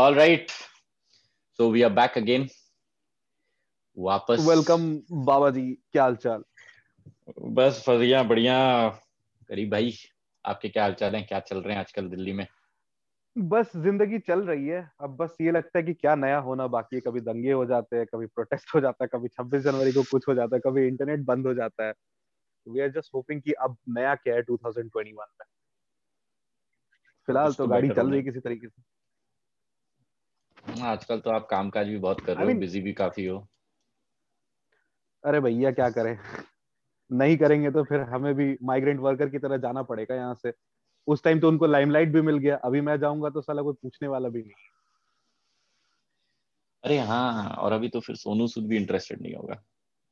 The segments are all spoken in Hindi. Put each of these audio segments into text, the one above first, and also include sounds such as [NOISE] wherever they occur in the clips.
All right. So we are back again. वापस वेलकम बाबा जी क्या हाल चाल? बस बढ़िया बढ़िया। गरीब भाई आपके क्या हाल चाल हैं? क्या चल रहे हैं आजकल दिल्ली में? बस ज़िंदगी चल रही है। अब बस ये लगता है कि क्या नया होना बाकी है। कभी दंगे हो जाते हैं कभी प्रोटेस्ट हो जाता है कभी 26 जनवरी को कुछ हो जाता है कभी इंटरनेट बंद हो जाता है। वी आर जस्ट होपिंग कि अब नया क्या है 2021 में। फ़िलहाल तो, तो गाड़ी चल रही है किसी तरीके से। आजकल तो आप कामकाज भी बहुत कर I रहे हो बिज़ी भी काफ़ी हो। अरे भैया क्या करें? नहीं करेंगे तो फिर हमें भी माइग्रेंट वर्कर की तरह जाना पड़ेगा यहाँ से। उस टाइम तो उनको लाइमलाइट भी मिल गया अभी मैं जाऊँगा तो साला कोई पूछने वाला भी नहीं। अरे हाँ और अभी तो फिर सोनू सूद भी इंटरेस्टेड नहीं होगा।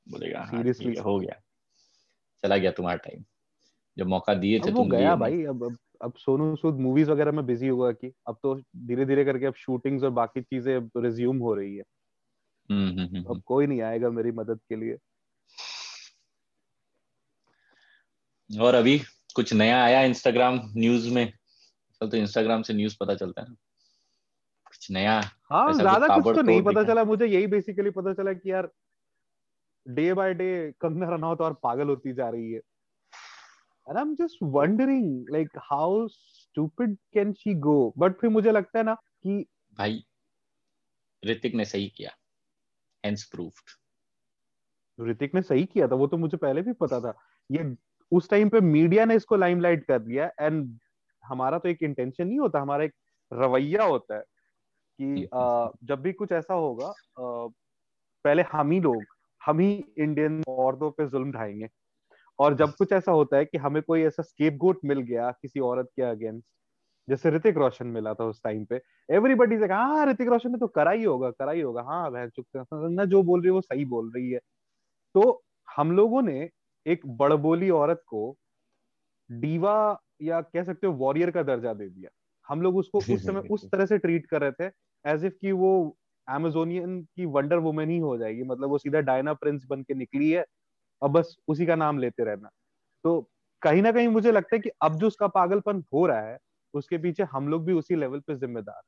बोलेगा हाँ. ठीक है, हो गया। चला गया तुम्हारा टाइम जब मौका दिए थे तुम गया भाई अब अब अब सोनू सूद मूवीज़ वगैरह में बिज़ी हुआ कि अब तो धीरे धीरे करके अब शूटिंग्स और बाकी चीज़ें अब रिज्यूम हो रही है। हम्म हम्म, हम्म अब कोई नहीं आएगा मेरी मदद के लिए। और अभी कुछ नया आया इंस्टाग्राम न्यूज़ में? कल तो इंस्टाग्राम से न्यूज़ पता चलता है कुछ नया हाँ ज़्यादा कुछ कुछ तो नहीं पता चला। मुझे यही बेसिकली पता चला कि यार day by day Kangana Ranaut और पागल होती जा रही है। I am just wondering like how stupid can she go but फिर मुझे लगता है ना कि भाई ऋतिक ने सही किया। हेंस प्रूफ्ड ऋतिक ने सही किया था वो तो मुझे पहले भी पता था। ये उस टाइम पे मीडिया ने इसको लाइमलाइट कर दिया एंड हमारा तो एक इंटेंशन नहीं होता हमारा एक रवैया होता है कि अ, जब भी कुछ ऐसा होगा अ, पहले हम ही लोग हम ही इंडियन औरतों पे जुल्म ढाएँगे। और जब कुछ ऐसा होता है कि हमें कोई ऐसा स्केपगोट मिल गया किसी औरत के अगेंस्ट जैसे ऋतिक रोशन मिला था उस टाइम पे एवरीबडी से हाँ ऋतिक रोशन ने तो करा ही होगा करा ही होगा। हाँ बहन चुप ना जो बोल रही है वो सही बोल रही है। तो हम लोगों ने एक बड़बोली औरत को डीवा या कह सकते हो वॉरियर का दर्जा दे दिया। हम लोग उसको उस समय [LAUGHS] उस तरह से ट्रीट कर रहे थे एज इफ़ कि वो एमेजोनियन की वंडर वुमेन ही हो जाएगी। मतलब वो सीधा डायना प्रिंस बन के निकली है अब बस उसी का नाम लेते रहना। तो कहीं ना कहीं मुझे लगता है कि अब जो उसका पागलपन हो रहा है उसके पीछे हम लोग भी उसी लेवल पे जिम्मेदार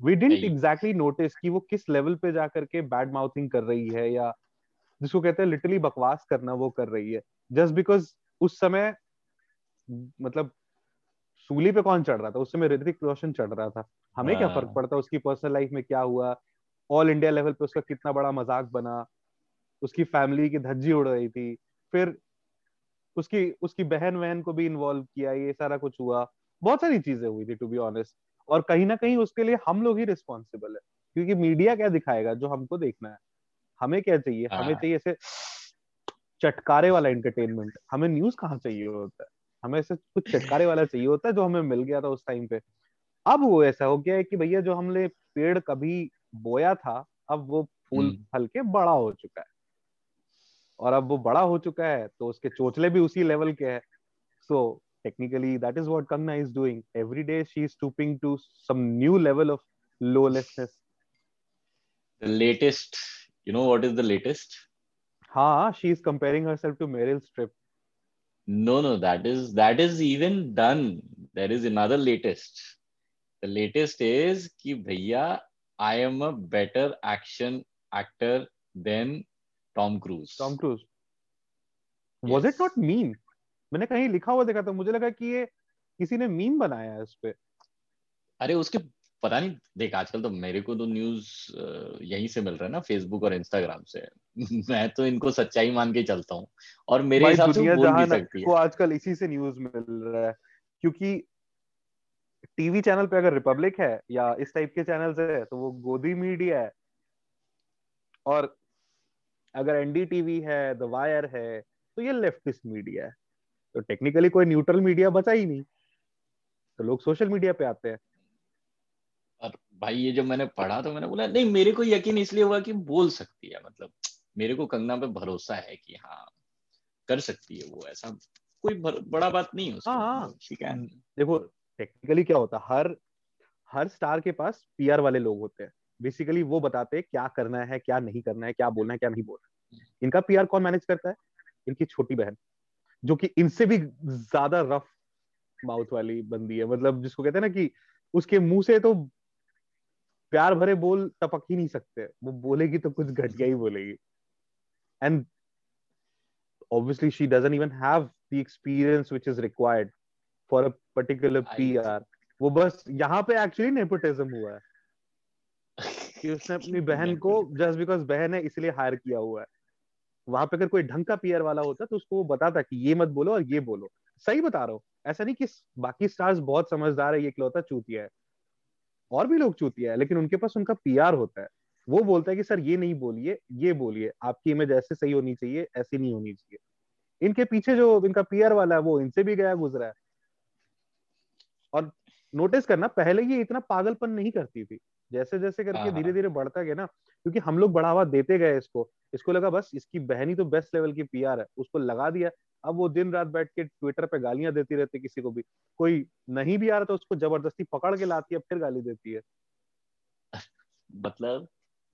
वी सही। एग्जैक्टली नोटिस कि वो किस लेवल पे जा करके बैड माउथिंग कर रही है या जिसको कहते हैं लिटरली बकवास करना वो कर रही है। जस्ट बिकॉज़ उस समय मतलब सूली पे कौन चढ़ रहा था? उस समय ऋतिक रोशन चढ़ रहा था। हमें क्या हाँ। फ़र्क पड़ता? उसकी पर्सनल लाइफ में क्या हुआ? ऑल इंडिया लेवल पे उसका कितना बड़ा मज़ाक बना? उसकी फैमिली की धज्जी उड़ रही थी। फिर उसकी उसकी बहन वहन को भी इन्वॉल्व किया ये सारा कुछ हुआ। बहुत सारी चीज़ें हुई थी टू बी ऑनेस्ट और कहीं ना कहीं उसके लिए हम लोग ही रिस्पॉन्सिबल है। क्योंकि मीडिया क्या दिखाएगा जो हमको देखना है। हमें क्या चाहिए? हमें हाँ। चाहिए ऐसे चटकारे वाला एंटरटेनमेंट हमें न्यूज़ कहाँ चाहिए होता है? हमें ऐसे कुछ चटकारे वाला चाहिए होता है जो हमें मिल गया था उस टाइम पे। अब वो ऐसा हो गया है कि भैया जो हमने पेड़ कभी बोया था अब वो फूल हम्म। फल के बड़ा हो चुका है। और अब वो बड़ा हो चुका है तो उसके चोचले भी उसी लेवल के हैं सो technically that is what Kangna is doing every day she is stooping to some new level of lawlessness the latest you know what is the latest हाँ she is comparing herself to Meryl Streep no no that is that is even done there is another latest the latest is कि भैया I am a better action actor than Tom Cruise. Tom Cruise. Was Yes. it not mean मैंने कहीं लिखा हुआ देखा था मुझे लगा कि ये किसी ने मीम बनाया है इस पे। अरे उसके पता नहीं देख आजकल तो मेरे को तो न्यूज़ यहीं से मिल रहा है ना फेसबुक और इंस्टाग्राम से। [LAUGHS] मैं तो इनको सच्चाई मान के चलता हूँ। और मेरे हिसाब से बोल भी सकती को है आजकल इसी से न्यूज़ मिल रहा है क्योंकि टीवी चैनल पे अगर रिपब्लिक है या इस टाइप के चैनल है तो वो गोदी मीडिया है। और अगर एनडीटीवी है द वायर है तो ये लेफ्टिस्ट मीडिया है। तो टेक्निकली कोई न्यूट्रल मीडिया बचा ही नहीं। तो लोग सोशल मीडिया पे आते हैं। और भाई ये जब मैंने पढ़ा तो मैंने बोला नहीं मेरे को यकीन इसलिए हुआ कि बोल सकती है। मतलब मेरे को कंगना पे भरोसा है कि हाँ कर सकती है वो ऐसा कोई भर, बड़ा बात नहीं है हाँ। ठीक है। देखो टेक्निकली क्या होता है? हर हर स्टार के पास पीआर वाले लोग होते हैं। बेसिकली वो बताते हैं क्या करना है क्या नहीं करना है क्या बोलना है क्या नहीं बोलना है। इनका पीआर कौन मैनेज करता है? इनकी छोटी बहन जो कि इनसे भी ज़्यादा रफ माउथ वाली बंदी है। मतलब जिसको कहते हैं ना कि उसके मुँह से तो प्यार भरे बोल टपक ही नहीं सकते। वो बोलेगी तो कुछ घटिया ही बोलेगी। And obviously she doesn't even have the experience which is required for a particular PR वो बस यहाँ पे एक्चुअली नेपोटिज्म हुआ है। कि उसने अपनी बहन को जस्ट बिकॉज़ बहन है इसलिए हायर किया हुआ है। वहाँ पे अगर कोई ढंग का पीआर वाला होता तो उसको वो बताता कि ये मत बोलो और ये बोलो। सही बता रहा हूँ ऐसा नहीं कि बाकी स्टार्स बहुत समझदार है ये इकलौता चूतिया है। और भी लोग चूतिया है लेकिन उनके पास उनका पीआर होता है। वो बोलता है कि सर ये नहीं बोलिए ये बोलिए। आपकी इमेज ऐसे सही होनी चाहिए ऐसी नहीं होनी चाहिए। इनके पीछे जो इनका पीआर वाला है वो इनसे भी गया गुजरा है। और नोटिस करना पहले ये इतना पागलपन नहीं करती थी। जैसे जैसे करके हाँ, धीरे हाँ। धीरे बढ़ता गया ना क्योंकि हम लोग बढ़ावा देते गए इसको। इसको लगा बस इसकी बहन ही तो बेस्ट लेवल की पीआर है उसको लगा दिया। अब वो दिन रात बैठ के ट्विटर पे गालियाँ देती रहती किसी को भी। कोई नहीं भी आ रहा तो उसको ज़बरदस्ती पकड़ के लाती है फिर गाली देती है। मतलब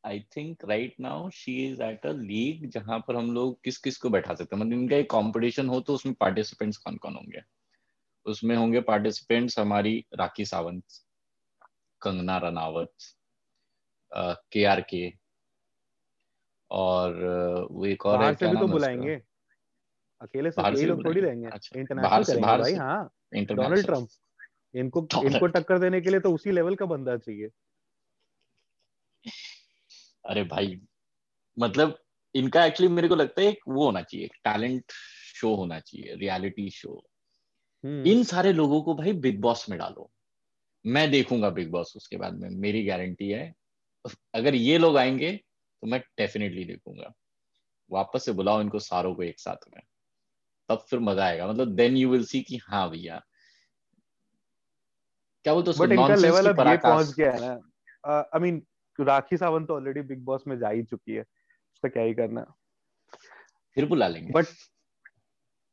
I think right now she is at a league जहाँ पर हम लोग किस किस को बैठा सकते हैं। मतलब इनका एक कंपटीशन हो तो उसमें पार्टिसिपेंट्स कौन कौन होंगे? उसमें होंगे पार्टिसिपेंट्स हमारी राखी सावंत। कंगना रनावत के आर के और वो एक और है क्या भी तो बुलाएँगे। अकेले से यही लोग थोड़ी रहेंगे। अच्छा, इंटरनेशनल करेंगे भाई हाँ। डोनाल्ड ट्रंप इनको इनको टक्कर देने के लिए तो उसी लेवल का बंदा चाहिए। अरे भाई मतलब इनका एक्चुअली मेरे को लगता है एक वो होना चाहिए टैलेंट शो होना चाहिए रियलिटी शो हम्म। इन सारे लोगों को भाई बिग बॉस में डालो। मैं देखूँगा बिग बॉस उसके बाद में मेरी गारंटी है। अगर ये लोग आएँगे तो मैं डेफिनेटली देखूँगा। वापस से बुलाओ इनको सारों को एक साथ में। तब फिर मज़ा आएगा। मतलब देन यू विल सी कि हाँ भैया। क्या बोलते इनका लेवल अब ये पहुँच गया है ना। आई मीन राखी सावंत तो ऑलरेडी बिग बॉस में जा ही चुकी है। उसका क्या ही करना। फिर बुला लेंगे। बट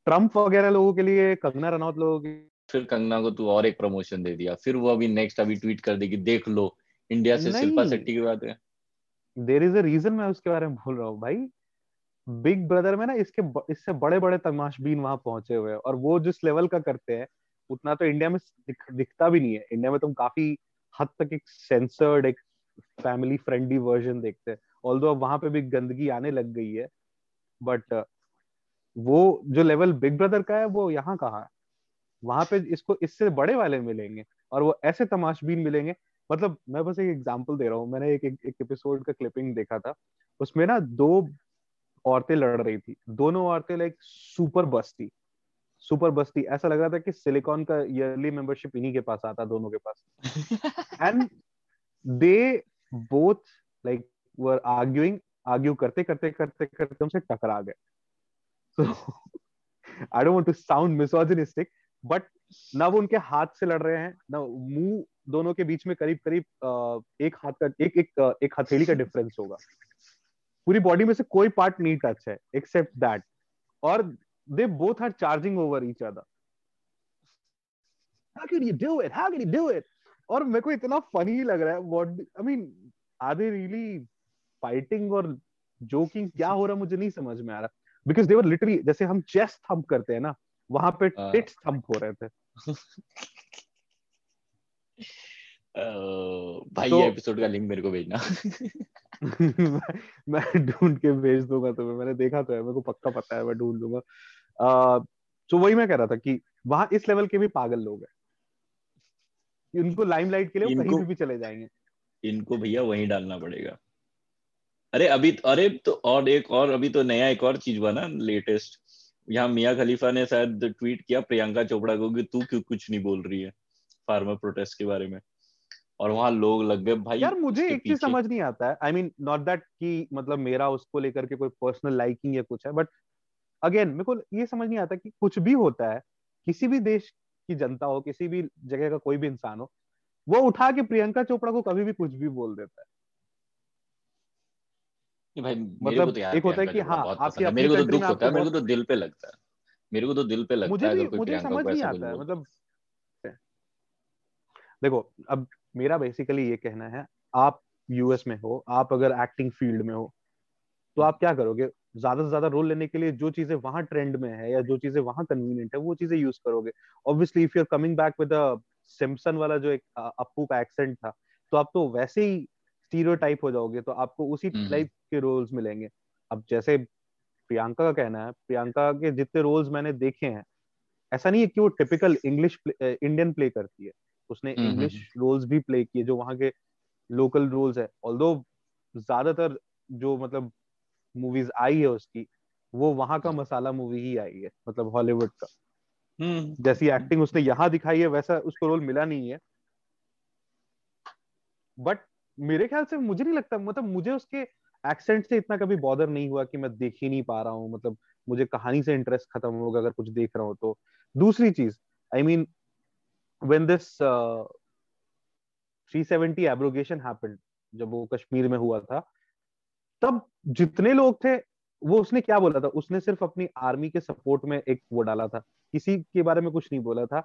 ट्रंप वगैरह लोगों के लिए कंगना रनौत लोगों के फिर कंगना को तू और एक प्रमोशन दे दिया। फिर वो अभी नेक्स्ट अभी ट्वीट कर देगी देख लो इंडिया से शिल्पा शेट्टी की बात है। देर इज़ अ रीजन मैं उसके बारे में बोल रहा हूँ भाई। बिग ब्रदर में ना इसके इससे बड़े बड़े तमाशबीन वहाँ पहुँचे हुए हैं। और वो जिस लेवल का करते हैं उतना तो इंडिया में दिख, दिखता भी नहीं है। इंडिया में तुम काफ़ी हद तक एक सेंसर्ड एक फैमिली फ्रेंडली वर्जन देखते हैं। ऑल अब वहाँ पे भी गंदगी आने लग गई है बट वो जो लेवल बिग ब्रदर का है वो यहाँ कहा है? वहाँ पे इसको इससे बड़े वाले मिलेंगे और वो ऐसे तमाशबीन मिलेंगे। मतलब मैं बस एक एग्जांपल दे रहा हूँ। मैंने एक एक, एक एपिसोड का क्लिपिंग देखा था। उसमें ना दो औरतें लड़ रही थी। दोनों औरतें लाइक सुपर बस्ती सुपर बस्ती ऐसा लग रहा था कि सिलिकॉन का ईयरली मेंबरशिप इन्हीं के पास आता दोनों के पास। And they both like were arguing argue करते करते करते करते उनसे टकरा गए। So I don't want to sound misogynistic but ना वो उनके हाथ से लड़ रहे हैं, ना मुँह दोनों के बीच में करीब करीब एक हाथ का, एक एक एक हथेली का डिफरेंस होगा। पूरी बॉडी में से कोई पार्ट नहीं टच है एक्सेप्ट दैट और they both are charging over each other how can you do it? How can you do it? और मेरे को इतना फनी लग रहा है what I mean are they really fighting और जोकिंग क्या हो रहा मुझे नहीं समझ में आ रहा। बिकॉज़ दे वर लिटरली जैसे हम चेस्ट थंप करते हैं ना वहाँ पे टिट्स हाँ। थंप हो रहे थे। [LAUGHS] भाई तो, एपिसोड का लिंक मेरे को भेजना। [LAUGHS] मैं ढूंढ के भेज दूँगा तुम्हें मैंने देखा तो है मेरे को पक्का पता है मैं ढूंढ दूँगा तो वही मैं कह रहा था कि वहाँ इस लेवल के भी पागल लोग हैं। इनको लाइमलाइट के लिए इनको, कहीं भी, भी चले जाएँगे। इनको भैया वहीं डालना पड़ेगा। अरे अभी अरे तो और एक और अभी तो नया एक और चीज़ हुआ ना लेटेस्ट यहाँ मियाँ खलीफा ने शायद ट्वीट किया प्रियंका चोपड़ा को कि तू क्यों कुछ नहीं बोल रही है फार्मर प्रोटेस्ट के बारे में। और वहाँ लोग लग गए भाई यार मुझे एक चीज़ समझ नहीं आता है। आई मीन नॉट दैट कि मतलब मेरा उसको लेकर के कोई पर्सनल लाइकिंग या कुछ है बट अगेन मेरे को ये समझ नहीं आता कि कुछ भी होता है किसी भी देश की जनता हो किसी भी जगह का कोई भी इंसान हो वो उठा के प्रियंका चोपड़ा को कभी भी कुछ भी बोल देता है। भाई मतलब तो एक होता है कि हाँ आपकी मेरे को तो दुख होता है मेरे को तो दिल पे लगता है। मेरे को तो दिल पे लगता है अगर कोई मुझे समझ नहीं आता है मतलब देखो अब मेरा बेसिकली ये कहना है आप यूएस में हो आप अगर एक्टिंग फ़ील्ड में हो तो आप क्या करोगे? ज़्यादा से ज़्यादा रोल लेने के लिए जो चीज़ें वहाँ ट्रेंड में है या जो चीज़ें वहाँ कन्वीनियंट है वो चीज़ें यूज़ करोगे। Obviously if you are coming back with Simpson वाला जो एक अप्पू का एक्सेंट था तो आप तो वैसे ही स्टीरियोटाइप हो जाओगे तो आपको उसी टाइप के रोल्स मिलेंगे। अब जैसे प्रियंका का कहना है प्रियंका के जितने रोल्स मैंने देखे हैं ऐसा नहीं है कि वो टिपिकल इंग्लिश इंडियन प्ले करती है। उसने इंग्लिश रोल्स भी प्ले किए जो वहाँ के लोकल रोल्स है। ऑल्दो ज़्यादातर जो मतलब मूवीज़ आई है उसकी वो वहाँ का मसाला मूवी ही आई है मतलब हॉलीवुड का। हम्म। जैसी एक्टिंग उसने यहाँ दिखाई है वैसा उसको रोल मिला नहीं है। बट मेरे ख्याल से मुझे नहीं लगता मतलब मुझे उसके एक्सेंट से इतना कभी बॉदर नहीं हुआ कि मैं देख ही नहीं पा रहा हूँ मतलब मुझे कहानी से इंटरेस्ट खत्म होगा अगर कुछ देख रहा हूँ तो। दूसरी चीज़ I mean when this three seventy abrogation जब वो कश्मीर में हुआ था, तब जितने लोग थे, वो उसने क्या बोला था? उसने सिर्फ़ अपनी आर्मी के सपोर्ट में एक वो डाला था। किसी के बारे में कुछ नहीं बोला था।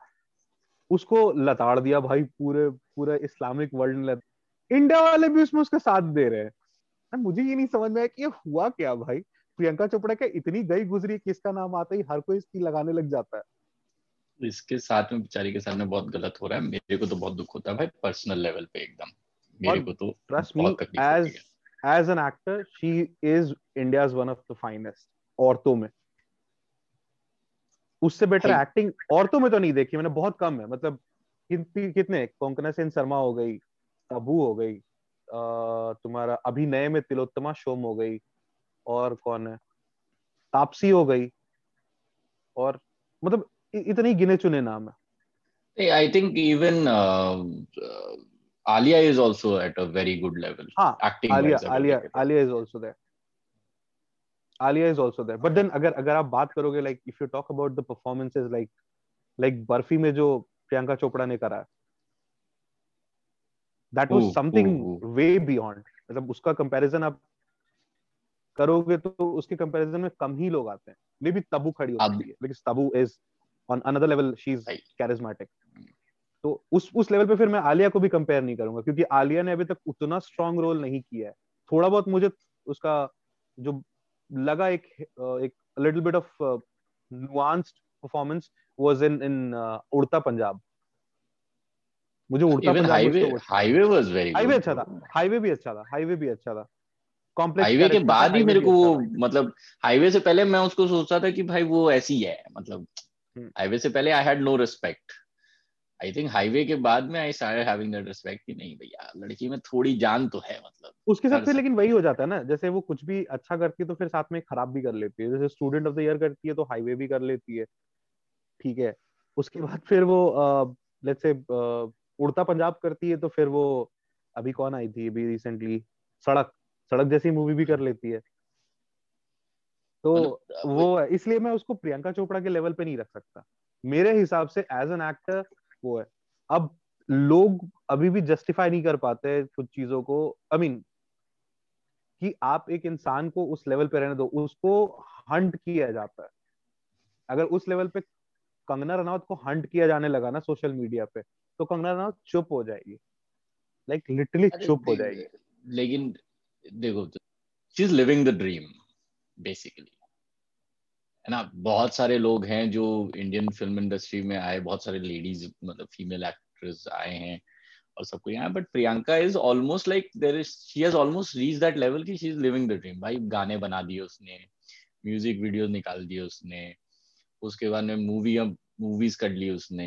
उसको लताड़ दिया भाई पूरे पूरे इस्लामिक वर्ल्ड ने इंडिया वाले भी उसमें उसका साथ दे रहे हैं। मुझे ये नहीं समझ में आया कि ये हुआ क्या भाई? प्रियंका चोपड़ा क्या इतनी गई गुजरी किसका नाम आता ही हर कोई इसकी लगाने लग जाता है? इसके साथ में बेचारी के साथ में बहुत गलत हो रहा है। मेरे को तो बहुत दुख होता है भाई पर्सनल लेवल पे एकदम। मेरे को तो trust me as as an actor she is India's one of the finest औरतों में। उससे बेटर एक्टिंग औरतों में तो नहीं देखी मैंने बहुत कम है। मतलब कितने कोंकणा सेन शर्मा हो गई तबू हो गई। तुम्हारा अभी नए में तिलोत्तमा शोम हो गई। और कौन है? तापसी हो गई। और मतलब इतने गिने चुने नाम है। I think even Alia is also at a very good level हाँ acting Alia Alia Alia is also there Alia is also there but then अगर अगर आप बात करोगे like if you talk about the performances like like Barfi में जो प्रियंका चोपड़ा ने करा that was something way beyond मतलब उसका कंपैरिजन आप करोगे तो उसके कंपैरिजन में कम ही लोग आते हैं। मे बी तबू खड़ी होती है because Tabu is on another level she is charismatic तो उस उस लेवल पे फिर मैं आलिया को भी कंपेयर नहीं करूँगा क्योंकि आलिया ने अभी तक उतना स्ट्रॉन्ग रोल नहीं किया है। थोड़ा बहुत मुझे उसका जो लगा एक एक little bit of nuanced performance was in in Udta Punjab. मुझे Udta Punjab Highway Highway was very Highway अच्छा था। हाईवे भी अच्छा था। हाईवे भी अच्छा था। कॉम्प्लेक्स हाईवे के बाद ही मेरे को वो मतलब हाईवे से पहले मैं उसको सोचता था कि भाई वो ऐसी है मतलब हाईवे हम्म। से पहले I had no respect I think Highway के बाद में I started having that respect कि नहीं भैया लड़की में थोड़ी जान तो है मतलब उसके साथ फिर लेकिन वही हो जाता है ना जैसे वो कुछ भी अच्छा करती है तो फिर साथ में खराब भी कर लेती है। जैसे स्टूडेंट ऑफ़ द ईयर करती है तो हाईवे भी कर लेती है। ठीक है। उसके बाद फिर वो लेट्स से उड़ता पंजाब करती है तो फिर वो अभी कौन आई थी अभी रिसेंटली सड़क सड़क जैसी मूवी भी कर लेती है। तो मतलब, वो इसलिए मैं उसको प्रियंका चोपड़ा के लेवल पे नहीं रख सकता। मेरे हिसाब से एज एन एक्टर वो है। अब लोग अभी भी जस्टिफाई नहीं कर पाते कुछ चीज़ों को। आई I मीन mean, कि आप एक इंसान को उस लेवल पे रहने दो उसको हंट किया जाता है। अगर उस लेवल पे कंगना रनावत को हंट किया जाने लगा ना सोशल मीडिया पे तो कंगना रनावत चुप हो जाएगी। लाइक लिटरली चुप हो जाएगी। लेकिन देखो she is living the dream basically है ना? बहुत सारे लोग हैं जो इंडियन फ़िल्म इंडस्ट्री में आए बहुत सारे लेडीज़ मतलब फीमेल एक्ट्रेस आए हैं और सब कोई but Priyanka is almost like there is she has almost reach that level की she is living the dream भाई गाने बना दिए उसने म्यूज़िक वीडियो निकाल दिए उसने उसके बाद में मूवी मूवीज़ कर ली उसने।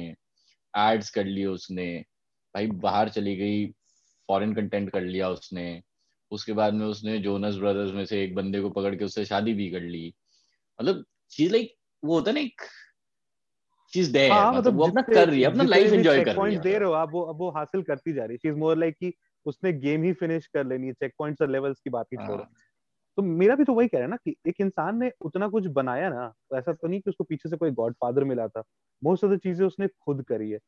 एड्स कर लिए उसने। भाई बाहर चली गई फॉरेन कंटेंट कर लिया उसने। उसके बाद में उसने जोनस ब्रदर्स में से एक बंदे को पकड़ के उससे शादी भी कर ली। मतलब चीज़ लाइक वो होता ना एक चीज़ देयर हाँ, मतलब, मतलब वो अपना कर रही है अपना लाइफ एंजॉय कर रही है। दे रहे हो आप वो अब वो हासिल करती जा रही है। शी इज़ मोर लाइक कि उसने गेम ही फिनिश कर लेनी है चेक पॉइंट्स और लेवल्स की बात ही छोड़ो। हाँ। तो मेरा भी तो वही कह रहा है ना कि एक इंसान ने उतना कुछ बनाया ना तो ऐसा तो नहीं कि उसको पीछे से कोई गॉड फादर मिला था। मोस्ट ऑफ़ द चीज़ें उसने खुद करी है।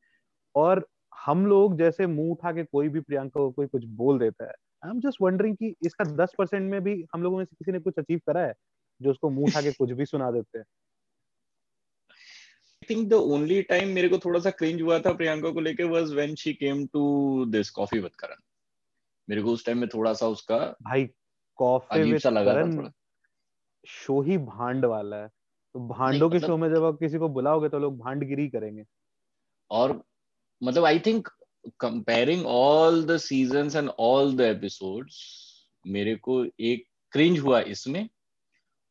और हम लोग जैसे मुँह उठा के कोई भी प्रियंका को कोई कुछ बोल देता है आई एम जस्ट वंडरिंग कि इसका दस परसेंट में भी हम लोगों में से किसी ने कुछ अचीव करा है जो उसको मुँह उठा के कुछ भी सुना देते हैं? थिंक द ओनली टाइम मेरे को थोड़ा सा क्रिंज हुआ था प्रियंका को लेके was when she came to this coffee with Karan मेरे को उस टाइम में थोड़ा सा उसका भाई कॉफ़ी विद करण शो ही भांड वाला है। तो भांडों के मतलब, शो में जब आप किसी को बुलाओगे तो लोग भांडगिरी करेंगे। और मतलब I think comparing all the seasons and all the episodes मेरे को एक क्रिंज हुआ इसमें।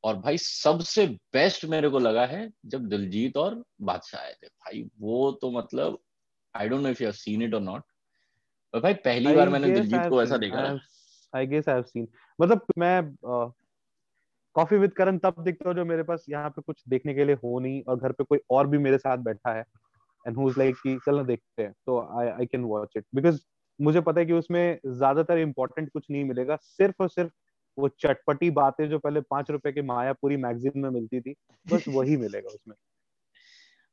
और भाई सबसे बेस्ट मेरे को लगा है जब दिलजीत और बादशाह आए थे। भाई वो तो मतलब I don't know if you have seen it और नॉट पर भाई पहली I बार मैंने दिलजीत को ऐसा देखा I guess I have seen मतलब मैं कॉफ़ी विद करण तब देखता हूँ जो मेरे पास यहाँ पे कुछ देखने के लिए हो नहीं और घर पे कोई और भी मेरे साथ बैठा है एंड हु इज़ लाइक कि चल ना देखते हैं। तो I I can watch it because मुझे पता है कि उसमें ज़्यादातर इंपॉर्टेंट कुछ नहीं मिलेगा। सिर्फ़ और सिर्फ़ वो चटपटी बातें जो पहले पाँच रुपए की मायापुरी मैगजीन में मिलती थी बस वही मिलेगा उसमें।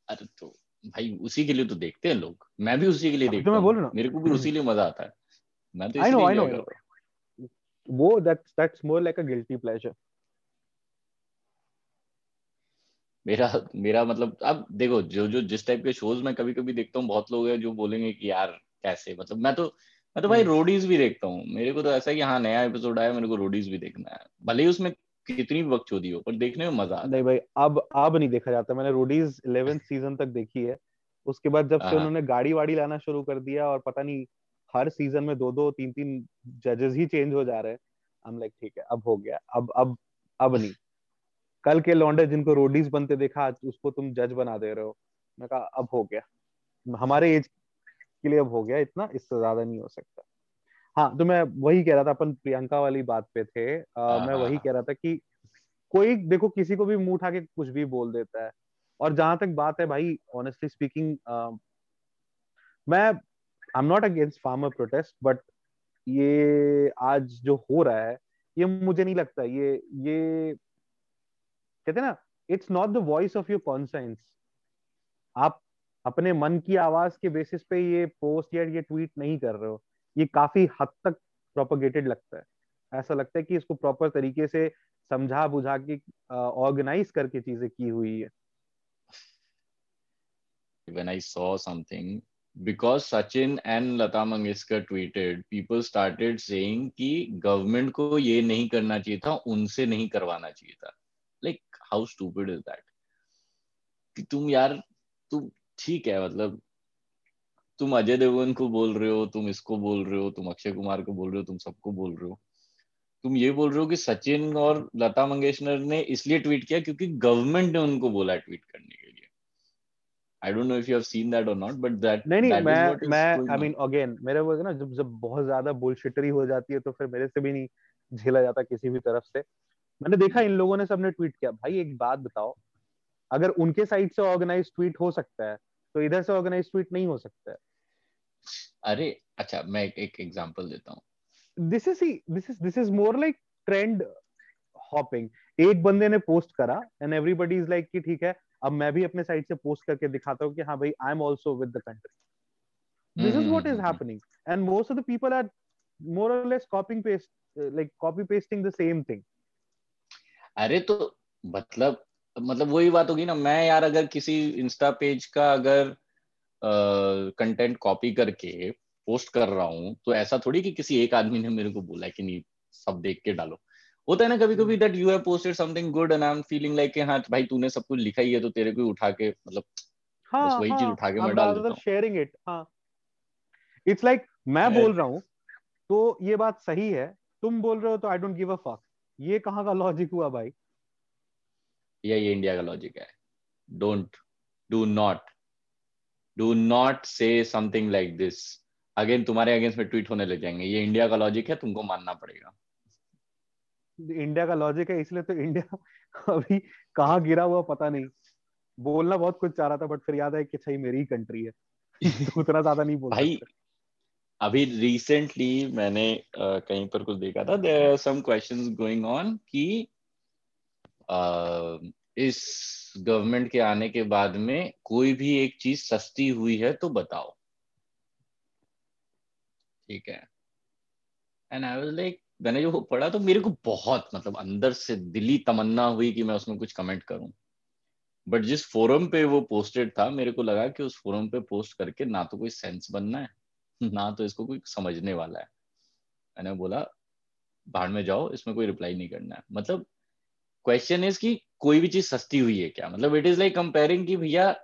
अरे तो भाई उसी के लिए तो देखते हैं लोग। मैं भी उसी के लिए देखता तो मैं बोल रहा मेरे को भी उसी लिए मज़ा आता है। मैं तो आई नो आई नो वो that's that's more like a guilty pleasure मेरा मेरा मतलब अब देखो जो जो जिस टाइप के शोज़ मैं कभी कभी देखता हूँ बहुत लोग हैं जो बोलेंगे कि यार कैसे? मतलब मैं तो मैं तो भाई रोडीज हम्म। भी देखता हूँ। मेरे को तो ऐसा है कि हाँ नया एपिसोड आया मेरे को रोडीज भी देखना है। भले ही उसमें कितनी वक्त छोड़ी हो पर देखने में मज़ा आता नहीं भाई अब अब नहीं देखा जाता। मैंने रोडीज इलेवेंथ सीज़न तक देखी है। उसके बाद जब से हाँ। उन्होंने गाड़ी वाड़ी लाना शुरू कर दिया और पता नहीं हर सीज़न में दो दो तीन तीन जजेस ही चेंज हो जा रहे हैं। हम लाइक ठीक है अब हो गया अब अब अब नहीं। कल के लौंडे जिनको रोडीज बनते देखा उसको तुम जज बना दे रहे हो। मैं कहा अब हो गया। हमारे एज के लिए अब हो गया इतना इससे ज़्यादा नहीं हो सकता। हाँ तो मैं वही कह रहा था अपन प्रियंका वाली बात पे थे। आ, मैं वही हाँ। कह रहा था कि कोई देखो किसी को भी मुँह उठा के कुछ भी बोल देता है। और जहाँ तक बात है भाई ऑनेस्टली स्पीकिंग मैं I am not against farmer protest but ये आज जो हो रहा है, ये मुझे नहीं लगता। ये ये कहते ना it's not the voice of your conscience आप अपने मन की आवाज़ के बेसिस पे ये पोस्ट या ये ट्वीट नहीं कर रहे हो। ये काफ़ी हद तक प्रोपोगेटेड लगता है। ऐसा लगता है कि इसको प्रॉपर तरीके से समझा बुझा के ऑर्गेनाइज करके चीज़ें की हुई है। When I saw something because Sachin and Lata Mangeshkar tweeted, people started saying कि गवर्नमेंट को ये नहीं करना चाहिए था उनसे नहीं करवाना चाहिए था हाउ स्टूपिड इज़ दैट कि तुम यार तुम ठीक है मतलब तुम अजय देवगन को बोल रहे हो तुम इसको बोल रहे हो तुम अक्षय कुमार को बोल रहे हो तुम सबको बोल रहे हो तुम ये बोल रहे हो कि सचिन और लता मंगेशकर ने इसलिए ट्वीट किया क्योंकि गवर्नमेंट ने उनको बोला ट्वीट करने के I don't know if you have seen that और नॉट बट दैट नहीं नहीं मैं मैं आई मीन अगेन मेरे वो ना जब जब बहुत ज़्यादा बुलशिटरी हो जाती है तो फिर मेरे से भी नहीं झेला जाता किसी भी तरफ़ से। मैंने देखा इन लोगों ने सबने ट्वीट किया भाई एक बात बताओ अगर उनके साइड से ऑर्गेनाइज ट्वीट हो सकता है तो इधर से ऑर्गेनाइज ट्वीट नहीं हो सकता है। अरे अच्छा मैं एक एग्जांपल देता हूँ। This is this is this is more like trend hopping एक बंदे ने पोस्ट करा एंड एवरीबॉडी इज़ लाइक कि ठीक है अब मैं भी अपने साइड से पोस्ट करके दिखाता हूँ कि हाँ भाई I am also with the country this is what is happening and most of the people are more और less copying paste like copy pasting the same thing अरे तो मतलब मतलब वही बात होगी ना मैं यार अगर किसी इंस्टा पेज का अगर कंटेंट कॉपी करके पोस्ट कर रहा हूँ तो ऐसा थोड़ी कि किसी एक आदमी ने मेरे को बोला कि नहीं सब देख के डालो। होता है ना कभी कभी that you have posted something good and I am feeling like हाँ भाई तूने सब कुछ लिखा ही है तो तेरे को उठा के मतलब हाँ, बस वही हाँ, चीज़ उठा के मैं डाल देता हूँ। शेयरिंग इट हाँ। इट्स लाइक like, मैं बोल रहा हूँ तो ये बात सही है तुम बोल रहे हो तो I don't give a fuck ये कहाँ का लॉजिक हुआ भाई? ये ये इंडिया का लॉजिक है। Don't do not do not say something like this again तुम्हारे अगेंस्ट में ट्वीट होने लग जाएँगे। ये इंडिया का लॉजिक है तुमको मानना पड़ेगा। इंडिया का लॉजिक है इसलिए तो इंडिया [LAUGHS] अभी कहाँ गिरा हुआ पता नहीं। बोलना बहुत कुछ चाह रहा था बट फिर याद है कि सही मेरी ही कंट्री है। [LAUGHS] तो उतना ज़्यादा नहीं बोल भाई अभी रिसेंटली मैंने uh, कहीं पर कुछ देखा था there are some questions going on कि uh, इस गवर्नमेंट के आने के बाद में कोई भी एक चीज़ सस्ती हुई है तो बताओ। ठीक है। एंड आई वाज लाइक मैंने जो पढ़ा तो मेरे को बहुत मतलब अंदर से दिली तमन्ना हुई कि मैं उसमें कुछ कमेंट करूँ। बट जिस फोरम पे वो पोस्टेड था, मेरे को लगा कि उस फोरम पे पोस्ट करके ना तो कोई सेंस बनना है, ना तो इसको कोई समझने वाला है। मैंने बोला, बाहर में जाओ, इसमें कोई रिप्लाई नहीं करना है। मतलब क्वेश्चन इज़ कि कोई भी चीज़ सस्ती हुई है क्या? मतलब इट इज़ लाइक कंपेयरिंग कि भैया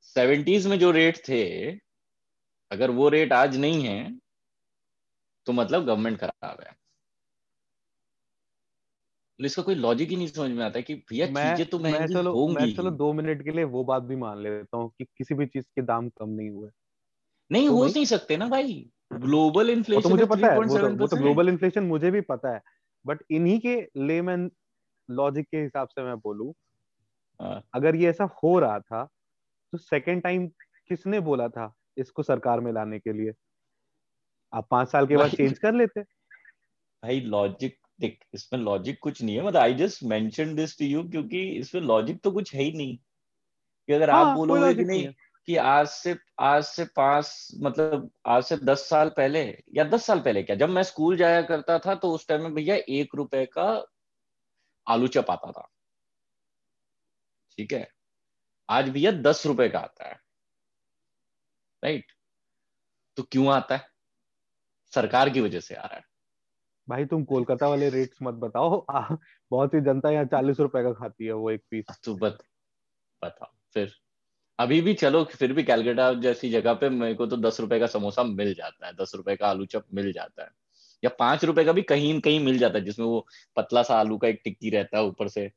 सेवेंटीज में जो रेट थे, अगर वो रेट आज नहीं है तो मतलब गवर्नमेंट खराब है। तो इसका कोई लॉजिक ही नहीं समझ में आता कि भैया चीज़ें तो महँगी चलो होंगी मैं चलो दो मिनट के लिए वो बात भी मान लेता हूँ कि किसी भी चीज़ के दाम कम नहीं हुए। नहीं तो हो नहीं सकते ना भाई। [CLEARS THROAT] ग्लोबल इन्फ्लेशन तो मुझे पता है वो तो, वो तो ग्लोबल इन्फ्लेशन मुझे भी पता है बट इन्हीं के लेमैन लॉजिक के हिसाब से मैं बोलूँ हाँ। अगर ये ऐसा हो रहा था तो सेकेंड टाइम किसने बोला था इसको सरकार में लाने के लिए? आप पाँच साल के बाद चेंज कर लेते। भाई लॉजिक देख इसमें लॉजिक कुछ नहीं है मतलब I just mention this to you क्योंकि इसमें लॉजिक तो कुछ है ही नहीं। कि अगर हाँ, आप बोलोगे कि नहीं, कि आज से आज से पाँच मतलब आज से दस साल पहले या दस साल पहले क्या जब मैं स्कूल जाया करता था तो उस टाइम में भैया एक रुपए का आलू चप आता था। ठीक है? आज भैया दस रुपए का आता है। राइट तो क्यों आता है? सरकार की वजह से आ रहा है। भाई तुम कोलकाता वाले रेट्स मत बताओ। आ, बहुत सी जनता यहाँ चालीस रुपए का खाती है वो एक पीस तू बत बता फिर। अभी भी चलो फिर भी कैलकाटा जैसी जगह पे मेरे को तो दस रुपए का समोसा मिल जाता है दस रुपए का आलू चप मिल जाता है। या पाँच रुपए का भी कहीं कहीं मिल जाता है जिसमें वो पतला सा आलू का एक टिक्की रहता है ऊपर से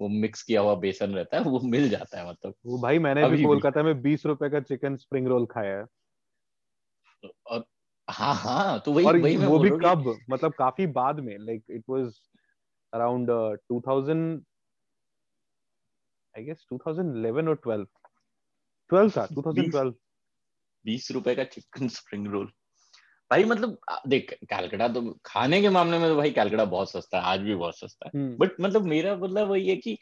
वो मिक्स किया हुआ बेसन रहता है वो मिल जाता है मतलब। वो भाई मैंने भी कोलकाता में बीस रुपए का चिकन स्प्रिंग रोल खाया है। और हाँ हाँ तो वही और वही वो भी कब मतलब काफ़ी बाद में like it was around 2000 I guess 2011 और 12 12 था 2012 बीस रुपए का चिकन स्प्रिंग रोल भाई मतलब देख कैलकटा तो खाने के मामले में तो भाई कैलकटा बहुत सस्ता है आज भी बहुत सस्ता है। But hmm. मतलब मेरा मतलब वही है कि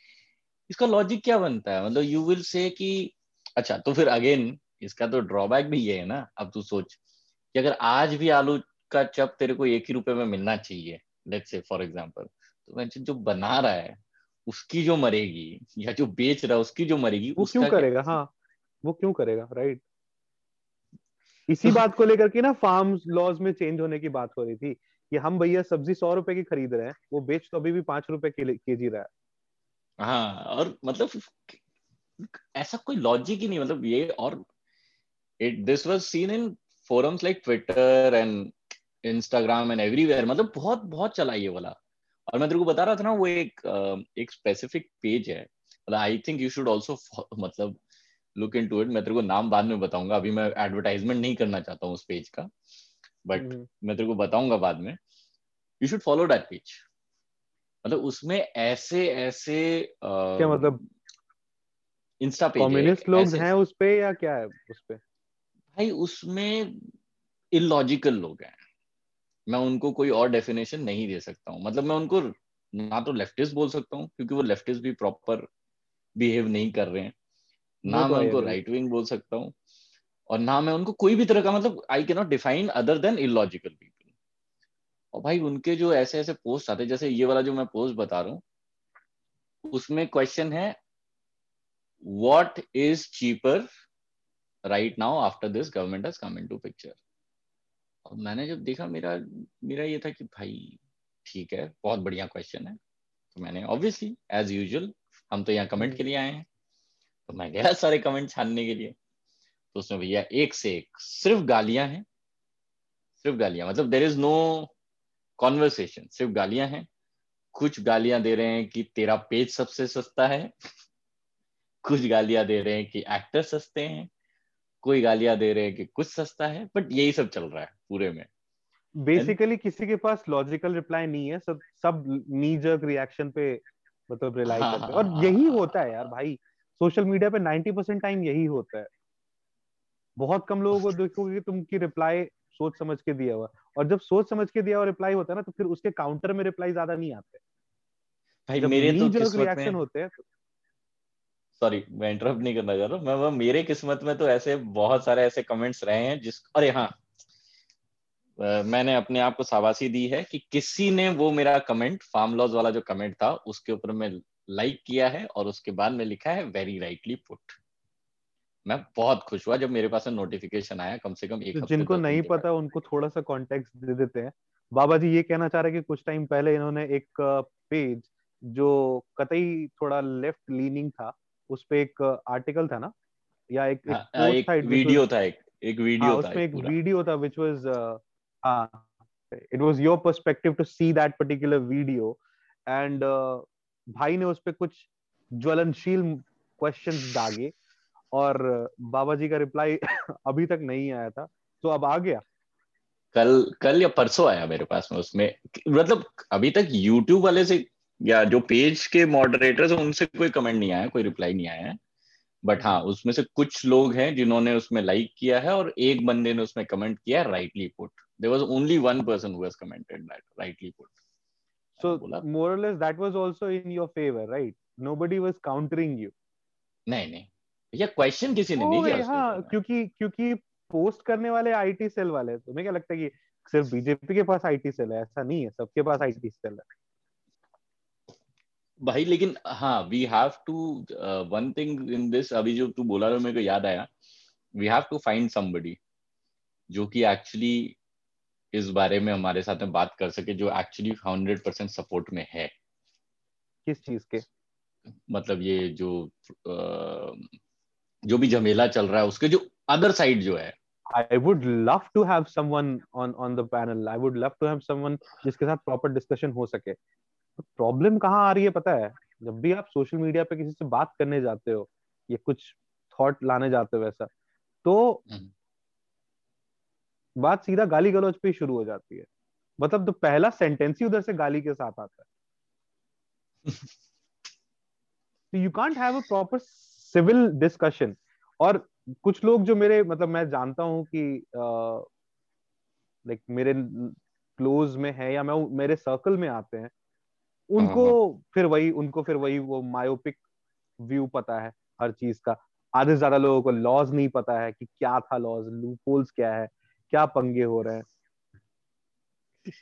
इसका लॉजिक क्या बनता है? मतलब यू विल से कि अच्छा तो फिर अगेन इसका तो ड्रॉबैक भी ये है ना अब तू सोच। कि अगर आज भी आलू का चप तेरे को एक ही रुपए में मिलना चाहिए लेट्स से फॉर एग्जांपल तो मैं जो बना रहा है उसकी जो मरेगी या जो बेच रहा है उसकी जो मरेगी वो क्यों करेगा? हाँ वो क्यों करेगा राइट इसी बात को लेकर के ना फार्म लॉज में चेंज होने की बात हो रही थी कि हम भैया सब्ज़ी सौ रुपए की खरीद रहे हैं वो बेच तो अभी भी पाँच रुपए के जी रहा है। हाँ और मतलब ऐसा कोई लॉजिक ही नहीं मतलब ये और it this was seen in forums like Twitter and Instagram and everywhere मतलब बहुत बहुत चला ये वाला। और मैं तेरे को बता रहा था ना वो एक एक स्पेसिफिक पेज है। मतलब I think you should also मतलब लुक इन टू इट मैं तेरे को नाम बाद में बताऊँगा। अभी मैं एडवर्टाइजमेंट नहीं करना चाहता हूँ उस पेज का। But mm-hmm. मैं तेरे को बताऊँगा बाद में। You should follow that page मतलब उसमें ऐसे ऐसे uh, क्या मतलब? इंस्टा पेज कम्युनिस्ट लोग हैं उस पे या क्या है उस पे? भाई उसमें इलॉजिकल लोग हैं। मैं उनको कोई और डेफिनेशन नहीं दे सकता हूँ। मतलब मैं उनको ना तो लेफ्टिस्ट बोल सकता हूँ क्योंकि वो लेफ्टिस्ट भी प्रॉपर बिहेव नहीं कर रहे हैं। ना तो मैं उनको राइट विंग बोल सकता हूँ और ना मैं उनको कोई भी तरह का मतलब आई के not define other than illogical people और भाई उनके जो ऐसे ऐसे पोस्ट आते जैसे ये वाला जो मैं पोस्ट बता रहा हूँ उसमें क्वेश्चन है what is cheaper right now after this government has come into picture और मैंने जब देखा, मेरा मेरा ये था कि भाई, ठीक है, बहुत बढ़िया क्वेश्चन है। तो मैंने ऑब्वियसली एज यूजुअल हम तो यहाँ कमेंट के लिए आए हैं। तो मैं गया सारे कमेंट छानने के लिए। तो उसमें भैया, एक से एक, सिर्फ़ गालियाँ हैं। सिर्फ़ गालियाँ मतलब देर इज़ नो कॉन्वर्सेशन सिर्फ़ गालियाँ हैं। कुछ गालियाँ दे रहे हैं कि तेरा पेज सबसे सस्ता है। कुछ गालियाँ दे रहे हैं कि एक्टर सस्ते हैं। कोई गालियाँ दे रहे हैं कि कुछ सस्ता है बट यही सब चल रहा है पूरे में। बेसिकली किसी के पास लॉजिकल रिप्लाई नहीं है सब सब नी रिएक्शन पे मतलब रिलाई हाँ, करते हैं। और हाँ, यही हाँ, होता है यार भाई सोशल मीडिया पे 90 परसेंट टाइम यही होता है। बहुत कम लोगों को देखोगे तुम की रिप्लाई सोच समझ के दिया हुआ। और जब सोच समझ के दिया हुआ रिप्लाई होता है ना तो फिर उसके काउंटर में रिप्लाई ज़्यादा नहीं आते। भाई मेरे तो रिएक्शन होते हैं सॉरी मैं इंटरप्ट नहीं करना चाह रहा मैं मेरे किस्मत में तो ऐसे बहुत सारे ऐसे कमेंट्स रहे हैं जिस अरे हाँ मैंने अपने आप को शाबाशी दी है कि किसी ने वो मेरा कमेंट फार्म लॉज वाला जो कमेंट था उसके ऊपर मैं लाइक किया है और उसके बाद में लिखा है वेरी राइटली पुट मैं बहुत खुश हुआ जब मेरे पास नोटिफिकेशन आया कम से कम एक तो जिनको नहीं पता उनको थोड़ा सा कॉन्टेक्स्ट दे देते हैं। बाबा जी ये कहना चाह रहे हैं कि कुछ टाइम पहले इन्होंने एक पेज जो कतई थोड़ा लेफ़्ट लीनिंग था उस पे एक आर्टिकल था ना? या एक, एक, हाँ, एक, वीडियो था एक एक वीडियो हाँ था उसमें एक एक वीडियो था uh, हाँ it was your perspective to see that particular video uh, भाई ने उस पे कुछ ज्वलनशील क्वेश्चंस दागे और बाबा जी का रिप्लाई [LAUGHS] अभी तक नहीं आया था। तो अब आ गया। कल कल या परसों आया मेरे पास में उसमें। मतलब अभी तक यूट्यूब वाले से या जो पेज के मॉडरेटर्स हैं उनसे कोई कमेंट नहीं आया कोई रिप्लाई नहीं आया है। बट हाँ उसमें से कुछ लोग हैं जिन्होंने उसमें लाइक किया है और एक बंदे ने उसमें कमेंट किया rightly put there was only one person who has commented that rightly put so बोला more or less that was also in your favor right? Nobody was countering you. नहीं नहीं। भैया क्वेश्चन किसी ने नहीं किया हाँ क्योंकि क्योंकि पोस्ट करने वाले आईटी सेल वाले हैं। तुम्हें क्या लगता है कि सिर्फ़ बीजेपी के पास आईटी सेल है? ऐसा नहीं है सबके पास आईटी सेल है। भाई लेकिन हाँ we have to one thing in this अभी जो तू बोला मेरे को याद आया। We have to find somebody जो कि एक्चुअली इस बारे में हमारे साथ में बात कर सके जो एक्चुअली हंड्रेड परसेंट सपोर्ट में है। किस चीज़ के? मतलब ये जो अ, जो भी झमेला चल रहा है उसके जो अदर साइड जो है। I would love to have someone on on the panel. I would love to have someone जिसके साथ प्रॉपर डिस्कशन हो सके। प्रॉब्लम कहाँ आ रही है पता है? जब भी आप सोशल मीडिया पे किसी से बात करने जाते हो या कुछ थॉट लाने जाते हो वैसा तो हम्म। बात सीधा गाली गलौज पे ही शुरू हो जाती है। मतलब तो पहला सेंटेंस ही उधर से गाली के साथ आता है। तो you can't have a proper civil discussion और कुछ लोग जो मेरे मतलब मैं जानता हूँ कि लाइक मेरे क्लोज में है या मैं मेरे सर्कल में आते हैं उनको फिर वही उनको फिर वही वो मायोपिक व्यू पता है हर चीज़ का। आधे से ज़्यादा लोगों को लॉज नहीं पता है कि क्या था लॉज लूपहोल्स क्या है क्या पंगे हो रहे हैं।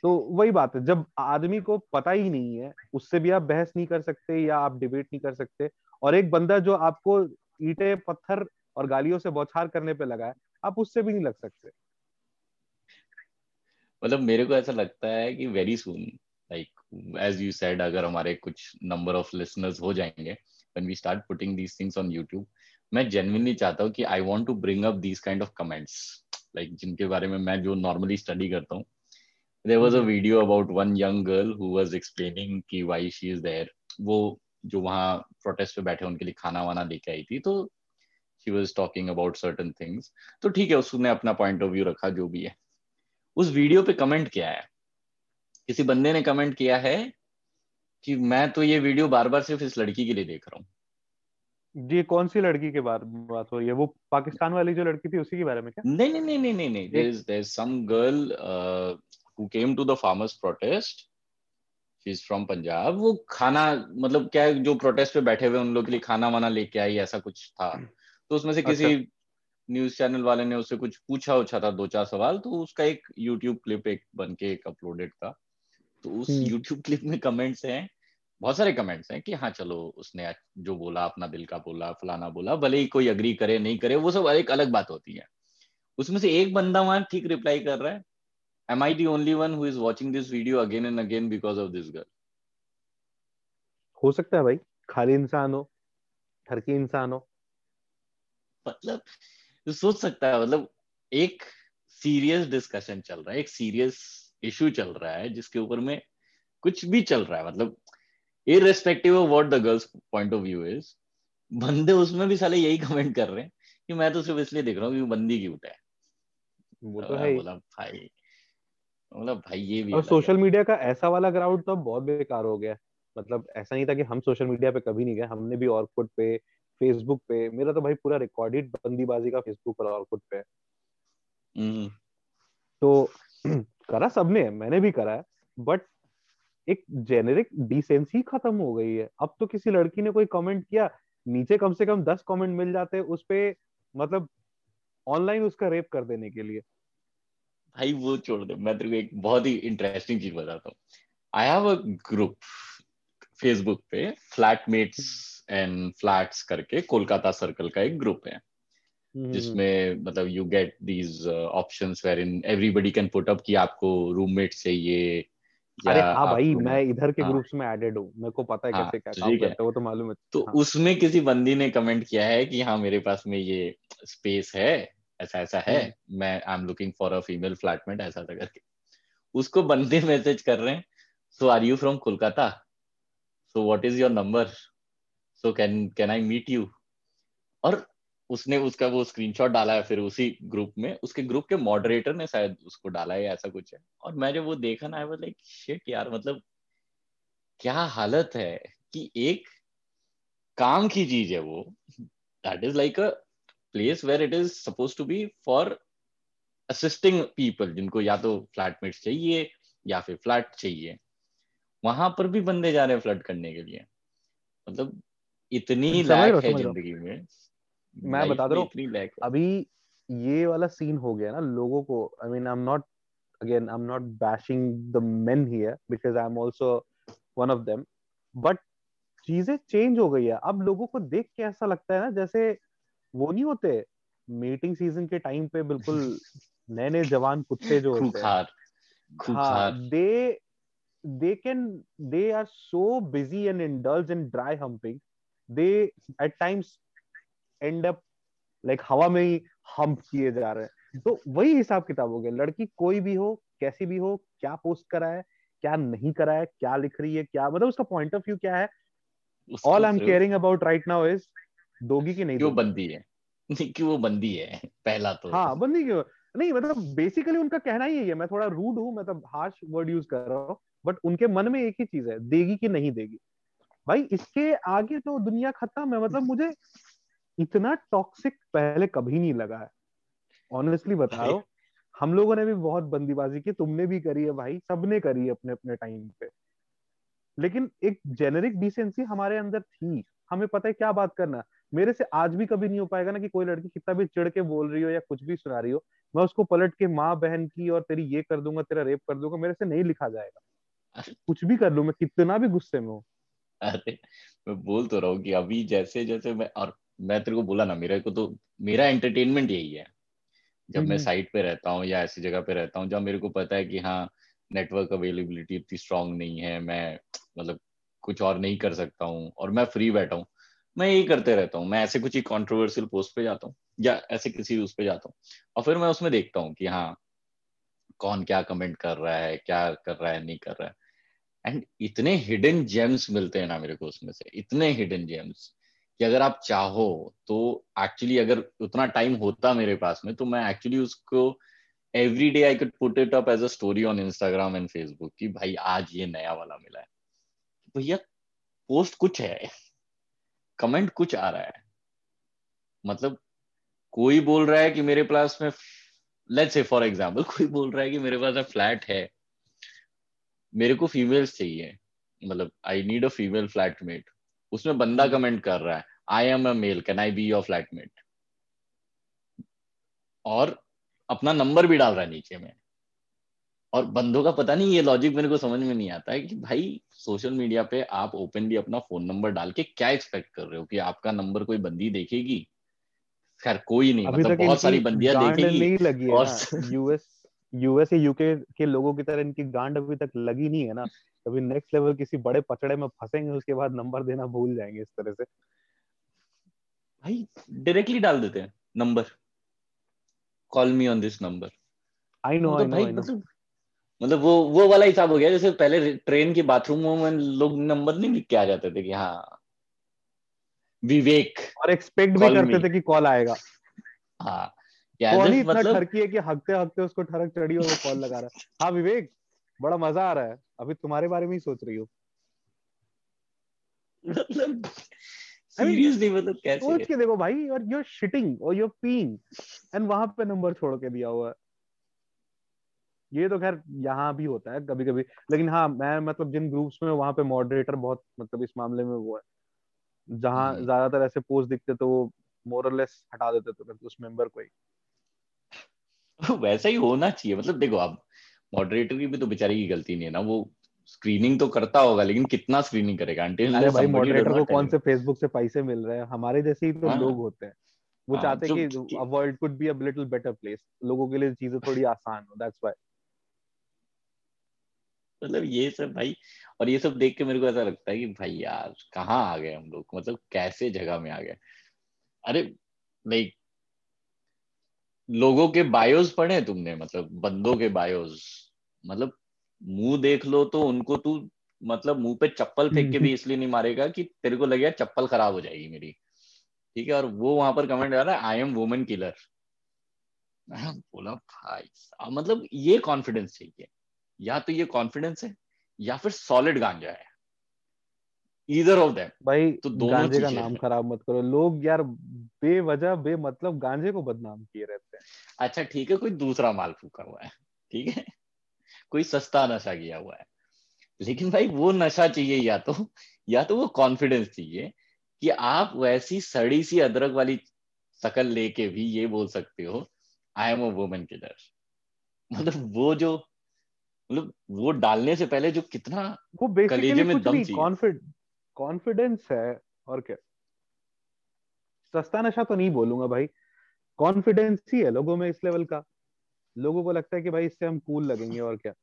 तो वही बात है जब आदमी को पता ही नहीं है उससे भी आप बहस नहीं कर सकते या आप डिबेट नहीं कर सकते। और एक बंदा जो आपको ईटे पत्थर और गालियों से बौछार करने पे लगा है आप उससे भी नहीं लग सकते। मतलब मेरे को ऐसा लगता है कि very soon like as you said अगर हमारे कुछ नंबर ऑफ़ लिसनर्स हो जाएँगे when we start putting these things on YouTube मैं जेनविनली चाहता हूँ कि I want to bring up these kind of comments like जिनके बारे में मैं जो नॉर्मली स्टडी करता हूँ. There was a video about one young girl who was explaining की वाई शी इज़ देयर वो जो वहाँ प्रोटेस्ट पे बैठे उनके लिए खाना वाना लेके आई थी तो she was talking about certain things तो ठीक है उसने अपना पॉइंट ऑफ़ व्यू रखा जो भी है। उस वीडियो पे कमेंट क्या है? किसी बंदे ने कमेंट किया है कि मैं तो ये वीडियो बार बार सिर्फ़ इस लड़की के लिए देख रहा हूँ। ये कौन सी लड़की के बारे में बात हो रही है? वो पाकिस्तान वाली जो लड़की थी उसी के बारे में क्या? नहीं नहीं नहीं नहीं नहीं is there is some girl uh, who came to the farmers protest. She is from Punjab वो खाना मतलब क्या है, जो प्रोटेस्ट पे बैठे हुए उन लोग के लिए खाना वाना लेके आई ऐसा कुछ था। तो उसमें से किसी अच्छा। न्यूज़ चैनल वाले ने उससे कुछ पूछा उछा था दो चार सवाल तो उसका एक यूट्यूब क्लिप एक बन के एक अपलोडेड था। तो उस हम्म। यूट्यूब क्लिप में कमेंट्स हैं बहुत सारे कमेंट्स हैं कि हाँ चलो उसने जो बोला अपना दिल का बोला फलाना बोला भले ही कोई अग्री करे नहीं करे वो सब एक अलग बात होती है। उसमें से एक बंदा वहाँ ठीक रिप्लाई कर रहा है am I the only one who is watching this video again and again because of this girl हो सकता है भाई खाली इंसान हो ठरकी इंसान हो। मतलब तो सोच सकता है मतलब एक सीरियस डिस्कशन चल रहा है एक सीरियस इशू चल रहा है जिसके ऊपर में कुछ भी चल रहा है। मतलब irrespective of what the girl's point of view is बंदे उसमें भी साले यही कमेंट कर रहे हैं कि मैं तो सिर्फ़ इसलिए देख रहा हूँ कि बंदी क्यूट है। वो तो तो है बोला भाई मतलब भाई ये भी और सोशल मीडिया का ऐसा वाला ग्राउंड तो बहुत बेकार हो गया। मतलब ऐसा नहीं था कि हम सोशल मीडिया पे कभी नहीं गए। हमने भी ऑर्कुट पे फेसबुक पे मेरा तो भाई पूरा रिकॉर्डेड बंदीबाजी का फेसबुक और ऑर्कुट पे। हम्म, तो करा सबने, मैंने भी करा है बट एक जेनेरिक डिसेंसी खत्म हो गई है। अब तो किसी लड़की ने कोई कमेंट किया, नीचे कम से कम दस कमेंट मिल जाते हैं, उस मतलब ऑनलाइन उसका रेप कर देने के लिए। भाई वो छोड़ दे, मैं तेरे एक बहुत ही इंटरेस्टिंग चीज़ बताता हूँ। I have a group Facebook पे फ्लैटमेट्स एंड फ्लैट्स करके कोलकाता सर्कल का एक ग्रुप है। जिसमें मतलब you get these options where in everybody can put up कि आपको रूममेट चाहिए अरे हाँ भाई मैं इधर के हाँ। ग्रुप्स में एडेड हूँ मेरे को पता है हाँ, कैसे क्या तो काम। करता है वो तो मालूम है तो हाँ। उसमें किसी बंदी ने कमेंट किया है कि हाँ मेरे पास में ये स्पेस है ऐसा ऐसा है हम्म। मैं I am looking for a female flatmate ऐसा ऐसा करके उसको बंदे मैसेज कर रहे हैं so are you from Kolkata so what is your number so can can I meet you और उसने उसका वो स्क्रीनशॉट डाला है फिर उसी ग्रुप में उसके ग्रुप के मॉडरेटर ने शायद उसको डाला है ऐसा कुछ है। और मैं जब वो देखा ना आई वाज लाइक शिट यार मतलब क्या हालत है कि एक काम की चीज़ है वो। That is like a place where it is suppose to be for assisting people जिनको या तो फ्लैटमेट्स चाहिए या फिर फ्लैट चाहिए। वहाँ पर भी बंदे जा रहे हैं फ्लड करने के लिए। मतलब इतनी लैक है। ज़िंदगी में। मैं बता दो अभी ये वाला सीन हो गया ना लोगों को I mean I am not again I am not bashing the men here because I am also one of them but चीज़ें चेंज हो गई है। अब लोगों को देख के ऐसा लगता है ना जैसे वो नहीं होते मीटिंग सीज़न के टाइम पे बिल्कुल [LAUGHS] नए नए जवान कुत्ते जो होते हैं। हाँ दे they can they are so busy and indulge in dry humping they at end up like हवा में ही हम्प किए जा रहे हैं। तो वही हिसाब किताब हो गया। लड़की कोई भी हो कैसी भी हो क्या पोस्ट करा है क्या नहीं करा है क्या लिख रही है क्या मतलब उसका पॉइंट ऑफ़ व्यू क्या है? All I am caring about right now is दोगी की नहीं क्यों बंदी है। क्यों वो बंदी है पहला तो। हाँ बंदी क्यों? नहीं मतलब बेसिकली उनका कहना ही है। मैं थोड़ा रूड हूँ मतलब हार्श वर्ड यूज़ कर रहा हूँ बट उनके मन में एक ही चीज़ है देगी कि नहीं देगी। भाई इसके आगे तो दुनिया खत्म है मतलब मुझे इतना टॉक्सिक पहले कभी नहीं लगा है। ऑनेस्टली बता रहा हम लोगों ने भी बहुत बंदीबाजी की तुमने भी करी है भाई सबने करी है अपने अपने टाइम पे। लेकिन एक जेनेरिक डिसेंसी हमारे अंदर थी। हमें पता है क्या बात करना। मेरे से आज भी कभी नहीं हो पाएगा ना कि कोई लड़की कितना भी चिड़ के बोल रही हो या कुछ भी सुना रही हो मैं उसको पलट के माँ बहन की और तेरी ये कर दूँगा तेरा रेप कर दूँगा मेरे से नहीं लिखा जाएगा। कुछ भी कर लू मैं कितना भी गुस्से में हूँ। अरे मैं बोल तो रहा हूँ कि अभी जैसे जैसे मैं और मैं तेरे को बोला ना मेरे को तो मेरा एंटरटेनमेंट यही है। जब मैं साइट पे रहता हूँ या ऐसी जगह पे रहता हूँ जब मेरे को पता है कि हाँ नेटवर्क अवेलेबिलिटी इतनी स्ट्रांग नहीं है मैं मतलब कुछ और नहीं कर सकता हूँ और मैं फ्री बैठा हूँ मैं यही करते रहता हूँ। मैं ऐसे कुछ ही कॉन्ट्रोवर्सियल पोस्ट पे जाता हूँ या ऐसे किसी उस पे जाता हूँ और फिर मैं उसमें देखता हूँ कि हाँ कौन क्या कमेंट कर रहा है क्या कर रहा है नहीं कर रहा है। एंड इतने हिडन जेम्स मिलते हैं ना मेरे को उसमें से इतने हिडन जेम्स कि अगर आप चाहो तो एक्चुअली अगर उतना टाइम होता मेरे पास में तो मैं एक्चुअली उसको every day I could put it up as a story on Instagram and Facebook कि भाई आज ये नया वाला मिला है। भैया पोस्ट कुछ है? कमेंट कुछ आ रहा है? मतलब कोई बोल रहा है कि मेरे पास में लेट्स से फॉर एग्जांपल कोई बोल रहा है कि मेरे पास फ्लैट है। मेरे को फीमेल्स चाहिए। मतलब I need a female flatmate उसमें बंदा कमेंट कर रहा है I am a male can I be your flatmate और अपना नंबर भी डाल रहा है नीचे में। और बंदों का पता नहीं ये लॉजिक मेरे को समझ में नहीं आता है कि भाई सोशल मीडिया पे आप ओपनली अपना फ़ोन नंबर डाल के क्या एक्सपेक्ट कर रहे हो कि आपका नंबर कोई बंदी देखेगी? खैर कोई नहीं मतलब बहुत सारी बंदियाँ देखेगी। नहीं लगी और यूएस यूएस या यूके के लोगों की तरह इनकी गांड अभी तक लगी नहीं है ना। कभी नेक्स्ट लेवल किसी बड़े पचड़े में फंसेंगे उसके बाद नंबर देना भूल जाएँगे इस तरह से। भाई डायरेक्टली डाल देते हैं number call me on this number I know I know मतलब मतलब वो वो वाला हिसाब हो गया जैसे पहले ट्रेन के बाथरूमों में लोग नंबर नहीं लिख के आ जाते थे कि हाँ। विवेक और एक्सपेक्ट भी करते थे कि कॉल आएगा। हाँ कौन ही इतना मतलब... ठरकी है कि हकते हकते उसको ठरक चढ़ी और वो कॉल लगा रहा है। हाँ विवेक बड़ा मज़ा आ रहा है। अभी तुम्हारे बारे में ही सोच रही हो। मतलब सीरियसली मतलब कैसे सोच के देखो भाई और यू शिटिंग और यू पीइंग एंड वहाँ पे नंबर छोड़ के दिया हुआ है। ये तो खैर यहाँ भी होता है कभी कभी लेकिन हाँ मैं मतलब जिन ग्रुप्स में वहाँ पे मॉडरेटर बहुत मतलब इस मामले में वो है। जहाँ हम्म। ज़्यादातर ऐसे पोस्ट दिखते तो वो मोरलेस हटा देते तो उस मेंबर को ही। [LAUGHS] वैसा ही होना चाहिए मतलब देखो आप मॉडरेटर की भी तो बेचारी की गलती नहीं है ना वो स्क्रीनिंग तो करता होगा लेकिन कितना स्क्रीनिंग करेगा? अरे भाई मॉडरेटर को कौन से फेसबुक से पैसे मिल रहे हैं? हमारे जैसे ही तो हाँ, लोग होते हैं। वो हाँ, चाहते हैं कि world could be a little better place लोगों के लिए चीज़ें थोड़ी [LAUGHS] आसान हो दैट्स व्हाई मतलब ये सब भाई और ये सब देख के मेरे को ऐसा लगता है कि भाई यार कहाँ आ गए हम लोग? मतलब कैसे जगह में आ गए? अरे लाइक लोगों के बायोस पढ़े तुमने? मतलब बंदों के बायोस मतलब मुँह देख लो तो उनको तू मतलब मुँह पे चप्पल फेंक के भी इसलिए नहीं मारेगा कि तेरे को लगेगा चप्पल खराब हो जाएगी मेरी। ठीक है? और वो वहाँ पर कमेंट कर रहा है आई एम वुमेन किलर बोला भाई मतलब ये कॉन्फिडेंस चाहिए। या तो ये कॉन्फिडेंस है या फिर सॉलिड गांजा है। इधर ऑफ़ देम भाई तो गांजे का नाम खराब मत करो। लोग यार बेवजह बेमतलब गांजे को बदनाम किए रहते हैं। अच्छा ठीक है कोई दूसरा माल फूका हुआ है। ठीक है? कोई सस्ता नशा किया हुआ है। लेकिन भाई वो नशा चाहिए या तो या तो वो कॉन्फिडेंस चाहिए कि आप वैसी सड़ी सी अदरक वाली शकल लेके भी ये बोल सकते हो I am a women killer मतलब वो जो मतलब वो डालने से पहले जो कितना वो कलेजे में दम चाहिए। कॉन्फिडेंस है और क्या। सस्ता नशा तो नहीं बोलूँगा भाई। कॉन्फिडेंस ही है लोगों में इस लेवल का। लोगों को लगता है कि भाई इससे हम कूल लगेंगे और क्या।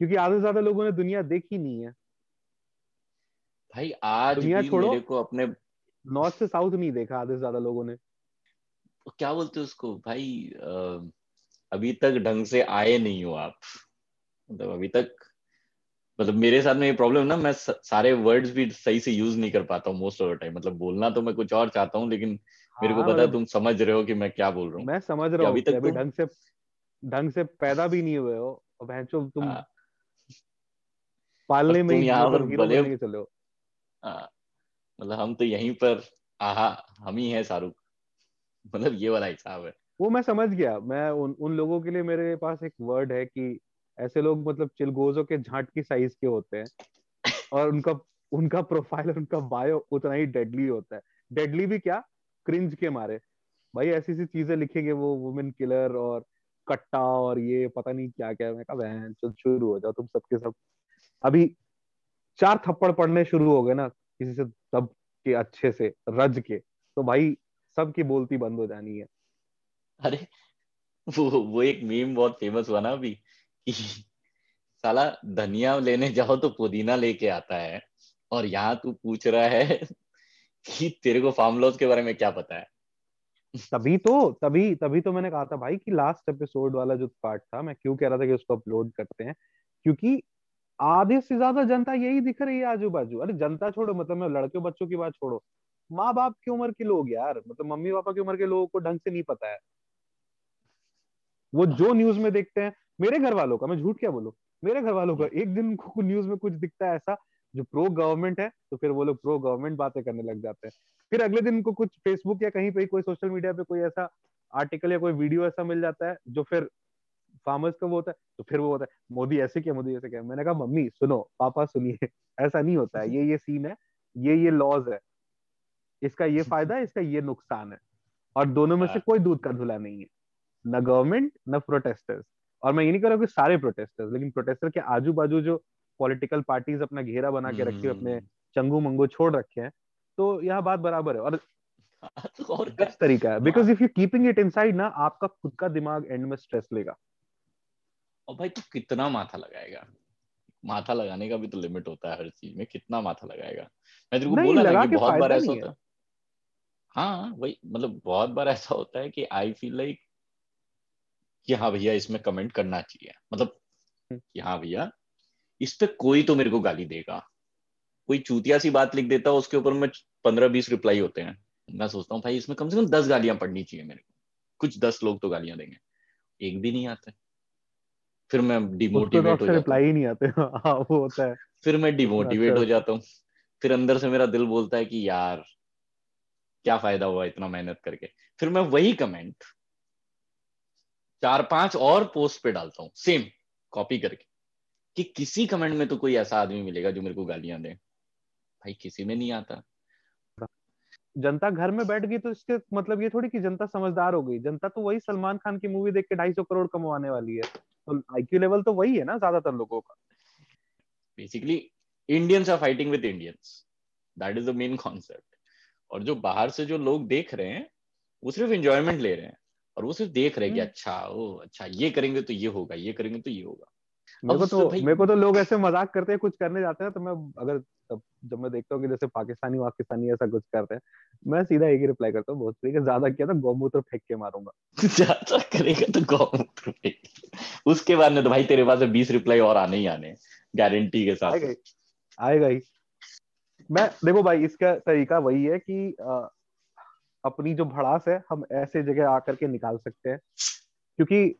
क्योंकि आधे से ज़्यादा लोगों ने दुनिया देखी नहीं है। भाई आज दुनिया भी मेरे को अपने नॉर्थ से साउथ नहीं देखा आधे से ज़्यादा लोगों ने। क्या बोलते उसको? भाई अभी तक ढंग से आए नहीं हो आप। मतलब अभी तक मतलब मेरे साथ में ये प्रॉब्लम ना मैं सारे वर्ड्स भी सही से यूज़ नहीं कर पाता हूँ मोस्ट ऑफ़ द टाइम मतलब बोलना तो मैं कुछ और चाहता हूँ लेकिन हाँ, मेरे को हाँ, पता है मतलब तुम समझ रहे हो कि मैं क्या बोल रहा हूँ। मैं समझ रहा हूँ अभी तक ढंग से ढंग से पैदा भी नहीं हुए हो। और तुम हाँ, पालने में यहाँ पर बनने के चले हो। मतलब हम तो यहीं पर आहा हम ही हैं शाहरुख। मतलब ये वाला हिसाब है। वो मैं समझ गया। मैं उन उन लोगों के लिए मेरे पास एक वर्ड है कि ऐसे लोग मतलब चिलगोजों के झाट की साइज़ के होते हैं और उनका उनका प्रोफ़ाइल उनका बायो उतना ही डेडली होता है। डेडली भी क्या? क्रिंज के मारे। भाई ऐसी सी चीज़ें लिखेंगे वो वुमेन किलर और कट्टा और ये पता नहीं क्या क्या मैं कहा शुरू हो जाओ तुम सबके सब अभी चार थप्पड़ पड़ने शुरू हो गए ना किसी से दब के अच्छे से रज के। तो भाई सबकी बोलती बंद हो जानी है। अरे वो वो एक मीम बहुत फ़ेमस हुआ ना अभी साला धनिया लेने जाओ तो पुदीना लेके आता है और यहाँ तू पूछ रहा है कि तेरे को फार्म लॉस के बारे में क्या पता है? तभी तो तभी तभी तो मैंने कहा था भाई कि लास्ट एपिसोड वाला जो पार्ट था मैं क्यों कह रहा था कि उसको अपलोड करते हैं? क्योंकि आधे से ज़्यादा जनता यही दिख रही है आजू बाजू अरे जनता छोड़ो मतलब मैं लड़के बच्चों की बात छोड़ो। माँ बाप की उम्र के लोग यार मतलब मम्मी पापा की उम्र के लोगों को ढंग से नहीं पता है। वो जो न्यूज़ में देखते हैं, मेरे घर वालों का, मैं झूठ क्या बोलू? मेरे घर वालों का, एक दिन न्यूज़ में कुछ दिखता है ऐसा, जो प्रो गवर्नमेंट है तो फिर वो लोग प्रो गवर्नमेंट बातें करने लग जाते हैं। फिर अगले दिन को कुछ फेसबुक या कहीं पे कोई सोशल मीडिया पे कोई ऐसा आर्टिकल या कोई वीडियो ऐसा मिल जाता है, जो फिर फार्मर्स का वो होता है तो फिर वो होता है मोदी ऐसे क्या मोदी ऐसे क्या। मैंने कहा मम्मी सुनो पापा सुनिए ऐसा नहीं होता है ये ये सीन है ये ये लॉज है इसका ये फ़ायदा है इसका ये नुकसान है। और दोनों में से हाँ। कोई दूध का धुला नहीं है न गवर्नमेंट न प्रोटेस्टर्स और मैं ये नहीं कर रहा कि सारे प्रोटेस्टर्स लेकिन प्रोटेस्टर के आजू बाजू जो पॉलिटिकल पार्टीज़ अपना घेरा बना के रखी अपने हम्म। चंगू मंगू छोड़ रखे हैं तो यह बात बराबर है। और तो और बेस्ट तरीका है because if you keeping it inside ना आपका खुद का दिमाग एंड में स्ट्रेस लेगा। और भाई तू तो कितना माथा लगाएगा? माथा लगाने का भी तो लिमिट होता है हर चीज़ में कितना माथा लगाएगा? मैं तेरे को बोला था कि बहुत बार ऐसा होता है। हाँ। वही मतलब बहुत बार ऐसा होता है कि आई फील लाइक कि हाँ भैया इसमें कमेंट करना चाहिए। मतलब हम्म। कि हाँ भैया इस पे कोई तो मेरे को गाली देगा। कोई चूतिया सी बात लिख देता है उसके ऊपर में पंद्रह बीस रिप्लाई होते हैं। मैं सोचता हूँ भाई इसमें कम से कम दस गालियाँ पढ़नी चाहिए मेरे को। कुछ दस लोग तो गालियाँ देंगे। एक भी नहीं आते। फिर मैं डिमोटिवेट तो हो जाता रिप्लाई नहीं आते। [LAUGHS] हाँ वो होता है। फिर मैं डिमोटिवेट अच्छा। हो जाता हूँ। फिर अंदर से मेरा दिल बोलता है कि यार क्या फ़ायदा हुआ इतना मेहनत करके? फिर मैं वही कमेंट चार पाँच और पोस्ट पे डालता हूँ सेम कॉपी करके। कि किसी कमेंट में तो कोई ऐसा आदमी मिलेगा जो मेरे को गालियाँ दे। भाई किसी में नहीं आता। जनता घर में बैठ गई तो इसके मतलब ये थोड़ी कि जनता समझदार हो गई। जनता तो वही सलमान खान की मूवी देख के ढाई सौ करोड़ कमवाने वाली है। तो आईक्यू लेवल तो वही है ना ज़्यादातर लोगों का। Basically Indians are fighting with Indians that is the main concept और जो बाहर से जो लोग देख रहे हैं वो सिर्फ़ एंजॉयमेंट ले रहे हैं। और वो सिर्फ़ देख रहे हैं कि हम्म। अच्छा ओ अच्छा ये करेंगे तो ये होगा ये करेंगे तो ये होगा। मेरे को तो मेरे को तो लोग ऐसे मज़ाक करते हैं कुछ करने जाते हैं तो मैं अगर जब मैं देखता हूँ कि जैसे पाकिस्तानी वाकिस्तानी ऐसा कुछ करते हैं मैं सीधा एक ही रिप्लाई करता हूँ बहुत ठीक है ज़्यादा किया तो गौमूत्र फेंक के मारूँगा। [LAUGHS] ज़्यादा करेगा तो गौमूत्र फेंक उसके बाद में तो भाई तेरे पास बीस रिप्लाई और आने ही आने गारंटी के साथ। आएगा आएगा ही मैं देखो भाई इसका तरीका वही है कि आ, अपनी जो भड़ास है हम ऐसे जगह आकर के निकाल सकते हैं। क्योंकि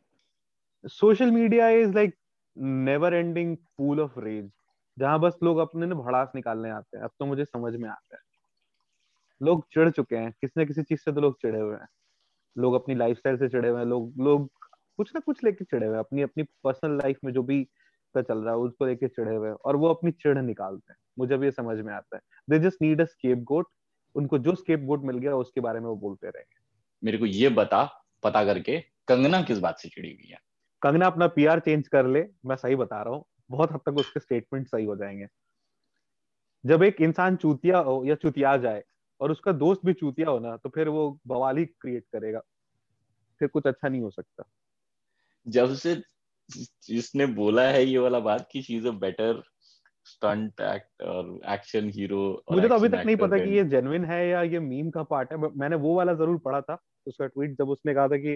social media is like never ending pool of rage जहाँ बस लोग अपने ने भड़ास निकालने आते हैं। अब तो मुझे समझ में आता है। लोग चिढ़ चुके हैं। किसी न किसी चीज़ से तो लोग चिढ़े हुए हैं। लोग अपनी लाइफस्टाइल से चिढ़े हुए हैं। लोग लोग कुछ ना कुछ लेके चिढ़े हुए हैं। अपनी अपनी पर्सनल लाइफ में जो भी का चल रहा है उसको लेके चिढ़े हुए हैं। और वो अपनी चिढ़ निकालते हैं। मुझे भी ये समझ में आता है। They just need a scapegoat उनको जो स्केप गोट मिल गया, उसके बारे में वो बोलते रहेंगे। मेरे को ये बता, पता करके कंगना किस बात से चिड़ी हुई है? कंगना अपना पीआर चेंज कर ले मैं सही बता रहा हूँ। बहुत हद तक उसके स्टेटमेंट सही हो जाएँगे। जब एक इंसान चूतिया हो या चुतिया जाए और उसका दोस्त भी चूतिया हो ना तो फिर वो बवाली क्रिएट करेगा। फिर कुछ अच्छा नहीं हो सकता। जब से जिसने बोला है ये वाला बात कि she is a better stunt act और एक्शन हीरो मुझे तो अभी तक नहीं पता कि ये जेन्युइन है या ये मीम का पार्ट है मैंने वो वाला ज़रूर पढ़ा था उसका ट्वीट जब उसने कहा था कि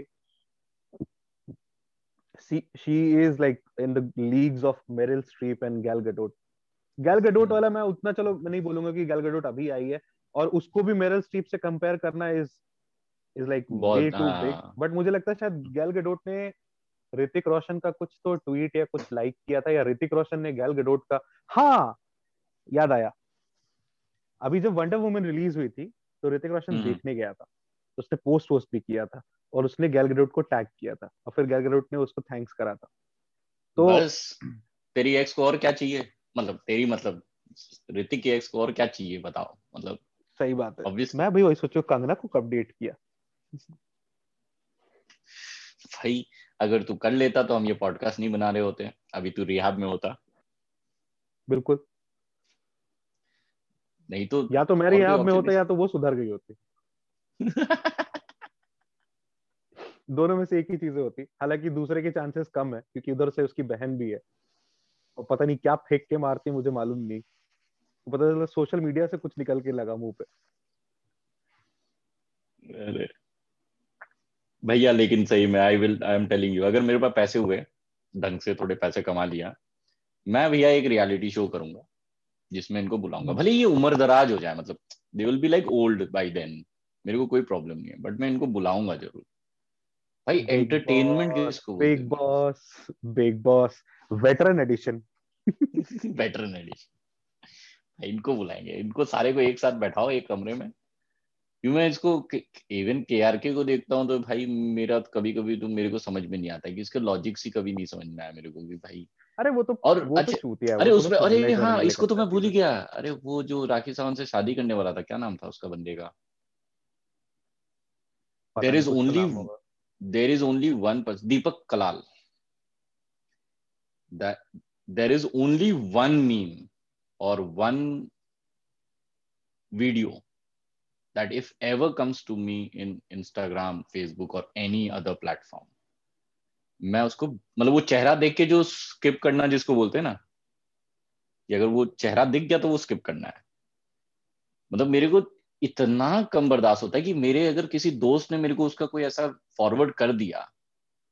she is like in the leagues of Meryl Streep and Gal Gadot. गैल गडोट वाला मैं उतना चलो मैं नहीं बोलूँगा कि गैल गडोट अभी आई है और उसको भी मेरल स्ट्रीप से कंपेयर करना is is like way too big but मुझे लगता है शायद गैल गडोट ने ऋतिक रोशन का कुछ तो ट्वीट या कुछ लाइक किया था या ऋतिक रोशन ने गैल गडोट का। हाँ याद आया। अभी जब वंडर वुमन रिलीज़ हुई थी तो ऋतिक रोशन हम्म। देखने गया था। उसने पोस्ट वोस्ट भी किया था। और उसने गैल को टैग किया था और फिर गैल ने उसको थैंक्स करा था। तो बस तेरी एक्स को और क्या चाहिए? मतलब तेरी मतलब ऋतिक की एक्स को और क्या चाहिए बताओ? मतलब सही बात है। Obviously. मैं भी वही सोचो कंगना को कब डेट किया? भाई अगर तू कर लेता तो हम ये पॉडकास्ट नहीं बना रहे होते। अभी तू रिहाब में होता। बिल्कुल। नहीं तो या तो मैं रिहाब में होता या तो वो सुधर गई होती। [LAUGHS] दोनों में से एक ही चीज़ें होती हालाँकि दूसरे के चांसेस कम है, क्योंकि उधर से उसकी बहन भी है। और पता नहीं क्या फेंक के मारती मुझे मालूम नहीं। तो पता चला सोशल मीडिया से कुछ निकल के लगा मुँह पे। अरे। भैया, लेकिन सही में I will I am telling you अगर मेरे पास पैसे हुए, ढंग से थोड़े पैसे कमा लिया, मैं भैया एक रियलिटी शो करूँगा, जिसमें इनको बुलाऊँगा। भले ये उम्र दराज हो जाए मतलब they will be like old by then मेरे को कोई प्रॉब्लम नहीं है बट मैं इनको बुलाऊँगा ज़रूर। भाई एंटरटेनमेंट किसको Bigg Boss Bigg Boss veteran edition veteran edition इनको बुलाएँगे। इनको सारे को एक साथ बैठाओ एक कमरे में। क्यों मैं इसको इवन के आर के को देखता हूँ तो भाई मेरा कभी कभी तो मेरे को समझ में नहीं आता कि इसके लॉजिक ही कभी नहीं समझ में आया मेरे को कि भाई। अरे वो तो और वो अच्छा तो है, अरे तो उसमें अरे हाँ इसको तो मैं भूल ही गया। अरे वो जो राखी सावंत से शादी करने वाला था क्या नाम था उसका बंदे का? There is only there is only one person, Deepak Kalal. That there is only one meme or one video that if ever comes to me in Instagram, Facebook or any other platform, मैं उसको मतलब वो चेहरा देख के जो स्किप करना जिसको बोलते हैं ना अगर वो चेहरा दिख गया तो वो स्किप करना है मतलब मेरे को इतना कम बर्दाश्त होता है कि मेरे अगर किसी दोस्त ने मेरे को उसका कोई ऐसा फॉरवर्ड कर दिया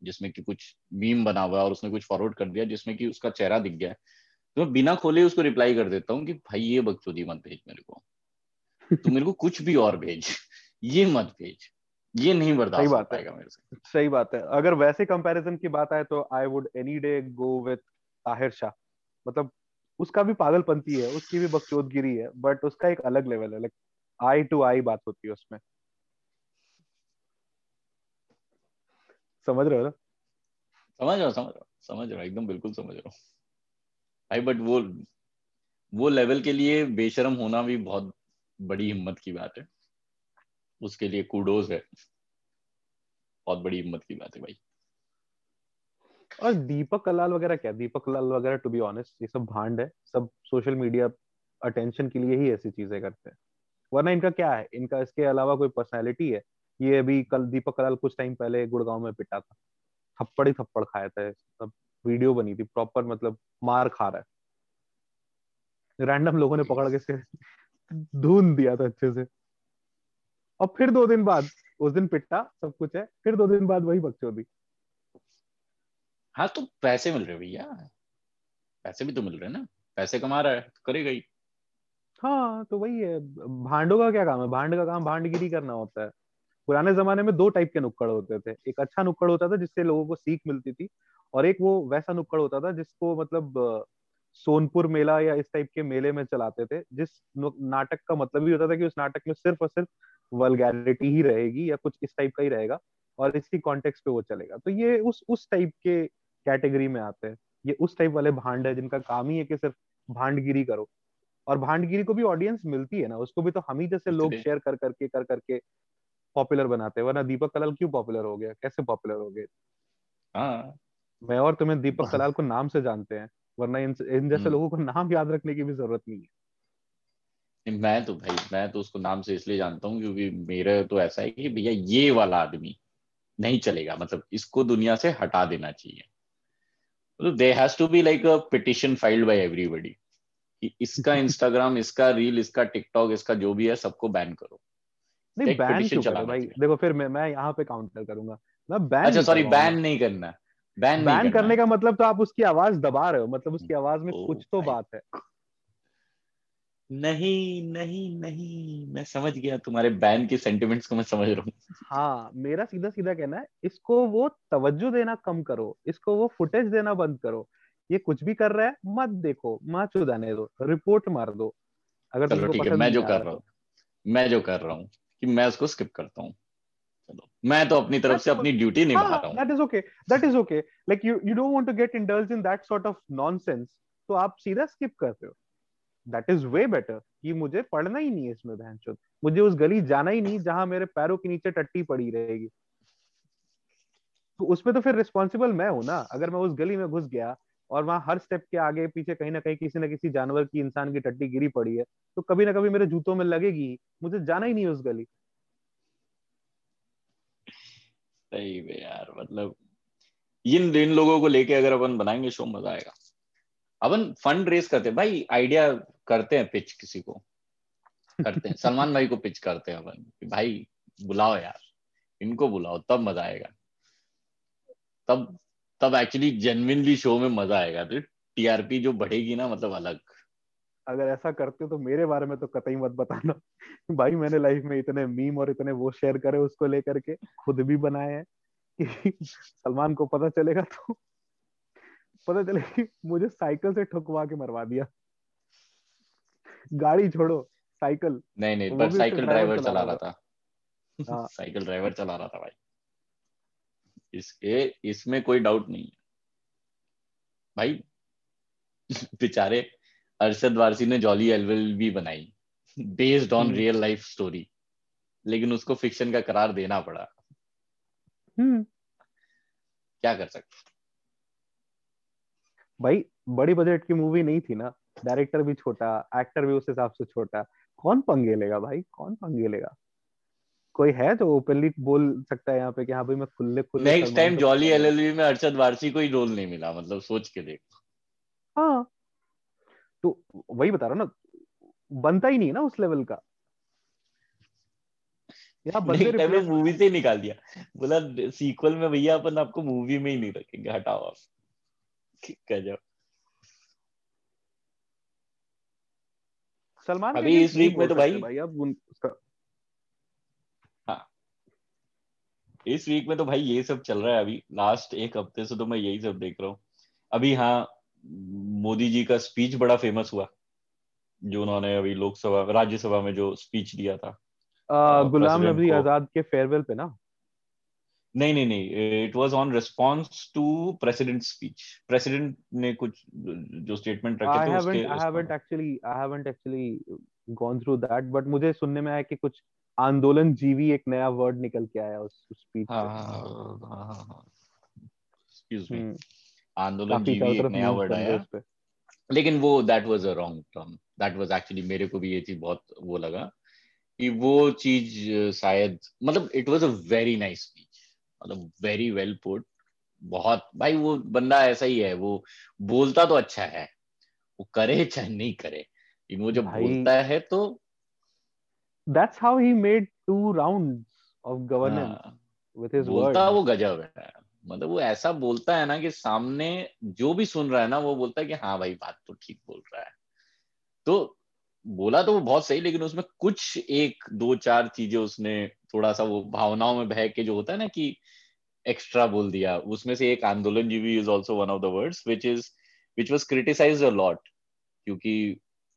जिसमें कि कुछ मीम बना हुआ है और उसने कुछ फॉरवर्ड कर दिया जिसमें कि उसका चेहरा दिख गया तो मैं बिना खोले उसको रिप्लाई कर देता हूँ कि भाई ये बकचोदी मत भेज मेरे को। तो मेरे को कुछ भी और भेज। ये मत भेज। ये नहीं बर्दाश्त सही बात है। मेरे से। सही बात है। अगर वैसे कंपैरिजन की बात आए तो I would any day go with Taher Shah मतलब उसका भी पागलपंती है उसकी भी बकचोदगिरी है बट उसका एक अलग लेवल है। लाइक आई टू आई बात होती है उसमें। समझ रहे हो ना? समझ रहा समझ रहा समझ रहा एकदम बिल्कुल समझ रहा हूँ। भाई बट वो वो लेवल के लिए बेशरम होना भी बहुत बड़ी हिम्मत की बात है। उसके लिए कूडोज है। बहुत बड़ी हिम्मत की बात है भाई। और दीपक कलाल वगैरह क्या? दीपक कलाल वगैरह टू बी ऑनेस्ट ये सब भांड है। सब सोशल मीडिया अटेंशन के लिए ही ऐसी चीज़ें करते हैं। वरना इनका क्या है? इनका इसके अलावा कोई पर्सनैलिटी है? ये अभी कल, दीपक कलाल कुछ टाइम पहले गुड़गांव में पिटा था। थप्पड़ ही थप्पड़ खाया था। सब वीडियो बनी थी। प्रॉपर मतलब मार खा रहा है। रैंडम लोगों ने पकड़ के से ढूंढ दिया था अच्छे से। और फिर दो दिन बाद, उस दिन पिट्टा सब कुछ है। फिर दो दिन बाद वही बकचोदी हाँ तो पैसे मिल रहे भैया। पैसे भी तो मिल रहे ना। पैसे कमा रहा है तो करेगा ही। हाँ तो वही है, भांडों का क्या काम है? भांड का काम भांडगिरी करना होता है। पुराने जमाने में दो टाइप के नुक्कड़ होते थे। एक अच्छा नुक्कड़ होता था, जिससे लोगों को सीख मिलती थी, और एक वो वैसा नुक्कड़ होता था, जिसको मतलब सोनपुर मेला या इस टाइप के मेले में चलाते थे, जिस नाटक का मतलब ही होता था कि उस नाटक में सिर्फ़ और सिर्फ़ वलगैरिटी ही रहेगी या कुछ इस टाइप का ही रहेगा, और इसी कॉन्टेक्स्ट पे वो चलेगा। तो ये उस उस टाइप के कैटेगरी में आते हैं। ये उस टाइप वाले भांड है जिनका काम ही है कि सिर्फ़ भांडगिरी करो। और भांडगिरी को भी ऑडियंस मिलती है ना उसको भी तो हम ही जैसे लोग शेयर कर करके कर करके पॉपुलर बनाते हैं। वरना दीपक कलाल क्यों पॉपुलर हो गया? कैसे पॉपुलर हो गए? हाँ। मैं और तुम्हें दीपक कलाल को नाम से जानते हैं वरना इन इन जैसे हम्म। लोगों को नाम याद रखने की भी ज़रूरत नहीं है। मैं तो भाई मैं तो उसको नाम से इसलिए जानता हूँ क्योंकि मेरा तो ऐसा है कि भैया ये वाला आदमी नहीं चलेगा मतलब इसको दुनिया से हटा देना चाहिए। They has to be like a petition filed by everybody कि इसका इंस्टाग्राम इसका रील इसका टिकटॉक इसका जो भी है सबको बैन करो। नहीं बैन क्यों करो? भाई देखो फिर मैं मैं यहाँ पे काउंटर करूँगा। मैं बैन अच्छा सॉरी बैन नहीं करना। बैन बैन करने। का मतलब तो आप उसकी आवाज़ दबा रहे हो मतलब उसकी आवाज़ में कुछ तो बात है। नहीं नहीं नहीं मैं समझ गया तुम्हारे बैन के सेंटिमेंट्स को मैं समझ रहा हूँ। हाँ मेरा सीधा सीधा कहना है इसको वो तवज्जो देना कम करो इसको वो फुटेज देना बंद करो। ये कुछ भी कर रहा है मत देखो माँ चुदाने दो रिपोर्ट मार दो। अगर चलो ठीक है मैं जो कर रहा हूँ मैं जो कर रहा हूँ कि मैं उसको स्किप करता हूँ। मैं तो अपनी तरफ़ से अपनी ड्यूटी निभा रहा हूँ। That is okay that is okay like you you don't want to get indulge in that sort of nonsense तो आप सीधा स्किप करते हो। दैट इज़ वे बेटर कि मुझे पढ़ना ही नहीं है इसमें बहन मुझे उस गली जाना ही नहीं जहाँ मेरे पैरों के नीचे टट्टी पड़ी रहेगी। तो उसमें तो फिर रिस्पॉन्सिबल मैं हूँ ना। अगर मैं उस गली में घुस गया और वहाँ हर स्टेप के आगे, पीछे कहीं ना कहीं किसी ना किसी जानवर की, इंसान की टट्टी गिरी पड़ी है। तो कभी ना कभी मेरे जूतों में लगेगी मुझे जाना ही नहीं उस गली। सही में यार मतलब इन इन लोगों को लेके अगर अपन बनाएँगे शो मज़ा आएगा। अपन फंड रेस करते हैं। भाई आइडिया करते हैं पिच किसी को। करते हैं। सलमान भाई को पिच करते हैं अपन कि भाई, बुलाओ यार। इनको बुलाओ, तब मज़ा आएगा। तब तब एक्चुअली जेनविनली शो में मज़ा आएगा तो टीआरपी जो बढ़ेगी ना मतलब अलग। अगर ऐसा करते हो तो मेरे बारे में तो कतई मत बताना। भाई मैंने लाइफ में इतने मीम और इतने वो शेयर करे उसको लेकर के खुद भी बनाए हैं कि सलमान को पता चलेगा तो पता चले कि मुझे साइकिल से ठुकवा के मरवा दिया। गाड़ी छोड़ो साइकिल नहीं नहीं पर साइकिल ड्राइवर चला रहा था। हाँ। [LAUGHS] साइकिल ड्राइवर चला रहा था भाई। इसके इसमें कोई डाउट नहीं है। भाई बेचारे अरशद वारसी ने जॉली एलवेल भी बनाई based on real life story लेकिन उसको फिक्शन का करार देना पड़ा। हम्म। क्या कर सकते भाई बड़ी बजट की मूवी नहीं थी ना। डायरेक्टर भी छोटा एक्टर भी उस हिसाब से छोटा। कौन पंगे लेगा भाई? कौन पंगे लेगा? कोई है जो ओपनली बोल सकता है यहाँ पे कि हाँ भाई मैं खुले खुले नेक्स्ट टाइम जॉली एलएलबी में अरशद वारसी को ही रोल नहीं मिला मतलब सोच के देख। हाँ। तो वही बता रहा ना बनता ही नहीं है ना उस लेवल का। मूवी से निकाल दिया। बोला सीक्वल में भैया अपन आपको मूवी में ही नहीं रखेंगे हटाओ आप। गजब सलमान अभी इस वीक में तो भाई। भाई अब उसका हाँ इस वीक में तो भाई ये सब चल रहा है अभी। लास्ट एक हफ़्ते से तो मैं यही सब देख रहा हूँ। अभी हाँ मोदी जी का स्पीच बड़ा फ़ेमस हुआ जो उन्होंने अभी लोकसभा राज्यसभा में जो स्पीच दिया था। आ, गुलाम नबी आज़ाद के फेयरवेल पे ना? नहीं नहीं नहीं it was on response to president speech president ने कुछ जो स्टेटमेंट रखे थे उसके I haven't actually I haven't actually gone through that but मुझे सुनने में आया कि कुछ आंदोलन जीवी एक नया वर्ड निकल के आया उस स्पीच हाँ हाँ हाँ हाँ, मी आंदोलन जीवी एक नया वर्ड आया। लेकिन वो that was a wrong term that was actually मेरे को भी ये चीज़ बहुत वो लगा कि वो चीज़ शायद मतलब it was a very nice speech मतलब वेरी वेल पुट बहुत भाई वो बंदा ऐसा ही है वो बोलता तो अच्छा है वो करे चाहे नहीं करे। वो जब बोलता है तो that's how he made two rounds of governance हाँ, with his बोलता वो गजब है। मतलब वो ऐसा बोलता है ना कि सामने जो भी सुन रहा है ना वो बोलता है कि हाँ भाई बात तो ठीक बोल रहा है। तो बोला तो वो बहुत सही लेकिन उसमें कुछ एक दो चार चीज़ें उसने थोड़ा सा वो भावनाओं में बह के जो होता है ना कि एक्स्ट्रा बोल दिया। उसमें से एक आंदोलन जीवी is also one of the words which is which was criticise a lot क्योंकि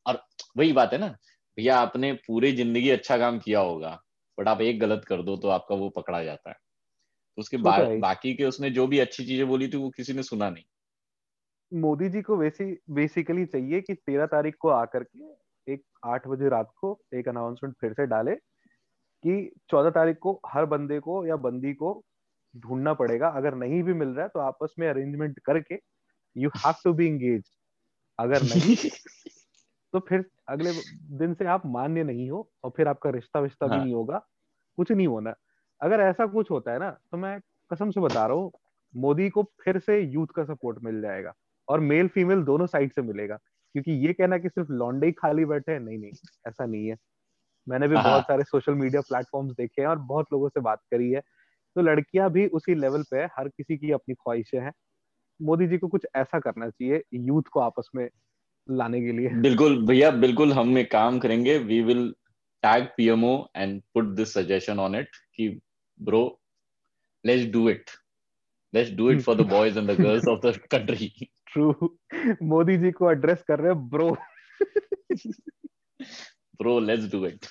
और वही बात है ना भैया आपने पूरी ज़िंदगी अच्छा काम किया होगा बट आप एक गलत कर दो तो आपका वो पकड़ा जाता है। तो उसके बा, बाकी के उसने जो भी अच्छी चीज़ें बोली थी वो किसी ने सुना नहीं। मोदी जी को वैसी बेसिकली चाहिए कि तेरह तारीख को आकर के एक आठ बजे रात को एक अनाउंसमेंट फिर से डाले कि चौदह तारीख को हर बंदे को या बंदी को ढूंढना पड़ेगा। अगर नहीं भी मिल रहा है तो आपस में अरेंजमेंट करके you have to be engage अगर नहीं [LAUGHS] तो फिर अगले दिन से आप मान्य नहीं हो और फिर आपका रिश्ता विश्ता हाँ. भी नहीं होगा कुछ नहीं होना अगर ऐसा कुछ होता है ना तो मैं कसम से बता रहा हूँ मोदी को फिर से यूथ का सपोर्ट मिल जाएगा और मेल फीमेल दोनों साइड से मिलेगा क्योंकि ये कहना कि सिर्फ़ लॉन्डे ही खाली बैठे हैं नहीं नहीं ऐसा नहीं है मैंने भी हाँ। बहुत सारे सोशल मीडिया प्लेटफॉर्म्स देखे हैं और बहुत लोगों से बात करी है तो लड़कियाँ भी उसी लेवल पे है हर किसी की अपनी ख्वाहिशें हैं मोदी जी को कुछ ऐसा करना चाहिए यूथ को आपस में लाने के लिए। बिल्कुल भैया बिल्कुल हम एक काम करेंगे। We will tag PMO and put this suggestion on it कि bro let's do it let's do it for the boys and the girls of the country through Modi ji को एड्रेस कर रहे हैं bro bro let's do it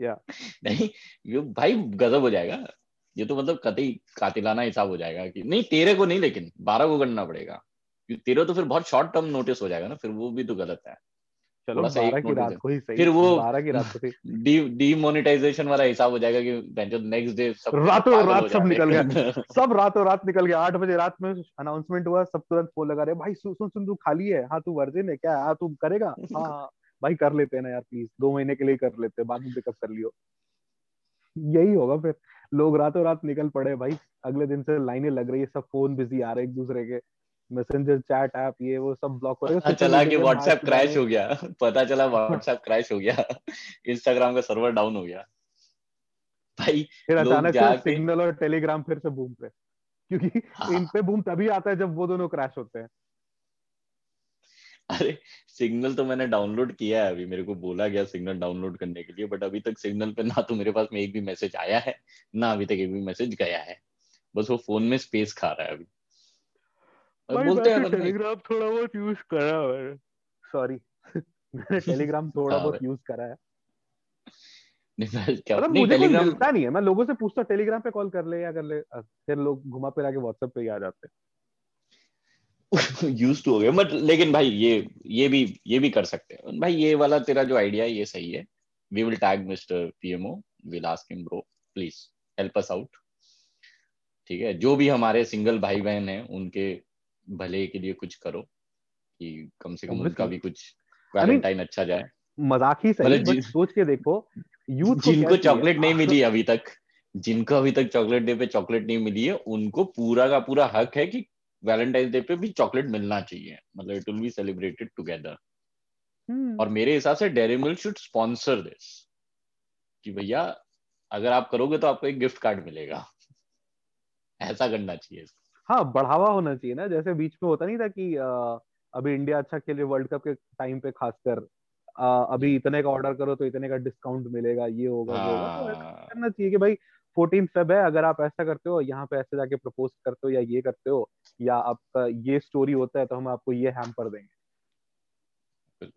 या नहीं ये भाई गजब हो जाएगा। ये तो मतलब कतई कातिलाना हिसाब हो जाएगा कि नहीं तेरे को नहीं लेकिन बारह को करना पड़ेगा। तेरह तो फिर बहुत शॉर्ट टर्म नोटिस हो जाएगा ना फिर वो भी तो गलत है। चलो बारह की रात को ही सही फिर वो बारह की रात को डी डीमोनेटाइजेशन [LAUGHS] वाला हिसाब हो जाएगा कि नेक्स्ट डे सब रातों रात सब निकल गया। [LAUGHS] सब रातों रात निकल गया। आठ बजे रात में अनाउंसमेंट हुआ सब तुरंत फ़ोन लगा रहे भाई सुन सुन तू खाली है। हाँ तू वर्जिन है क्या? हाँ तू करेगा? [LAUGHS] हाँ भाई कर लेते हैं ना यार प्लीज़ दो महीने के लिए कर लेते हैं बाद में पिकअप कर लियो। यही होगा फिर। लोग रातों रात निकल पड़े भाई अगले दिन से लाइनें लग रही है सब फ़ोन बिज़ी आ रहे एक दूसरे के। मैसेंजर चैट ऐप ये वो सब ब्लॉक हो रहे चला कि व्हाट्सएप क्रैश हो गया। [LAUGHS] पता चला व्हाट्सएप क्रैश हो गया। [LAUGHS] इंस्टाग्राम का सर्वर डाउन हो गया। भाई फिर अचानक से सिग्नल और टेलीग्राम फिर से बूम पे। क्योंकि हाँ। इन पे बूम तभी आता है जब वो दोनों क्रैश होते हैं। अरे सिग्नल तो मैंने डाउनलोड किया है अभी। मेरे को बोला गया सिग्नल डाउनलोड करने के लिए बट अभी तक सिग्नल पे ना तो मेरे पास में एक भी मैसेज आया है ना अभी तक एक भी मैसेज गया है। बस वो फ़ोन में स्पेस खा रहा है अभी। बोलते हैं टेलीग्राम थोड़ा बहुत यूज़ [LAUGHS] [LAUGHS] करा है। सॉरी मैंने टेलीग्राम थोड़ा बहुत यूज़ करा है। क्या मतलब मुझे टेलीग्राम मिलता नहीं है। मैं लोगों से पूछता टेलीग्राम पे कॉल कर ले या कर ले फिर लोग घुमा फिरा के व्हाट्सएप पे ही आ जाते हैं। [LAUGHS] यूज़ टू हो गया। बट लेकिन भाई ये ये भी ये भी कर सकते हैं। भाई ये वाला तेरा जो आइडिया है ये सही है। We will tag mister PMO will ask him bro please help us out ठीक है? जो भी हमारे सिंगल भाई बहन हैं उनके भले के लिए कुछ करो कि कम से कम उनका भी कुछ वैलेंटाइन अच्छा जाए। मज़ाक ही सही मतलब सोच के देखो यूथ जिनको चॉकलेट नहीं मिली [LAUGHS] अभी तक जिनको अभी तक चॉकलेट डे पे चॉकलेट नहीं मिली है उनको पूरा का पूरा हक है कि वैलेंटाइन डे पे भी चॉकलेट मिलना चाहिए। मतलब it will be celebrated together और मेरे हिसाब से Dairy Milk should sponsor this कि भैया अगर आप करोगे तो आपको एक गिफ्ट कार्ड मिलेगा। [LAUGHS] ऐसा करना चाहिए हाँ बढ़ावा होना चाहिए ना। जैसे बीच में होता नहीं था कि आ, अभी इंडिया अच्छा खेले वर्ल्ड कप के टाइम पे खासकर अभी इतने का ऑर्डर करो तो इतने का डिस्काउंट मिलेगा ये होगा वो होगा। तो हाँ। करना चाहिए कि भाई फोर्टीन फेब है अगर आप ऐसा करते हो यहाँ पे ऐसे जाके प्रपोज करते हो या ये करते हो या आपका ये स्टोरी होता है तो हम आपको ये हैम्पर देंगे।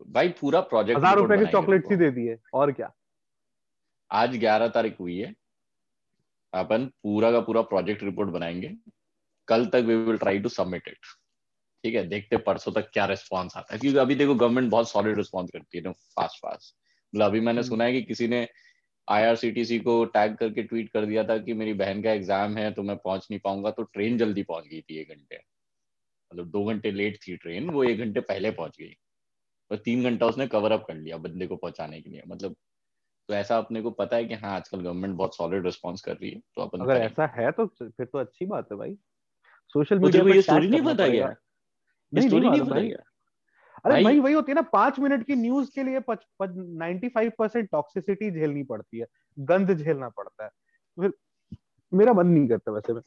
भाई पूरा प्रोजेक्ट हज़ार रुपए के चॉकलेट ही दे दिए और क्या? आज ग्यारह तारीख हुई है। अपन पूरा का पूरा प्रोजेक्ट रिपोर्ट बनाएँगे। कल तक we will try to submit it ठीक है देखते परसों तक क्या रिस्पॉन्स आता है। क्योंकि अभी देखो गवर्नमेंट बहुत सॉलिड रिस्पॉन्स करती है फास्ट फास्ट मतलब अभी मैंने हम्म। सुना है कि किसी ने आईआरसीटीसी को टैग करके ट्वीट कर दिया था कि मेरी बहन का एग्ज़ाम है तो मैं पहुँच नहीं पाऊँगा तो ट्रेन जल्दी पहुँच गई थी एक घंटे। मतलब दो घंटे लेट थी ट्रेन वो एक घंटे पहले पहुँच गई। और तीन घंटा उसने कवर अप कर लिया बंदे को पहुँचाने के लिए। मतलब तो ऐसा अपने को पता है कि हाँ आजकल गवर्नमेंट बहुत सॉलिड रिस्पॉन्स कर रही है तो अपन अगर ऐसा है तो फिर तो अच्छी बात है भाई। सोशल मीडिया पे ये स्टोरी नहीं करना पता क्या स्टोरी नहीं पता क्या अरे भाई वही होती है ना पाँच मिनट की न्यूज़ के लिए नाइन्टी फाइव परसेंट टॉक्सिसिटी झेलनी पड़ती है। गंद झेलना पड़ता है। फिर मेरा मन नहीं करता वैसे में।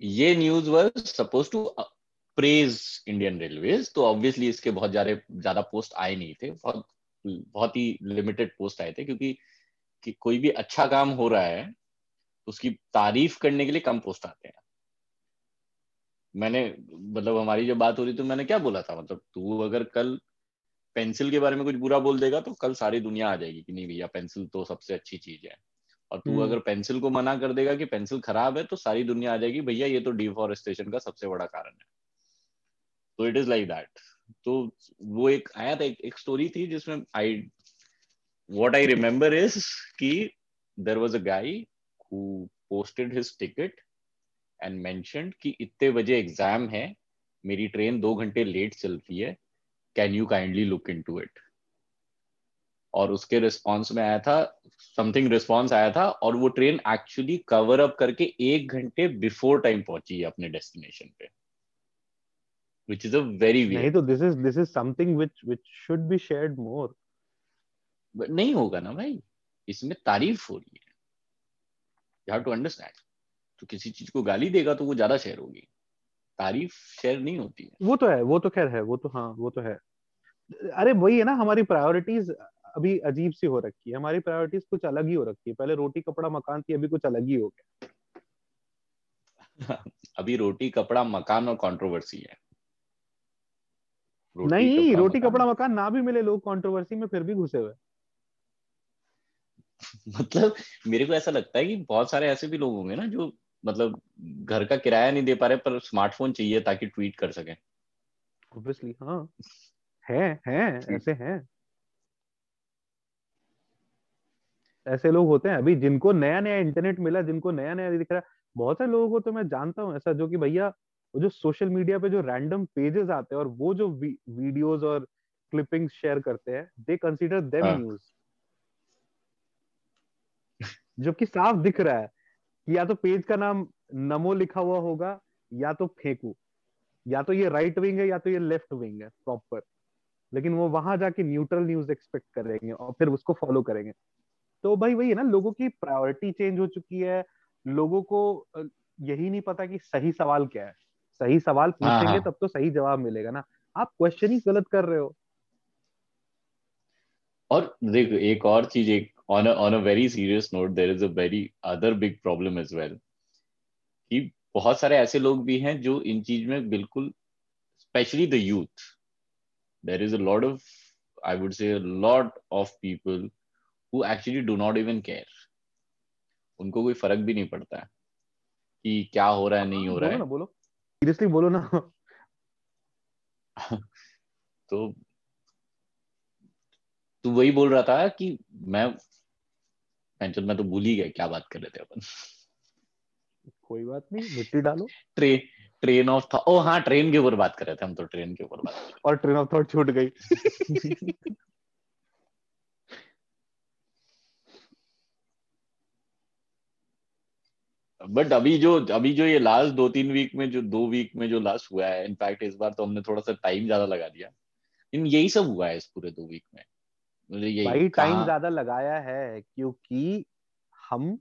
ये news was suppose to praise Indian Railways तो ऑब्वियसली इसके बहुत ज़्यादा ज़्यादा पोस्ट आए नहीं थे। बहुत बहुत ही लिमिटेड पोस्ट आए थे क्योंकि कि कोई भी अच्छा काम हो रहा है उसकी तारीफ़ करने के लिए कम पोस्ट आते हैं। मैंने मतलब हमारी जब बात हो रही तो मैंने क्या बोला था? मतलब तू अगर कल पेंसिल के बारे में कुछ बुरा बोल देगा तो कल सारी दुनिया आ जाएगी कि नहीं भैया पेंसिल तो सबसे अच्छी चीज़ है। और तू हम्म। अगर पेंसिल को मना कर देगा कि पेंसिल खराब है तो सारी दुनिया आ जाएगी भैया ये तो डिफॉरेस्टेशन का सबसे बड़ा कारण है। तो इट इज़ लाइक दैट तो वो एक आया था एक, एक स्टोरी थी जिसमें I what I remember is कि there was a guy who posted his ticket and mentioned कि इतने बजे एग्ज़ाम है मेरी ट्रेन दो घंटे लेट चलती है can you kindly look into it और उसके रिस्पॉन्स में आया था समथिंग रिस्पॉन्स आया था और वो ट्रेन एक्चुअली कवर अप करके एक घंटे बिफोर टाइम पहुँची है अपने डेस्टिनेशन पे which is a very नहीं weird तो this is this is something which which should be shared more but नहीं होगा ना भाई इसमें तारीफ़ हो रही है। यू हैव टू अंडरस्टैंड तो किसी चीज़ को गाली देगा तो वो ज़्यादा शेयर होगी। तारीफ़ शेयर नहीं होती है। वो तो है वो तो खैर है वो तो हाँ वो तो है। अरे वही है ना हमारी प्रायोरिटीज अभी अजीब सी हो रखी है। हमारी प्रायोरिटीज कुछ अलग ही हो रखी है। पहले रोटी कपड़ा मकान थी अभी कुछ अलग ही हो गया। [LAUGHS] अभी रोटी कपड़ा मकान और कंट्रोवर्सी है। रोटी, नहीं कपड़ा, रोटी मकान। कपड़ा मकान ना भी मिले लोग कंट्रोवर्सी में फिर भी घुसे हुए। [LAUGHS] मतलब मेरे को ऐसा लगता है कि बहुत सारे ऐसे भी लोग होंगे ना जो मतलब घर का किराया नहीं दे पा रहे पर स्मार्टफ़ोन चाहिए ताकि ट्वीट कर सके। ऑब्वियसली हाँ। है है ऐसे हैं। ऐसे लोग होते हैं। अभी जिनको नया नया इंटरनेट मिला जिनको नया नया दिख रहा है बहुत सारे लोगों को तो मैं जानता हूँ ऐसा जो कि भैया वो जो सोशल मीडिया पे जो रैंडम पेजेस आते हैं और वो जो वी, वीडियोस और क्लिपिंग्स शेयर करते हैं दे कंसीडर देम। न्यूज़ जो कि साफ़ दिख रहा है। या तो पेज का नाम नमो लिखा हुआ होगा या तो फेंकू। या तो ये राइट विंग है या तो ये लेफ़्ट विंग है प्रॉपर लेकिन वो वहाँ जाके न्यूट्रल न्यूज़ एक्सपेक्ट करेंगे और फिर उसको फॉलो करेंगे। तो भाई वही है ना लोगों की प्रायोरिटी चेंज हो चुकी है। लोगों को यही नहीं पता कि सही सवाल क्या है। सही सवाल हाँ, पूछेंगे हाँ। तब तो सही जवाब मिलेगा ना। आप क्वेश्चन ही गलत कर रहे हो। और देख एक और चीज़ एक on on a very serious note there is a very other big problem as well कि बहुत सारे ऐसे लोग भी हैं जो इन चीज़ में बिल्कुल specially the youth there is a lot of I would say lot of people who actually do not even care उनको कोई फ़र्क भी नहीं पड़ता है कि क्या हो रहा है नहीं हो रहा है। बोलो सीरियसली बोलो ना। [LAUGHS] तो तू वही बोल रहा था कि मैं टेंशन मैं तो भूल ही गया क्या बात कर रहे थे अपन? कोई बात नहीं मिट्टी डालो। ट्रे ट्रेन ऑफ़ था ओ हाँ ट्रेन के ऊपर बात कर रहे थे हम तो ट्रेन के ऊपर बात और ट्रेन ऑफ़ थॉट छूट गई। बट अभी जो अभी जो ये लास्ट दो तीन वीक में जो दो वीक में जो लास्ट हुआ है इनफैक्ट इस बार तो हमने थोड़ा सा टाइम ज़्यादा लगा दिया। इन यही सब हुआ है इस पूरे दो वीक में। भाई टाइम ज़्यादा लगाया है क्योंकि हम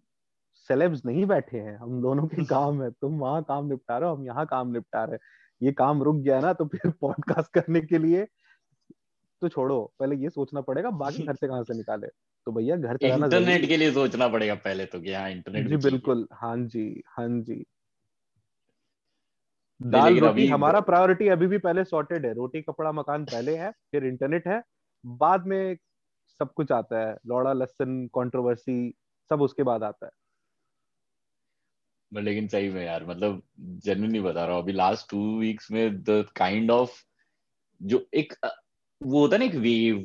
सेलेब्स नहीं बैठे हैं। हम दोनों के [LAUGHS] काम है। तुम वहाँ काम निपटा रहे हो हम यहाँ काम निपटा रहे हैं। ये काम रुक गया ना तो फिर [LAUGHS] पॉडकास्ट करने के लिए तो छोड़ो। पहले ये सोचना पड़ेगा बाकी खर्चे कहाँ से निकाले? तो भैया घर चलाना इंटरनेट के लिए सोचना पड़ेगा पहले तो कि हाँ इंटरनेट जी बिल्कुल। हाँ जी हाँ जी। दाल रोटी हमारा प्रायोरिटी अभी भी पहले सॉर्टेड है। रोटी कपड़ा मकान पहले है फिर इंटरनेट है। बाद में सब कुछ आता है लौड़ा लसन कंट्रोवर्सी सब उसके बाद आता है। लेकिन सही में यार मतलब जेन्युइनली बता रहा हूँ अभी लास्ट टू वीक्स में द काइंड ऑफ़ जो एक वो होता है ना एक वेव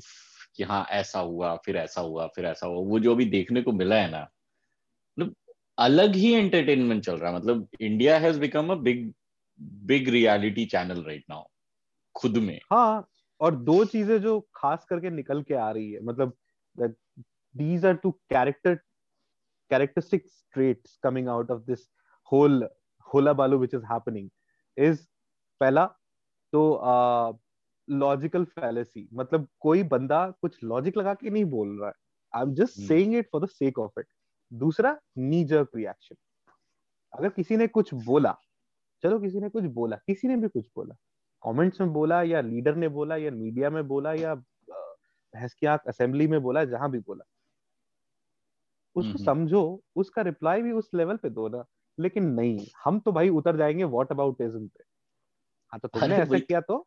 कि हाँ ऐसा हुआ फिर ऐसा हुआ फिर ऐसा हुआ वो जो अभी देखने को मिला है ना मतलब अलग ही एंटरटेनमेंट चल रहा है। मतलब India has become a big big reality channel right now खुद में। हाँ और दो चीज़ें जो खास करके निकल के आ रही है मतलब these are two character characteristic traits coming out of this whole hola balu which is happening is पहला तो लॉजिकल फैलेसी मतलब कोई बंदा कुछ लॉजिक लगा के नहीं बोल रहा है। I am just saying it for the sake of it दूसरा नी जर्क रिएक्शन अगर किसी ने कुछ बोला चलो किसी ने कुछ बोला किसी ने भी कुछ बोला कमेंट्स में बोला या लीडर ने बोला या मीडिया में बोला या बहस की आँख असेंबली में बोला जहाँ भी बोला। उसको समझो उसका रिप्लाई भी उस लेवल पे दो ना। लेकिन नहीं हम तो भाई उतर जाएँगे व्हाट अबाउट इज्म पे। हाँ तो तुमने ऐसा किया तो?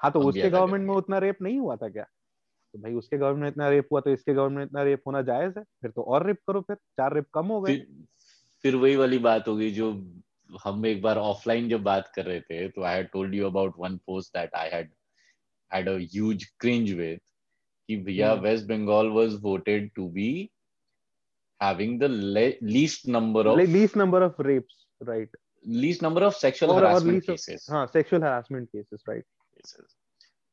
हाँ तो उसके गवर्नमेंट में उतना रेप नहीं हुआ था क्या? तो भाई उसके गवर्नमेंट में इतना रेप हुआ तो इसके गवर्नमेंट में इतना रेप होना जायज़ है। फिर तो और रेप करो फिर चार रेप कम हो गए। फिर वही वाली बात होगी जो हम एक बार ऑफलाइन जब बात कर रहे थे तो I had told you about one post that I had had a huge cringe with कि भैया West Bengal was voted to be having the least number of least number of rapes right least number of sexual harassment cases हाँ सेक्सुअल हैरासमेंट केसेस राइट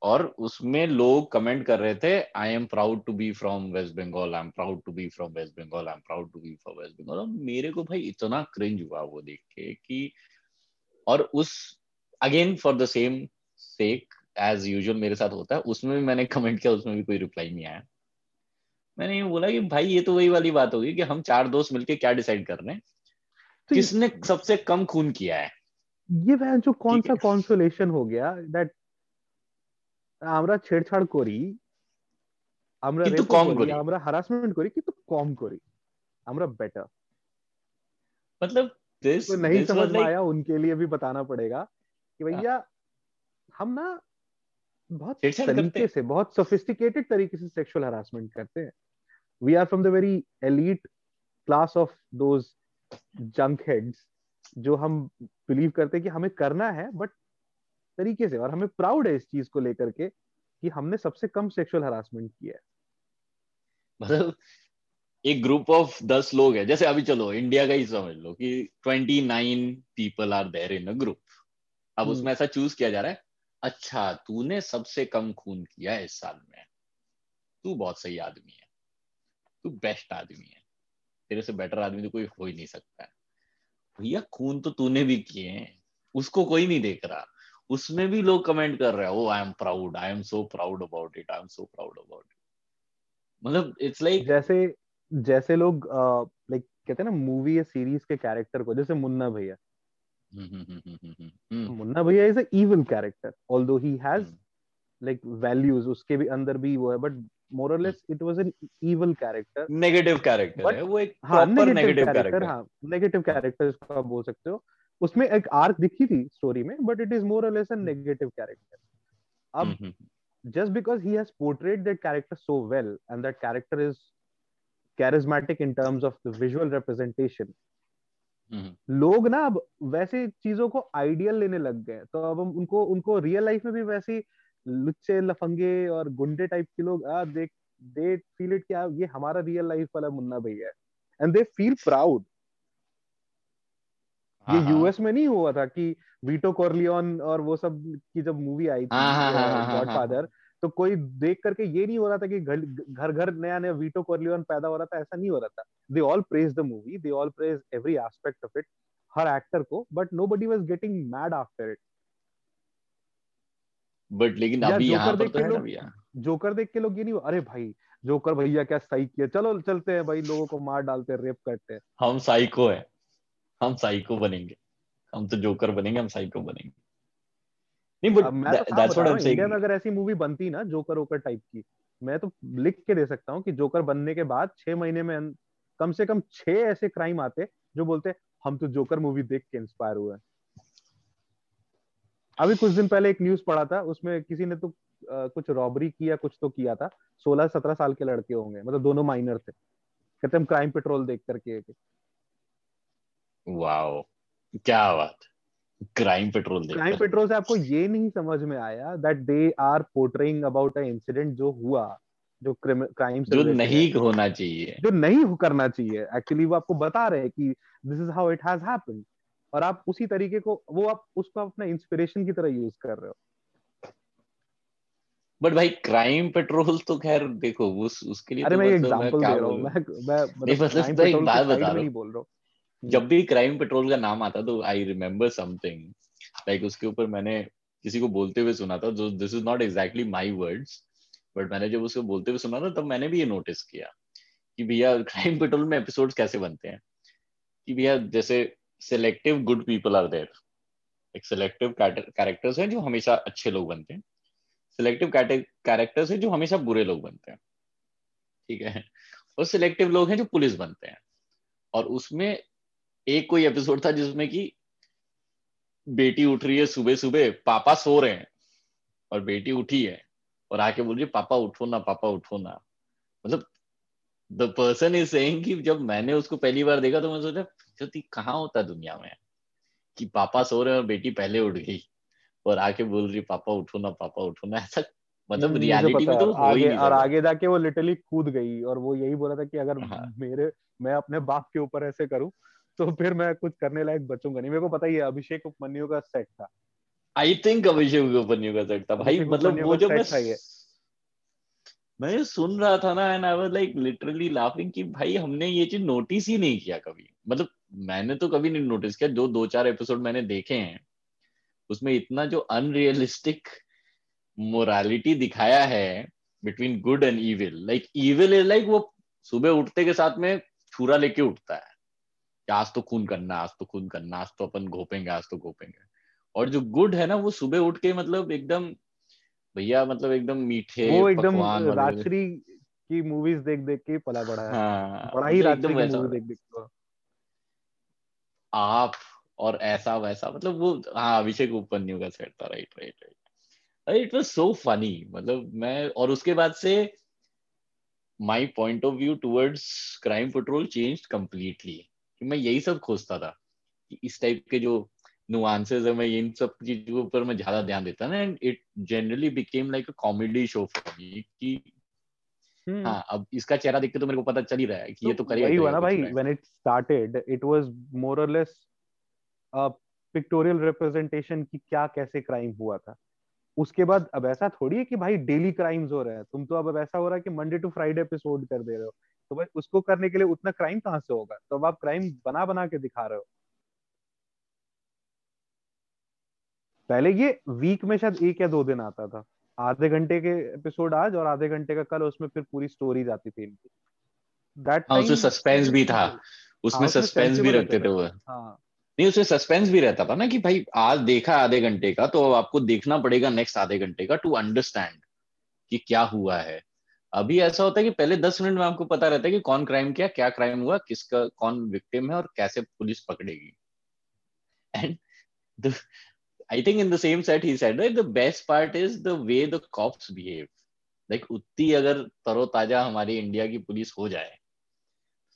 और उसमें लोग कमेंट कर रहे थे I am proud to be from West Bengal I am proud to be from West Bengal I am proud to be from West Bengal मेरे को भाई इतना क्रिंज हुआ वो देख के कि और उस again for the same sake as usual मेरे साथ होता है उसमें भी मैंने कमेंट किया उसमें भी कोई रिप्लाई नहीं आया। मैंने ये बोला कि भाई ये तो वही वाली बात होगी कि हम चार दोस्त मिलके क्या डिसाइड कर रहे हैं? तो किसने सबसे कम खून किया है? ये जो कौन सा कॉन्सोलेशन हो गया दैट আমরা ছেড়ছাড় করি আমরা কিন্তু কম করি আমরা হারাসমেন্ট করি কিন্তু কম করি। আমরা বেটার मतलब दिस तो नहीं समझ में आया उनके लिए भी बताना पड़ेगा। कि भैया हम ना बहुत तरीके से बहुत सोफिस्टिकेटेड तरीके से सेक्सुअल हरासमेंट करते हैं। We are from the very elite class of those junk heads जो हम बिलीव करते हैं कि हमें करना है बट तरीके से और हमें प्राउड है इस चीज़ को लेकर के कि हमने सबसे कम सेक्सुअल हरासमेंट किया है। मतलब एक ग्रुप ऑफ़ दस लोग है। जैसे अभी चलो इंडिया का ही समझ लो कि twenty nine people are there in a group अब हम्म। उसमें ऐसा चूज़ किया जा रहा है अच्छा तूने सबसे कम खून किया इस साल में। तू बहुत सही आदमी है। तू बेस्ट आदमी है। तेरे से बेटर आदमी तो कोई हो ही नहीं सकता भैया खून तो तूने भी किए हैं। उसको कोई नहीं देख रहा। उसमें भी लोग कमेंट कर रहे हैं ओ I am proud I am so proud about it I am so proud about it मतलब इट्स लाइक जैसे जैसे लोग लाइक कहते हैं ना मूवी या सीरीज़ के कैरेक्टर को जैसे Munna Bhaiya. Munna Bhaiya is a evil character although he has like values उसके भी अंदर भी वो है बट मोर और less it was an evil character negative character है वो एक प्रॉपर नेगेटिव कैरेक्टर हाँ। नेगेटिव कैरेक्टर इसको आप बोल सकते हो। उसमें एक आर्क दिखी थी स्टोरी में बट इट इज़ मोर और लेस एन नेगेटिव कैरेक्टर अब just because he has portrayed that character so well and that character is charismatic in terms of the visual representation लोग ना अब वैसे चीज़ों को आइडियल लेने लग गए तो अब हम उनको उनको रियल लाइफ में भी वैसे लुच्चे लफंगे और गुंडे टाइप के लोग आ देख दे फील इट क्या ये हमारा रियल लाइफ वाला मुन्ना भैया है। एंड दे फील प्राउड ये यूएस हाँ, हाँ। में नहीं हुआ था कि वीटो कॉर्लियन और वो सब की जब मूवी आई थी गॉडफादर तो कोई देख करके ये नहीं हो रहा था कि घर घर नया नया वीटो कॉर्लियन पैदा हो रहा था ऐसा नहीं हो रहा था। They all praise the movie they all praise every aspect of it her actor को but nobody was getting mad after it but लेकिन अभी यहाँ पर तो है ना भैया। जोकर देख के लोग ये नहीं अरे भाई जोकर भैया क्या सही किया चलो चलते हैं भाई लोगों को मार डालते हैं रेप करते हैं। हम साइको है। हम साइको बनेंगे। हम तो जोकर बनेंगे हम साइको बनेंगे। नहीं but that's what I am saying में अगर ऐसी मूवी बनती ना जोकर ओकर टाइप की मैं तो लिख के दे सकता हूँ कि जोकर बनने के बाद छह महीने में कम से कम छह ऐसे क्राइम आते जो बोलते हम तो जोकर मूवी देख के इंस्पायर हुए अभी कुछ दिन पहले एक न्यूज़ पढ़ा था उसमें किसी ने तो आ, कुछ रॉबरी किया कुछ तो किया था। सोलह सत्रह साल के लड़के होंगे मतलब दोनों माइनर थे। कहते हम क्राइम पेट्रोल देख करके वाओ क्या बात. क्राइम पेट्रोल क्राइम पेट्रोल से आपको ये नहीं समझ में आया that they are portraying about a incident जो हुआ जो क्राइम जो नहीं होना चाहिए। जो नहीं करना चाहिए। एक्चुअली वो आपको बता रहे हैं कि this is how it has happened और आप उसी तरीके को वो आप उसको अपना इंस्पिरेशन की तरह यूज़ कर रहे हो। बट भाई क्राइम पेट्रोल तो खैर देखो उस उसके लिए अरे तो मैं एग्जांपल मतलब दे रहा हूँ मैं मैं मतलब एक बात बता नहीं बोल रहा हूँ। जब भी क्राइम पेट्रोल का नाम आता तो आई रिमेम्बर समथिंग लाइक उसके ऊपर मैंने किसी को बोलते हुए सुना था this is not exactly my words but मैंने जब उसको बोलते हुए सुना था, तब मैंने भी ये नोटिस किया कि भैया क्राइम पेट्रोल में एपिसोड्स कैसे बनते हैं? कि भैया, जैसे selective good people are there एक सिलेक्टिव कैरेक्टर्स हैं जो हमेशा अच्छे लोग बनते हैं. सिलेक्टिव कैरेक्टर्स हैं जो हमेशा बुरे लोग बनते हैं. ठीक है? और सिलेक्टिव लोग हैं जो पुलिस बनते हैं. और उसमें एक कोई एपिसोड था जिसमें कि बेटी उठ रही है सुबह सुबह पापा सो रहे हैं और बेटी उठी है और आके बोल रही है पापा उठो ना पापा उठो ना। मतलब द पर्सन इज़ सेइंग कि जब मैंने उसको पहली बार देखा तो मैं सोचा जो कहाँ होता दुनिया में? कि पापा सो रहे हैं और बेटी पहले उठ गई और आके बोल रही पापा उठो ना पापा उठो ना। ऐसा मतलब रियलिटी में तो हो ही नहीं और आगे जाके वो लिटरली कूद गई और वो यही बोला था कि अगर हाँ. मेरे मैं अपने बाप के ऊपर ऐसे करूँ तो फिर मैं कुछ करने लायक बचूँगा नहीं। मेरे को पता ही है अभिषेक उपमन्यु का सेट था। आई थिंक अभिषेक उपमन्यु का सेट था भाई। मतलब वो जो मैं मैं सुन रहा था ना and I was like literally laughing कि भाई हमने ये चीज़ नोटिस ही नहीं किया कभी। मतलब मैंने तो कभी नहीं नोटिस किया। जो दो चार एपिसोड मैंने देखे हैं उसमें इतना जो अनरियलिस्टिक मोरालिटी दिखाया है between good and evil like evil is like वो सुबह उठते के साथ में छुरा लेके उठता है। आज तो खून करना आज तो खून करना आज तो अपन घोपेंगे आज तो घोपेंगे। और जो गुड है ना वो सुबह उठ के मतलब एकदम भैया मतलब एकदम मीठे वो एकदम राजश्री की मूवीज़ देख देख के पला बड़ा है। हाँ, बड़ा ही राजश्री की मूवी देख देख के। आप और ऐसा वैसा मतलब वो हाँ अभिषेक उपन्यु का सेट था राइट राइट राइट अरे इट वाज सो फनी मतलब मैं और उसके बाद से my point of view towards Crime Patrol changed completely मैं यही सब खोजता था कि इस टाइप के जो नुआंसेस है मैं इन सब चीज़ों के ऊपर मैं ज़्यादा ध्यान देता ना and it generally became like a comedy show for me कि Hmm. हाँ अब इसका चेहरा देख के तो मेरे को पता चल ही रहा है कि तो ये तो करेगा वही हुआ ना भाई when it started it was more और लेस अ पिक्टोरियल रिप्रेजेंटेशन की क्या कैसे क्राइम हुआ था। उसके बाद अब ऐसा थोड़ी है कि भाई डेली क्राइम्स हो रहे हैं। तुम तो अब ऐसा हो रहा है कि मंडे टू फ्राइडे एपिसोड कर दे रहे हो। तो भाई उसको करने के लिए उतना क्राइम कहाँ से होगा? तो अब आप क्राइम बना बना के दिखा रहे हो। पहले ये वीक में शायद एक या दो दिन आता था। आधे घंटे के एपिसोड आज और आधे घंटे का कल उसमें फिर पूरी स्टोरी जाती थी इनकी। दैट हाँ, उसमें सस्पेंस भी था। उसमें सस्पेंस हाँ, भी रखते थे वो। हाँ। नहीं उसमें सस्पेंस भी रहता था ना कि भाई आज देखा आधे घंटे का तो आपको देखना पड़ेगा नेक्स्ट आधे घंटे का टू अंडरस्टैंड कि क्या हुआ है। अभी ऐसा होता है कि पहले दस मिनट में आपको पता रहता है कि कौन क्राइम किया, क्या क्राइम हुआ, किसका, कौन विक्टिम है और कैसे police पकड़ेगी। And I think in the same set he right the best part is the way the cops behave like उतनी अगर तरोताजा हमारी इंडिया की पुलिस हो जाए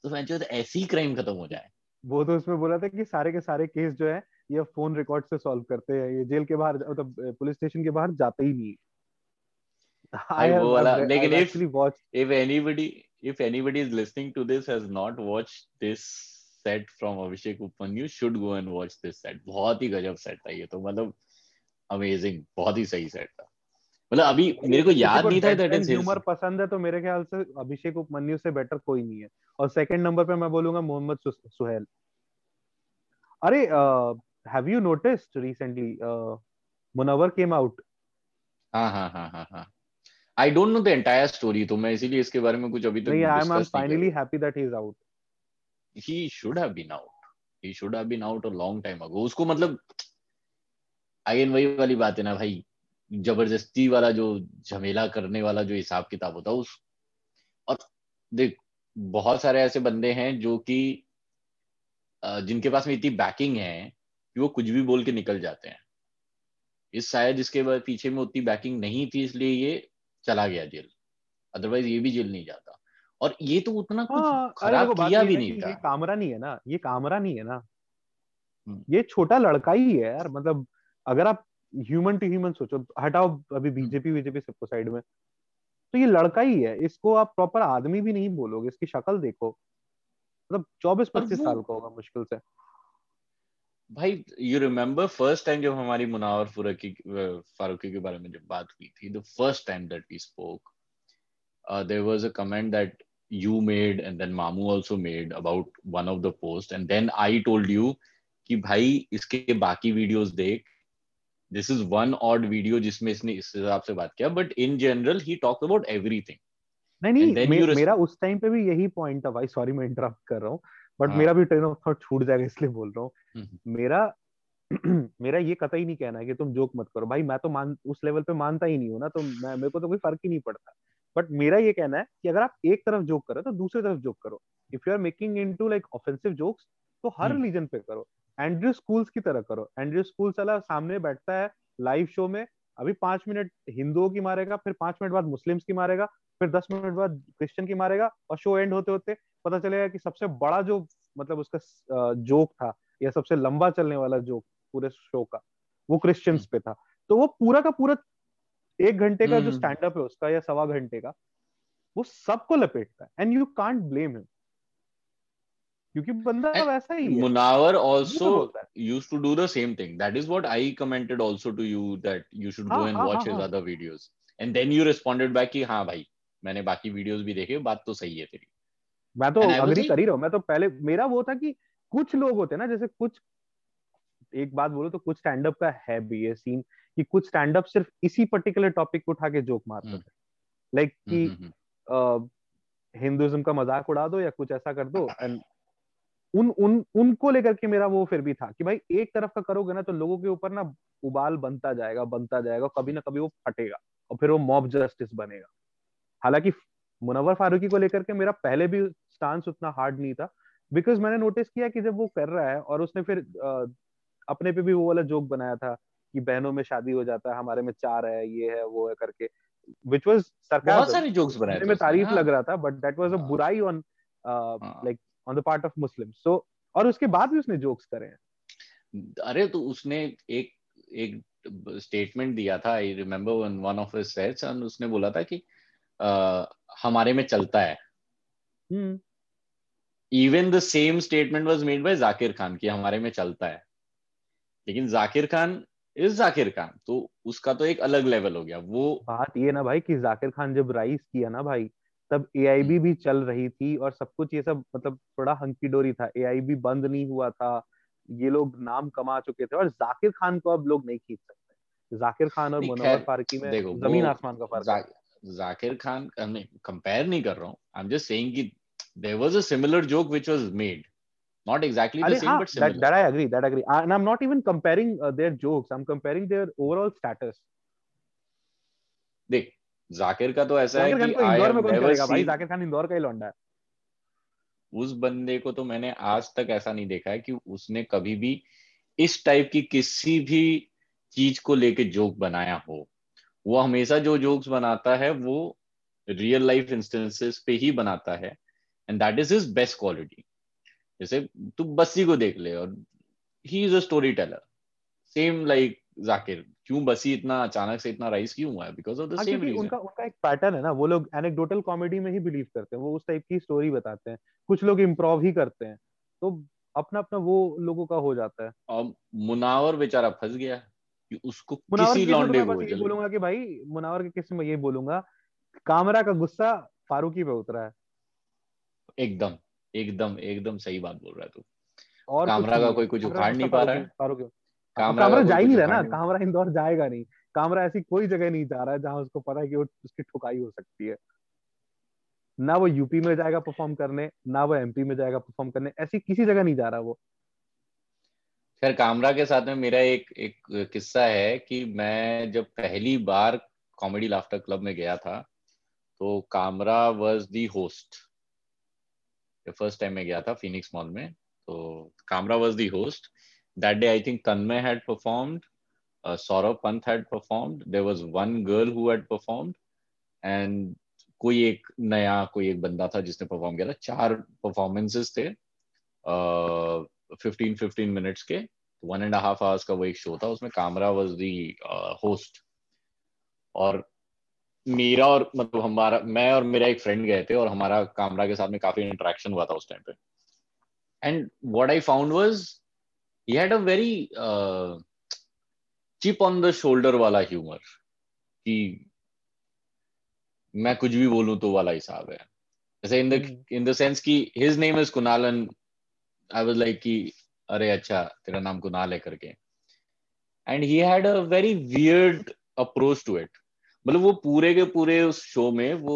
तो मैं जो ऐसी ही क्राइम खत्म हो जाए। वो तो उसमें बोला था कि सारे के सारे केस जो है, ये फ़ोन रिकॉर्ड से सॉल्व करते हैं, ये जेल के बाहर मतलब पुलिस स्टेशन के बाहर जाते ही नहीं [LAUGHS] I have, वो वाला लेकिन if watched. if anybody if anybody is listening to this has not watched this set from Abhishek Upanyu should go and watch this set. बहुत ही गजब सेट था ये तो मतलब अमेजिंग बहुत ही सही सेट था। मतलब अभी मेरे को याद नहीं था दैट इज़ ह्यूमर पसंद है तो मेरे ख्याल से अभिषेक उपमन्यु से बेटर कोई नहीं है। और सेकंड नंबर पे मैं बोलूँगा मोहम्मद सुहेल। अरे have you noticed recently Munawar came out हाँ हाँ हाँ हाँ हाँ। I don't know the entire story तो मैं इसीलिए इसके बारे में कुछ अभी तक नहीं I am finally happy that he is out he should have been out he should have been out a long time ago उसको मतलब अगेन वही वाली बात है ना भाई ज़बरदस्ती वाला जो झमेला करने वाला जो हिसाब किताब होता उस और देख बहुत सारे ऐसे बंदे हैं जो कि जिनके पास में इतनी बैकिंग है कि वो कुछ भी बोल के निकल जाते हैं। इस शायद इसके पीछे में उतनी बैकिंग नहीं थी इसलिए ये चला गया जेल। अदरवाइज़ ये भी जेल नहीं जाता। और ये तो उतना कुछ हाँ, खराब किया भी नहीं था। ये कामरा नहीं है ना ये कामरा नहीं है ना। हम्म। ये छोटा लड़का ही है यार मतलब अगर आप ह्यूमन टू ह्यूमन सोचो हटाओ अभी बीजेपी हम्म। बीजेपी सबको साइड में। तो ये लड़का ही है इसको आप प्रॉपर आदमी भी नहीं बोलोगे इसकी शक्ल देखो। मतलब चौबीस पच्चीस साल का होगा मुश्किल से। भाई यू रिमेम्बर फ़र्स्ट टाइम जब हमारी मुनावर फारूकी फारूकी के बारे में जब बात हुई थी the first time that we spoke there was a comment that you made and then Mamu also made about one of the posts and then I told you कि भाई इसके बाकी वीडियोस देख। This is one odd video जिसमें इसने इस हिसाब से बात किया but in general he talk about everything नहीं नहीं मे, मेरा उस टाइम पे भी यही पॉइंट था भाई सॉरी मैं इंटरप्ट कर रहा हूँ। बट हाँ. मेरा भी ट्रेन ऑफ़ थॉट छूट जाएगा इसलिए बोल रहा हूँ हम्म। मेरा [CLEARS THROAT] मेरा ये कतई नहीं कहना है कि तुम जोक मत करो भाई मैं तो मान उस लेवल पे मानता ही नहीं हूँ ना तो मैं मेरे को तो कोई फ़र्क ही नहीं पड़ता बट मेरा ये कहना है कि अगर आप एक तरफ़ जोक करो तो दूसरी तरफ़ जोक करो if you are making in to like offensive jokes तो हर रिलीजन हम्म। पे करो एंड्रयू स्कूल्स की तरह करो एंड्रयू स्कूल चला सामने बैठता है लाइव शो में अभी पाँच मिनट हिंदुओं की मारेगा फिर पाँच मिनट बाद मुस्लिम्स की मारेगा फिर दस मिनट बाद क्रिश्चियन की मारेगा और शो एंड होते होते पता चलेगा कि सबसे बड़ा जो मतलब उसका जोक था या सबसे लंबा चलने वाला जोक पूरे शो का वो क्रिश्चियंस। पे था तो वो पूरा का पूरा एक घंटे का जो स्टैंड हम्म। अप है उसका या सवा घंटे का वो सबको लपेटता है and you can't blame him क्योंकि बंदा वैसा ही है। Munawar also used to do the same thing that is what I commented also to you that you should go and watch his other videos and then you responded back कि हाँ भाई मैंने बाकी वीडियोस भी देखे बात तो सही है तेरी. मैं तो अग्री कर ही रहा हूँ। मैं तो पहले मेरा वो था कि कुछ लोग होते हैं ना जैसे कुछ एक बात बोलो तो कुछ स्टैंड अप का है भी ये सीन कि कुछ स्टैंड अप सिर्फ़ इसी पर्टिकुलर टॉपिक को उठा के जोक मारते हम्म। थे। लाइक कि हिंदुइज्म हम्म, हम्म, का मज़ाक उड़ा दो या कुछ ऐसा कर दो [LAUGHS] एंड उन उन उनको लेकर के मेरा वो फिर भी था कि भाई एक तरफ़ का करोगे ना तो लोगों के ऊपर ना उबाल बनता जाएगा बनता जाएगा कभी ना कभी वो फटेगा और फिर वो मॉब जस्टिस बनेगा। हालाँकि मुनवर फारूकी को लेकर के मेरा पहले भी स्टांस उतना हार्ड नहीं था बिकॉज़ मैंने नोटिस किया कि जब वो कर रहा है और उसने फिर आ, अपने पे भी वो वाला जोक बनाया था कि बहनों में शादी हो जाता है हमारे में चार है ये है वो है करके विच वॉज़ सरकार बहुत सारे जोक्स बनाए में तारीफ़ हाँ। लग रहा था बट दैट वॉज़ अ बुराई on like on the part of Muslim so और उसके बाद भी उसने जोक्स करे हैं। अरे तो उसने एक एक स्टेटमेंट दिया था I remember one of his sets and उसने बोला था कि uh, हमारे में चलता है। Even the same statement was made by Zakir Khan कि हमारे में चलता है। लेकिन जाकिर खान इज़ जाकिर खान तो उसका तो एक अलग लेवल हो गया। वो बात ये ना भाई कि जाकिर खान जब राइस किया ना भाई तब ए हम्म। भी चल रही थी और सब कुछ ये सब मतलब थोड़ा हंकी डोरी था ए बंद नहीं हुआ था। ये लोग नाम कमा चुके थे और जाकिर खान को अब लोग नहीं खींच सकते। जाकिर खान और मुनव्वर फारूकी में ज़मीन आसमान का फ़र्क जा, जाकिर खान कंपेयर नहीं कर रहा हूँ। आई एम जस्ट सेइंग कि there was a similar joke which was made not exactly the same but similar. that, that i agree that I agree. And i'm not even comparing uh, their jokes. I'm comparing their overall status. देख जाकिर का तो ऐसा है कि इंदौर में कौन करेगा भाई? जाकिर खान इंदौर का ही लौंडा है। उस बंदे को तो मैंने आज तक ऐसा नहीं देखा है कि उसने कभी भी इस टाइप की किसी भी चीज़ को लेके जोक बनाया हो। वो हमेशा जो जोक्स बनाता है वो रियल लाइफ इंस्टेंसेस पे ही बनाता है। And that is his best quality जैसे तू बस्सी को देख ले और he is a story teller same like Zakir. क्यों बसी इतना अचानक से इतना राइज क्यों हुआ है? Because of the same reason उनका उनका एक पैटर्न है ना वो लोग एनेक्डोटल कॉमेडी में ही बिलीव करते हैं वो उस टाइप की स्टोरी बताते हैं कुछ लोग इम्प्रोव ही करते हैं तो अपना अपना वो लोगों का हो जाता है। और मुनावर बेचारा फंस गया कि उसको किसी लौंडे को ये बोलूँगा कि भाई मुनावर के किस्म में ये बोलूँगा कामरा का गुस्सा फारूकी पे उतरा है। एकदम एकदम एकदम सही बात बोल रहा है तू। और कामरा का कोई कुछ उखाड़ नहीं पा रहा है। फारूकी। कामरा जा ही नहीं रहा ना कामरा इंदौर जाएगा नहीं। कामरा ऐसी कोई जगह नहीं जा रहा है जहाँ उसको पता है कि वो उसकी ठुकाई हो सकती है। ना वो यूपी में जाएगा परफॉर्म करने ना वो एमपी में जाएगा परफॉर्म करने ऐसी किसी जगह नहीं जा रहा वो। खैर कामरा के साथ में मेरा एक एक किस्सा है कि मैं जब पहली बार कॉमेडी लाफ्टर क्लब में गया था तो Kamra was the host first time में गया था फिनिक्स मॉल में तो Kamra was the host that day i think tanmay had performed uh, saurabh pant had performed. There was one girl who had performed and कोई एक नया कोई एक बंदा था जिसने परफॉर्म किया था। चार परफॉर्मेंसेस थे फिफ्टीन फिफ्टीन मिनट्स के। वन एंड हाफ़ आवर्स का वो एक शो था उसमें कामरा वाज दी होस्ट और मेरा और मतलब हमारा मैं और मेरा एक फ्रेंड गए थे और हमारा कामरा के साथ में काफ़ी इंटरेक्शन हुआ था उस टाइम पे। And what I found was he had a very uh, chip on the shoulder वाला ह्यूमर कि मैं कुछ भी बोलूँ तो वाला हिसाब है। ऐसे in the in the sense कि his name is Kunal and I was like कि अरे अच्छा तेरा नाम कुणाल है करके. And he had a very weird approach to it मतलब वो पूरे के पूरे उस शो में वो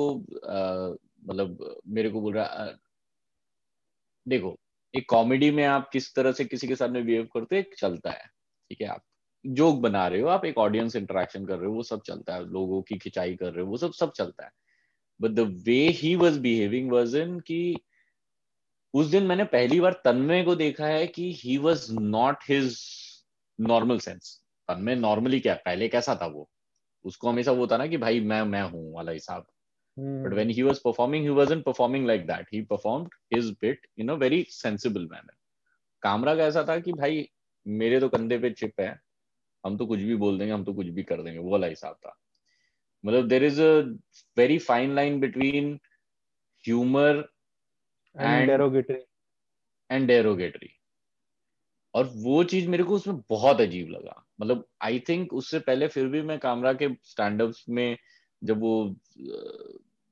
मतलब मेरे को बोल रहा देखो एक कॉमेडी में आप किस तरह से किसी के साथ में बिहेव करते चलता है। ठीक है, आप जोक बना रहे हो, आप एक ऑडियंस इंटरेक्शन कर रहे हो, वो सब चलता है। लोगों की खिंचाई कर रहे हो, वो सब सब चलता है। But the way he was behaving was in की उस दिन मैंने पहली बार तन्मय को देखा है कि he was not his normal sense Tanmay normally क्या, पहले कैसा था वो? उसको हमेशा वो था ना कि भाई मैं मैं हूँ वाला हिसाब। But when he was performing he was performing like that he performed his bit in a very sensible manner Kamra का ऐसा था कि भाई मेरे तो कंधे पे चिप है हम तो कुछ भी बोल देंगे हम तो कुछ भी कर देंगे वो वाला हिसाब था मतलब there is a very fine line between humour and derogatory and derogatory और वो चीज़ मेरे को उसमें बहुत अजीब लगा। मतलब आई थिंक उससे पहले फिर भी मैं कामरा के स्टैंड में जब वो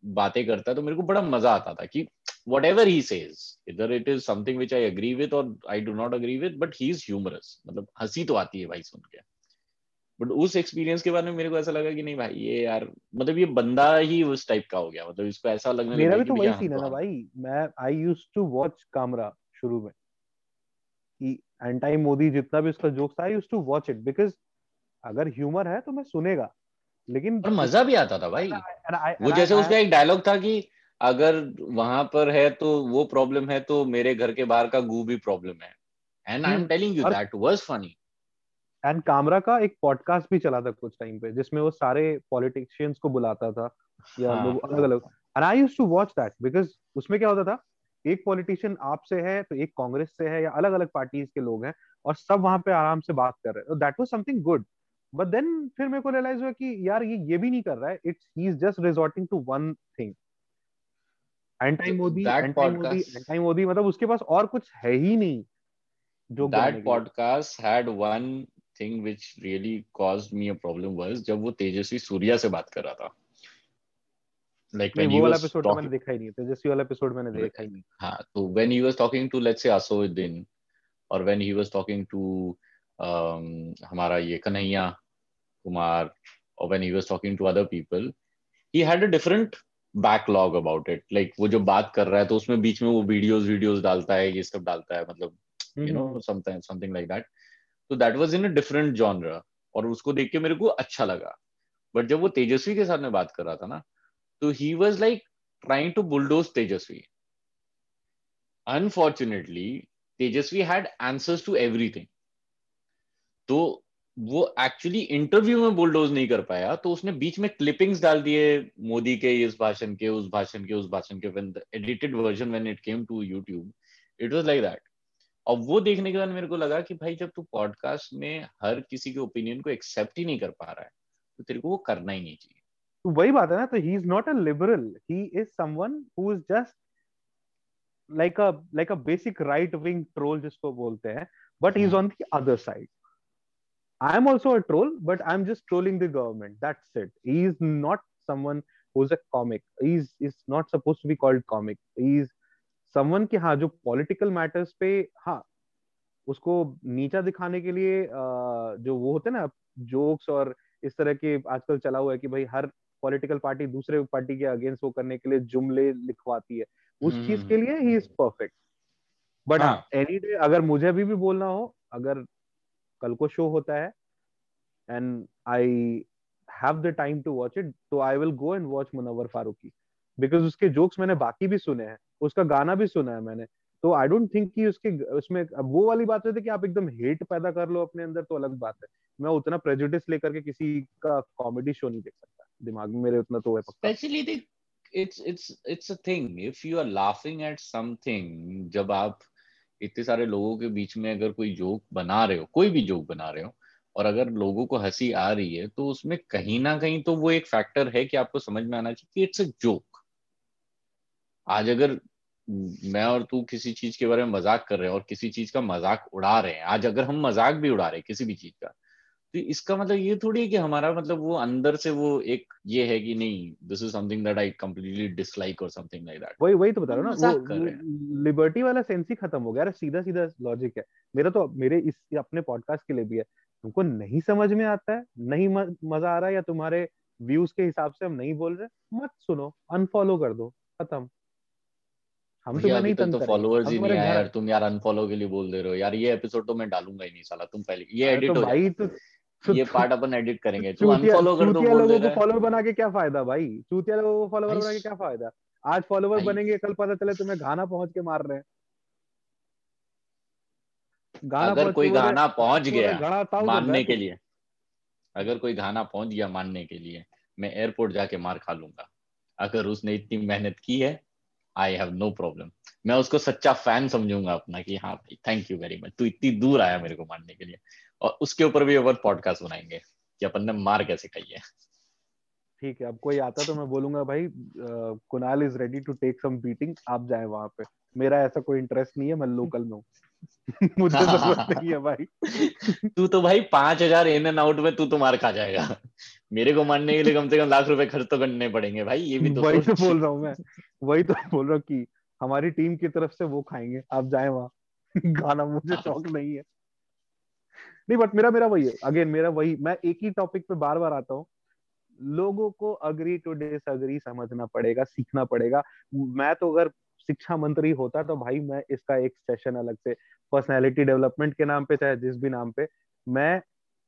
बातें करता है तो मेरे को बड़ा मज़ा आता था कि वट एवर ही सेज इधर it is something which I agree with और I do not agree with but he is humorous मतलब हँसी तो आती है भाई सुन के। बट उस एक्सपीरियंस के बारे में मेरे को ऐसा लगा कि नहीं भाई ये यार मतलब ये बंदा ही उस टाइप का हो गया। मतलब इसको ऐसा लगने मेरा भी तो वही सीन है ना भाई मैं I used to watch Kamra शुरू में। कि एंटाई मोदी जितना भी उसका जोक्स था I used to watch it because अगर ह्यूमर है तो मैं सुनेगा। लेकिन और मज़ा भी आता था भाई। वो जैसे उसका एक डायलॉग था कि अगर वहाँ पर है तो वो प्रॉब्लम है तो मेरे घर के बाहर का गू भी प्रॉब्लम है। And I am telling you that was funny and Kamra का एक पॉडकास्ट भी चला था कुछ टाइम पे जिसमें वो सारे पॉलिटिशियंस को बुलाता था। या हाँ, लोग अलग अलग and I used to watch that because उसमें क्या होता था? एक पॉलिटिशियन आपसे है तो एक कांग्रेस से है या अलग अलग पार्टीज़ के लोग हैं और सब वहाँ पे आराम से बात कर रहे हैं। That was something good but then फिर मेरे को रियलाइज़ हुआ कि यार ये ये भी नहीं कर रहा है। It's he is just resorting to one thing anti Modi anti Modi anti Modi मतलब उसके पास और कुछ है ही नहीं जो that podcast had one thing which really caused me a problem was जब वो तेजस्वी सूर्या से बात कर रहा था। Like when he was episode talking, मैंने देखा ही नहीं तेजस्वी वाला एपिसोड मैंने देखा ही नहीं हाँ। तो when he was talking to let's say Asouddin or when he was talking to हमारा ये Kanhaiya Kumar, or when he was talking to other people, he had a different backlog about it like वो जो बात कर रहा है तो उसमें बीच में वो वीडियोस वीडियोस डालता है ये सब डालता है मतलब you know something something like that तो that was in a different genre और उसको देख के मेरे को अच्छा लगा। बट जब वो तेजस्वी के साथ में बात कर रहा था ना तो he was like trying to bulldoze Tejashwi. Unfortunately Tejashwi had answers to everything तो वो एक्चुअली इंटरव्यू में बुलडोज नहीं कर पाया तो उसने बीच में क्लिपिंग्स डाल दिए मोदी के इस भाषण के उस भाषण के उस भाषण के when the edited version when it came to YouTube it was like that और वो देखने के बाद मेरे को लगा कि भाई जब तू पॉडकास्ट में हर किसी के ओपिनियन को एक्सेप्ट ही नहीं कर पा रहा है तो तेरे को वो करना ही नहीं चाहिए। तो वही बात है ना तो he is not a liberal he is someone who is just like a like a basic right wing troll जिसको बोलते हैं but he is on the other side I'm also a troll, but I'm just trolling the government. That's it. He's not someone who's a comic. He's is not supposed to be called comic. He's someone कि हाँ जो political matters पे हाँ उसको नीचा दिखाने के लिए जो वो होते हैं ना जोक्स और इस तरह के आजकल चला हुआ है कि भाई हर पॉलिटिकल पार्टी दूसरे पार्टी के अगेंस्ट वो करने के लिए जुमले लिखवाती है उस चीज़ के लिए ही इज़ परफेक्ट बट हाँ एनी डे अगर मुझे अभी भी बोलना हो अगर कल को शो होता है and I have the time to watch it तो I will go and watch Munawar Faruqui because उसके जोक्स मैंने बाकी भी सुने हैं, उसका गाना भी सुना है मैंने तो आई डोंट थिंक कि उसके, उसमें वो वाली बात है कि आप एकदम हेट पैदा कर लो अपने अंदर तो अलग बात है। मैं उतना प्रेजुडिस लेकर के किसी का कॉमेडी शो नहीं देख सकता। दिमाग में मेरे उतना तो है पक्का। Specially it's it's it's a thing if you are laughing at something जब आप इतने सारे लोगों के बीच में अगर कोई जोक बना रहे हो, कोई भी जोक बना रहे हो, और अगर लोगों को हँसी आ रही है तो उसमें कहीं ना कहीं तो वो एक फैक्टर है कि आपको समझ में आना चाहिए कि इट्स अ जोक आज अगर मैं और तू किसी चीज़ के बारे में मज़ाक कर रहे हैं और किसी चीज़ का मज़ाक उड़ा रहे हैं, आज अगर हम मज़ाक भी उड़ा रहे हैं किसी भी चीज़ का तो इसका मतलब ये थोड़ी है कि हमारा मतलब वो अंदर से वो एक ये है कि नहीं this is something that I completely dislike और समथिंग लाइक दैट वही वही तो बता रहा हूँ ना वो लिबर्टी वाला सेंस ही खत्म हो गया। सीधा सीधा लॉजिक है। मेरा तो मेरे इस अपने पॉडकास्ट के लिए भी है। तुमको नहीं समझ में आता है? नहीं मज़ा आ रहा है? या तुम्हारे व्यूज़ के हिसाब से हम नहीं बोल रहे? मत सुनो अनफॉलो कर दो। खत्म। हम तो नहीं तो फॉलोअर्स ही नहीं है यार। तुम यार अनफॉलो के लिए बोल दे रहे हो। यार ये एपिसोड तो मैं डालूँगा ही नहीं साला। तुम पहले ये एडिट तो हो भाई तो ये पार्ट अपन एडिट करेंगे। तू अनफॉलो कर दो बोल लोगों को फॉलोअर बना के क्या फ़ायदा भाई? चूतिया लोगों को फॉलोअर बना के क्या फ़ायदा? आज फॉलोअर बनेंगे कल पता चले तुम्हें गाना पहुँच के मार रहे हैं। गाना अगर कोई गाना पहुँच गया मानने के लिए अगर कोई गाना पहुँच गया मानने के लिए मैं एयरपोर्ट जाके मार खा लूँगा। अगर उसने इतनी मेहनत की है आई हैव नो प्रॉब्लम मैं उसको सच्चा फ़ैन समझूँगा अपना कि हाँ भाई थैंक यू वेरी मच तू इतनी दूर आया मेरे को मानने के लिए। और उसके ऊपर भी अपन पॉडकास्ट बनाएँगे कि अपन ने मार कैसे खाई है। ठीक है अब कोई आता तो मैं बोलूँगा भाई Kunal is ready to take some beating आप जाए वहाँ पे। मेरा ऐसा कोई इंटरेस्ट नहीं है मैं लोकल में हूँ। [LAUGHS] मुझे ज़रूरत नहीं है भाई। [LAUGHS] तू तो भाई पाँच हज़ार इन एंड आउट में तू तो मार खा जाएगा। मेरे को मारने के लिए कम से कम लाख रुपए खर्च तो करने पड़ेंगे भाई ये भी तो वही तो बोल रहा हूँ मैं। वही तो बोल रहा हूँ कि हमारी टीम की तरफ़ से वो खाएँगे आप जाए वहाँ। [LAUGHS] गाना मुझे शौक नहीं है। नहीं बट मेरा मेरा वही है। अगेन मेरा वही, मैं एक ही टॉपिक पे बार बार आता हूँ। लोगों को अग्री टू डिसअग्री समझना पड़ेगा, सीखना पड़ेगा। मैं तो अगर शिक्षा मंत्री होता तो भाई, मैं इसका एक सेशन अलग से पर्सनैलिटी डेवलपमेंट के नाम पे, चाहे जिस भी नाम पे, मैं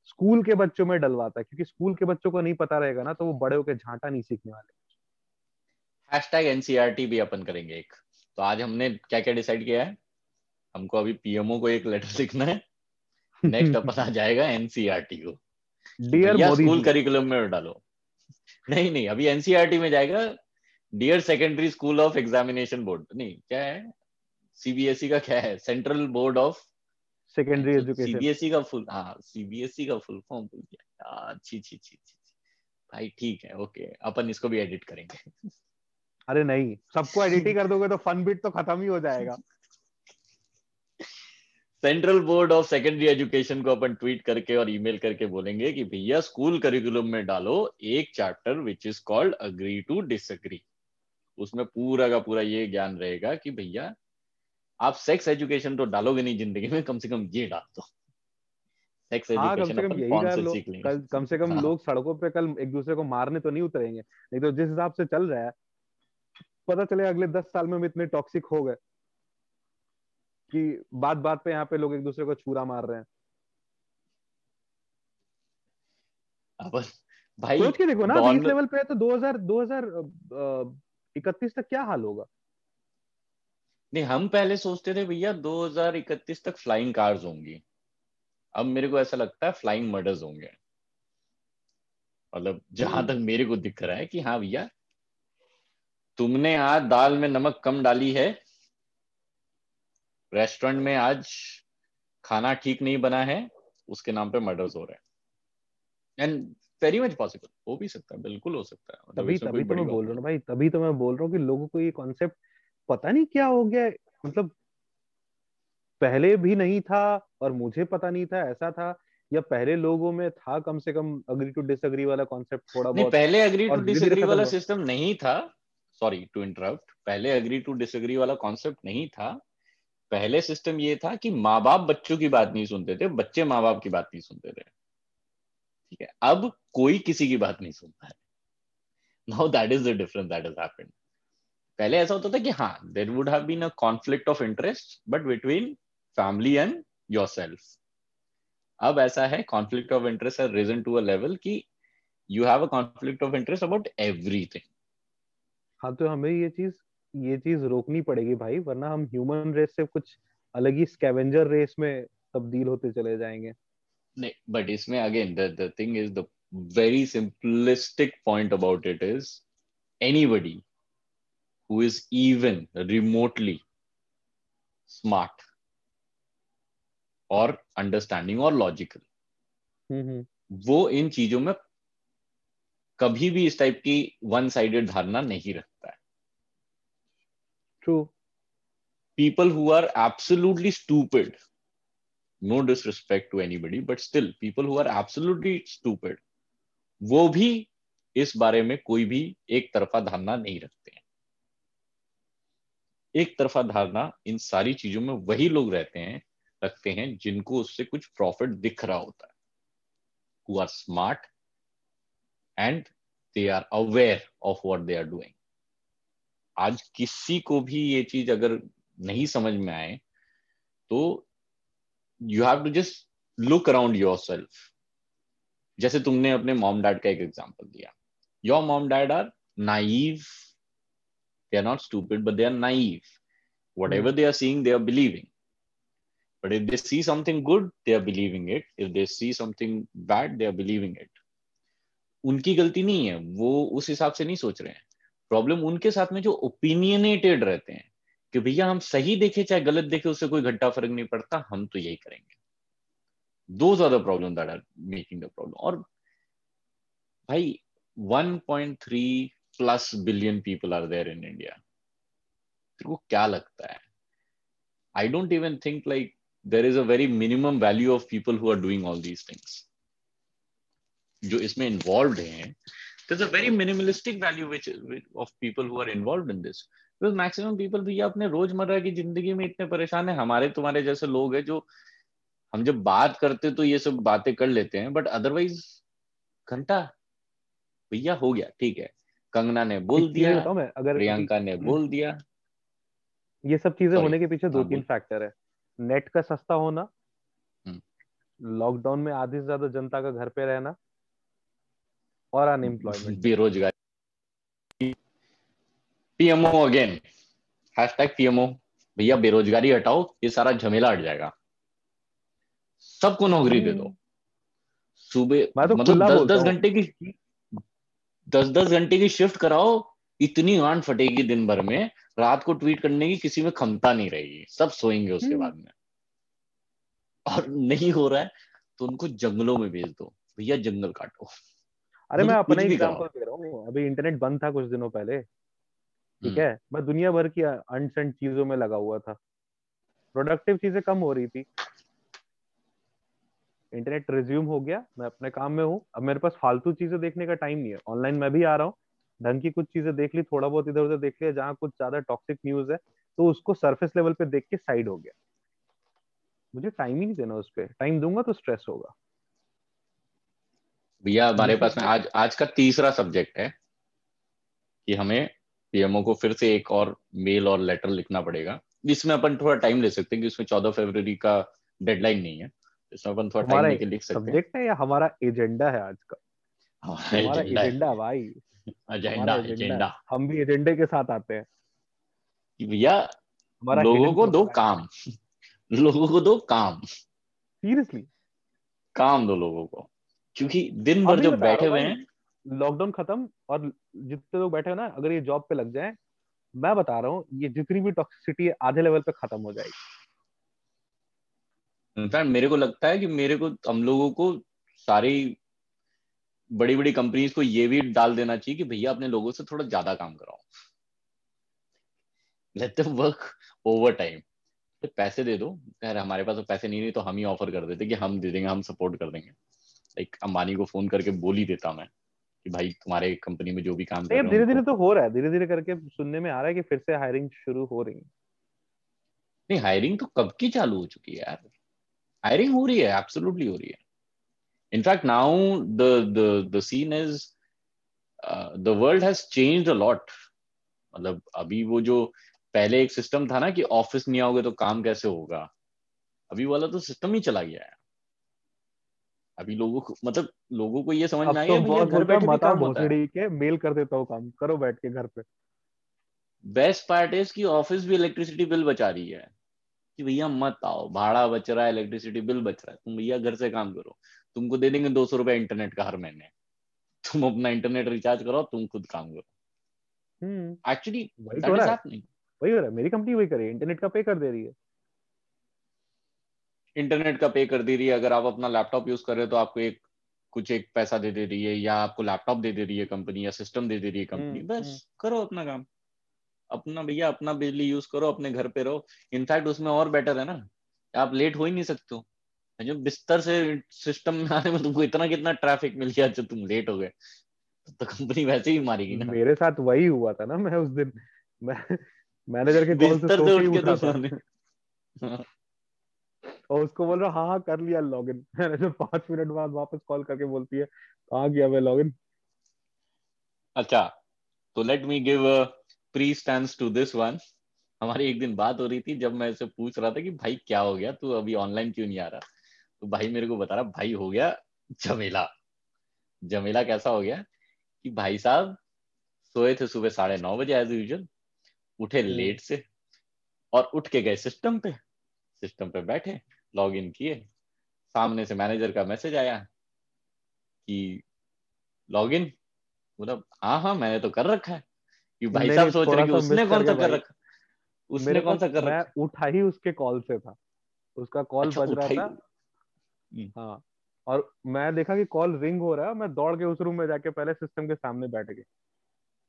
स्कूल के बच्चों में डलवाता, क्योंकि स्कूल के बच्चों को नहीं पता रहेगा ना तो वो बड़े होकर झांटा नहीं सीखने वाले। हैशटैग एनसीईआरटी भी अपन करेंगे एक। तो आज हमने क्या क्या डिसाइड किया है? हमको अभी पीएमओ को एक लेटर [LAUGHS] लिखना है। नेक्स्ट अपन आ जाएगा एनसीईआरटी को डियर स्कूल करिकुलम में डालो। नहीं नहीं अभी एनसीईआरटी में जाएगा। Dear secondary school of examination board नहीं क्या है? सीबीएसई e का क्या है? Central board of secondary education CBSE का फुल हाँ सीबीएसई e का फुल फॉर्म भूल गया। अच्छी अच्छी अच्छी भाई ठीक है ओके अपन इसको भी एडिट करेंगे। अरे नहीं सबको एडिट ही कर दोगे तो फन बिट तो खत्म ही हो जाएगा। [LAUGHS] Central board of secondary education को अपन ट्वीट करके और ईमेल करके बोलेंगे कि भैया स्कूल करिकुलम में डालो एक chapter which is called agree to disagree उसमें पूरा का पूरा ये ज्ञान रहेगा कि भैया आप सेक्स एजुकेशन तो डालोगे नहीं ज़िंदगी में कम से कम ये डाल दो। सेक्स हाँ, एजुकेशन कम से कम यही डाल कल कम से कम हाँ. लोग सड़कों पे कल एक दूसरे को मारने तो नहीं उतरेंगे। नहीं तो जिस हिसाब से चल रहा है पता चले अगले दस साल में हम इतने टॉक्सिक हो गए। कि बात बात पे यहाँ पे लोग एक दूसरे को छुरा मार रहे हैं। भाई सोच के देखो ना इस लेवल पे तो 2000 2031 तक क्या हाल होगा? नहीं हम पहले सोचते थे भैया 2031 तक फ्लाइंग कार्स होंगी। अब मेरे को ऐसा लगता है फ्लाइंग मर्डर्स होंगे। मतलब जहाँ हम्म। तक मेरे को दिख रहा है कि हाँ भैया तुमने आज दाल में नमक कम डाली है रेस्टोरेंट में आज खाना ठीक नहीं बना है उसके नाम पे मर्डर्स हो रहे हैं। एंड वेरी मच पॉसिबल हो भी सकता है बिल्कुल हो सकता है। मतलब तभी तभी तो मैं बोल रहा हूँ भाई तभी तो मैं बोल रहा हूँ कि लोगों को ये कॉन्सेप्ट पता नहीं क्या हो गया मतलब पहले भी नहीं था और मुझे पता नहीं था ऐसा था या पहले लोगों में था कम से कम अग्री टू डिसएग्री वाला कॉन्सेप्ट थोड़ा बहुत। पहले अग्री टू डिसएग्री वाला सिस्टम नहीं था। सॉरी टू इंटरप्ट पहले अग्री टू डिसएग्री वाला कॉन्सेप्ट नहीं था। पहले सिस्टम ये था कि माँ बाप बच्चों की बात नहीं सुनते थे, बच्चे माँ बाप की बात नहीं सुनते थे। ठीक है, अब कोई किसी की बात नहीं सुनता है। Now that is the difference that is happened पहले ऐसा होता था कि हाँ there would have been a conflict of interest but between family and yourself अब ऐसा है कॉन्फ्लिक्ट ऑफ़ इंटरेस्ट है रिजन टू अ लेवल कि you have a conflict of interest about everything हाँ तो हमें ये चीज़ ये चीज़ रोकनी पड़ेगी भाई वरना हम ह्यूमन रेस से कुछ अलग ही स्कैवेंजर रेस में तब्दील होते चले जाएँगे नहीं बट इसमें again the the thing is the very simplistic point about it is anybody who is even remotely smart or understanding or logical mm-hmm. वो इन चीज़ों में कभी भी इस टाइप की वन साइडेड धारणा नहीं रखता है True. People who are absolutely stupid. No disrespect to anybody but still people who are absolutely stupid वो भी इस बारे में कोई भी एक तरफा धारणा नहीं रखते हैं। एक तरफा धारणा इन सारी चीज़ों में वही लोग रहते हैं, रखते हैं, जिनको उससे कुछ प्रॉफिट दिख रहा होता है। Who are smart and they are aware of what they are doing आज किसी को भी ये चीज़ अगर नहीं समझ में आए तो you have to just look around yourself जैसे तुमने अपने मॉम डैड का एक एग्ज़ाम्पल दिया। Your mom dad are naive they are not stupid but they are naive whatever they are seeing they are believing But if they see something good, they are believing it. If they see something bad, they are believing it. उनकी गलती नहीं है। वो उस हिसाब से नहीं सोच रहे हैं। प्रॉब्लम उनके साथ में जो ओपिनियनेटेड रहते हैं कि भैया हम सही देखे चाहे गलत देखे, उससे कोई घंटा फ़र्क नहीं पड़ता, हम तो यही करेंगे। दो ज़्यादा problem that are making the problem और भाई 1.3 plus billion people are there in India तेरे को क्या लगता है? I don't even think like there is a very minimum value of people who are doing all these things जो इसमें इन्वॉल्व हैं there's a very minimalistic value which of people who are involved in this. Because maximum people भैया अपने रोज़मर्रा की ज़िंदगी में इतने परेशान है। हमारे तुम्हारे जैसे लोग हैं जो हम जब बात करते तो ये सब बातें कर लेते हैं बट अदरवाइज़ घंटा भैया हो गया ठीक है। कंगना ने बोल दिया अगर प्रियंका ने बोल दिया। ये सब चीज़ें होने के पीछे दो तीन फैक्टर है। नेट का सस्ता होना लॉकडाउन में आधी से ज़्यादा जनता का घर पे रहना और अनएम्प्लॉयमेंट बेरोजगारी। पीएमओ अगेन हैशटैग पीएमओ भैया बेरोजगारी हटाओ ये सारा झमेला हट जाएगा। सबको नौकरी दे दो। सुबह तो मतलब दस दस घंटे की दस दस घंटे की शिफ्ट कराओ इतनी आंट फटेगी दिन भर में रात को ट्वीट करने की किसी में क्षमता नहीं रहेगी। सब सोएँगे उसके बाद में। और नहीं हो रहा है तो उनको जंगलों में भेज दो। भैया जंगल काटो। अरे मैं अपना एग्जांपल दे रहा हूँ। अभी इंटरनेट बंद था कुछ दिनों पहले ठीक है? मैं दुनिया भर की अनसेंट चीज़ों में लगा हुआ था। प्रोडक्टिव चीज़ें कम हो रही थी। इंटरनेट रिज्यूम हो गया मैं अपने काम में हूँ। अब मेरे पास फालतू चीज़ें देखने का टाइम नहीं है। ऑनलाइन मैं भी आ रहा हूँ। ढंग की कुछ चीज़ें देख ली थोड़ा बहुत इधर उधर देख लिया जहाँ कुछ ज़्यादा टॉक्सिक न्यूज़ है तो उसको सरफेस लेवल पे देख के साइड हो गया। मुझे टाइम ही नहीं देना उस पर टाइम दूँगा तो स्ट्रेस होगा। भैया हमारे पास में आज आज का तीसरा सब्जेक्ट है कि हमें पीएमओ को फिर से एक और मेल और लेटर लिखना पड़ेगा जिसमें अपन थोड़ा टाइम ले सकते हैं कि उसमें चौदह फरवरी का डेडलाइन नहीं है इसमें अपन थोड़ा टाइम लेके लिख सकते हैं। सब्जेक्ट है या हमारा एजेंडा है आज का? हमारा एजेंडा भाई। एजेंडा एजेंडा हम भी एजेंडे के साथ आते हैं। भैया [LAUGHS] लोगों को दो काम। लोगों को दो काम। सीरियसली काम दो लोगों को। क्योंकि दिन भर जो बैठे हुए हैं। लॉकडाउन खत्म और जितने लोग बैठे हैं ना अगर ये जॉब पे लग जाए मैं बता रहा हूँ ये जितनी भी टॉक्सिसिटी है आधे लेवल पे खत्म हो जाएगी। इनफैक्ट मेरे को लगता है कि मेरे को हम लोगों को सारी बड़ी बड़ी कंपनीज़ को ये भी डाल देना चाहिए कि भैया अपने लोगों से थोड़ा ज़्यादा काम कराओ। Let them work overtime पैसे दे दो। यार हमारे पास तो पैसे नहीं नहीं तो हम ही ऑफ़र कर देते कि हम दे देंगे हम सपोर्ट कर देंगे। लाइक अंबानी को फ़ोन करके बोल ही देता मैं कि भाई तुम्हारे कंपनी में जो भी काम कर धीरे धीरे तो हो रहा है धीरे धीरे करके सुनने में आ रहा है कि फिर से हायरिंग शुरू हो रही है। नहीं हायरिंग तो कब की चालू हो चुकी है यार? हायरिंग हो रही है एब्सोल्युटली हो रही है। In fact now the the the scene is the world has changed a lot मतलब अभी वो जो पहले एक सिस्टम था ना कि ऑफ़िस नहीं आओगे तो काम कैसे होगा? अभी वाला तो सिस्टम ही चला गया है। अभी लोगों को मतलब लोगों को ये समझ में आई है घर बैठे भी काम होता है। के मेल कर देता हूँ काम करो बैठ के घर पे। बेस्ट पार्ट इज़ कि ऑफ़िस भी इलेक्ट्रिसिटी बिल बचा रही है। कि भैया मत आओ भाड़ा बच रहा है इलेक्ट्रिसिटी बिल बच रहा है। तुम भैया घर से काम करो तुमको दे देंगे दो सौ रुपए इंटरनेट का हर महीने। तुम अपना इंटरनेट रिचार्ज करो तुम खुद काम करो। Actually hmm. वही तो वही हो रहा है मेरी कंपनी वही करे इंटरनेट का पे कर दे रही है। इंटरनेट का पे कर दे रही है। अगर आप अपना लैपटॉप यूज़ कर रहे हो तो आपको एक कुछ एक पैसा दे दे रही है या आपको लैपटॉप दे दे रही है कंपनी या सिस्टम दे दे रही है कंपनी। हम्म, बस हम्म। करो अपना काम। अपना भैया अपना बिजली यूज़ करो अपने घर पे रहो। इनफैक्ट उसमें और बेटर है ना। आप लेट हो ही नहीं सकते हो। जो बिस्तर से सिस्टम में आने में तुमको इतना कितना ट्रैफ़िक मिल गया जो तुम लेट हो गए। तो कंपनी वैसे ही मारेगी ना। मेरे साथ वही हुआ था ना मैं उस दिन। मैं मैनेजर के कॉल से बिस्तर सो के उठ के तो था। हाँ, और उसको बोल रहा हाँ हाँ कर लिया लॉगिन [LAUGHS] मैनेजर पाँच मिनट बाद वापस कॉल करके बोलती है कहाँ किया मैं लॉगिन अच्छा तो let me give pre stand to this one हमारी एक दिन बात हो रही थी जब मैं इसे पूछ रहा था कि भाई क्या हो गया तू अभी ऑनलाइन क्यों नहीं आ रहा? तो भाई मेरे को बता रहा भाई हो गया झमेला झमेला कैसा हो गया कि भाई साहब सोए थे सुबह साढ़े नौ बजे एज यूजल उठे हम्म। लेट से और उठ के गए सिस्टम पे। सिस्टम पे बैठे लॉग इन किए। सामने से मैनेजर का मैसेज आया कि लॉग इन बोला हाँ हाँ मैंने तो कर रखा है। कि भाई साहब सोच रहे कि उसने कौन सा कर रखा? उसने कौन सा कर मैं रखा? उठा ही उसके कॉल से था। उसका कॉल अच्छा बज रहा था। हाँ और मैं देखा कि कॉल रिंग हो रहा है मैं दौड़ के उस रूम में जाके पहले सिस्टम के सामने बैठ गए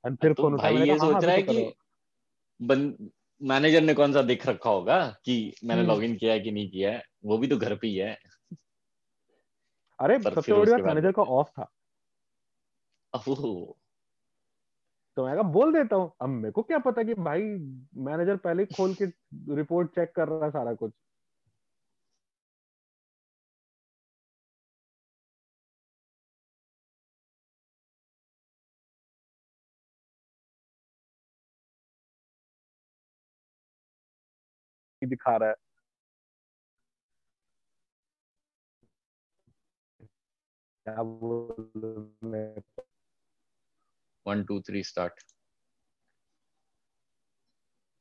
और फिर तो फ़ोन भाई ये हाँ हाँ सोच रहा है तो कि मैनेजर ने कौन सा देख रखा होगा कि मैंने हम्म। लॉग इन किया है कि नहीं किया है? वो भी तो घर पे ही है। अरे सबसे बड़ी बात मैनेजर का ऑफ़ था। तो मैं कहा बोल देता हूँ। अब मेरे को क्या पता कि भाई मैनेजर पहले ही खोल के रिपोर्ट चेक कर रहा है सारा कुछ। दिखा रहा है। क्या बोल मैं one two three start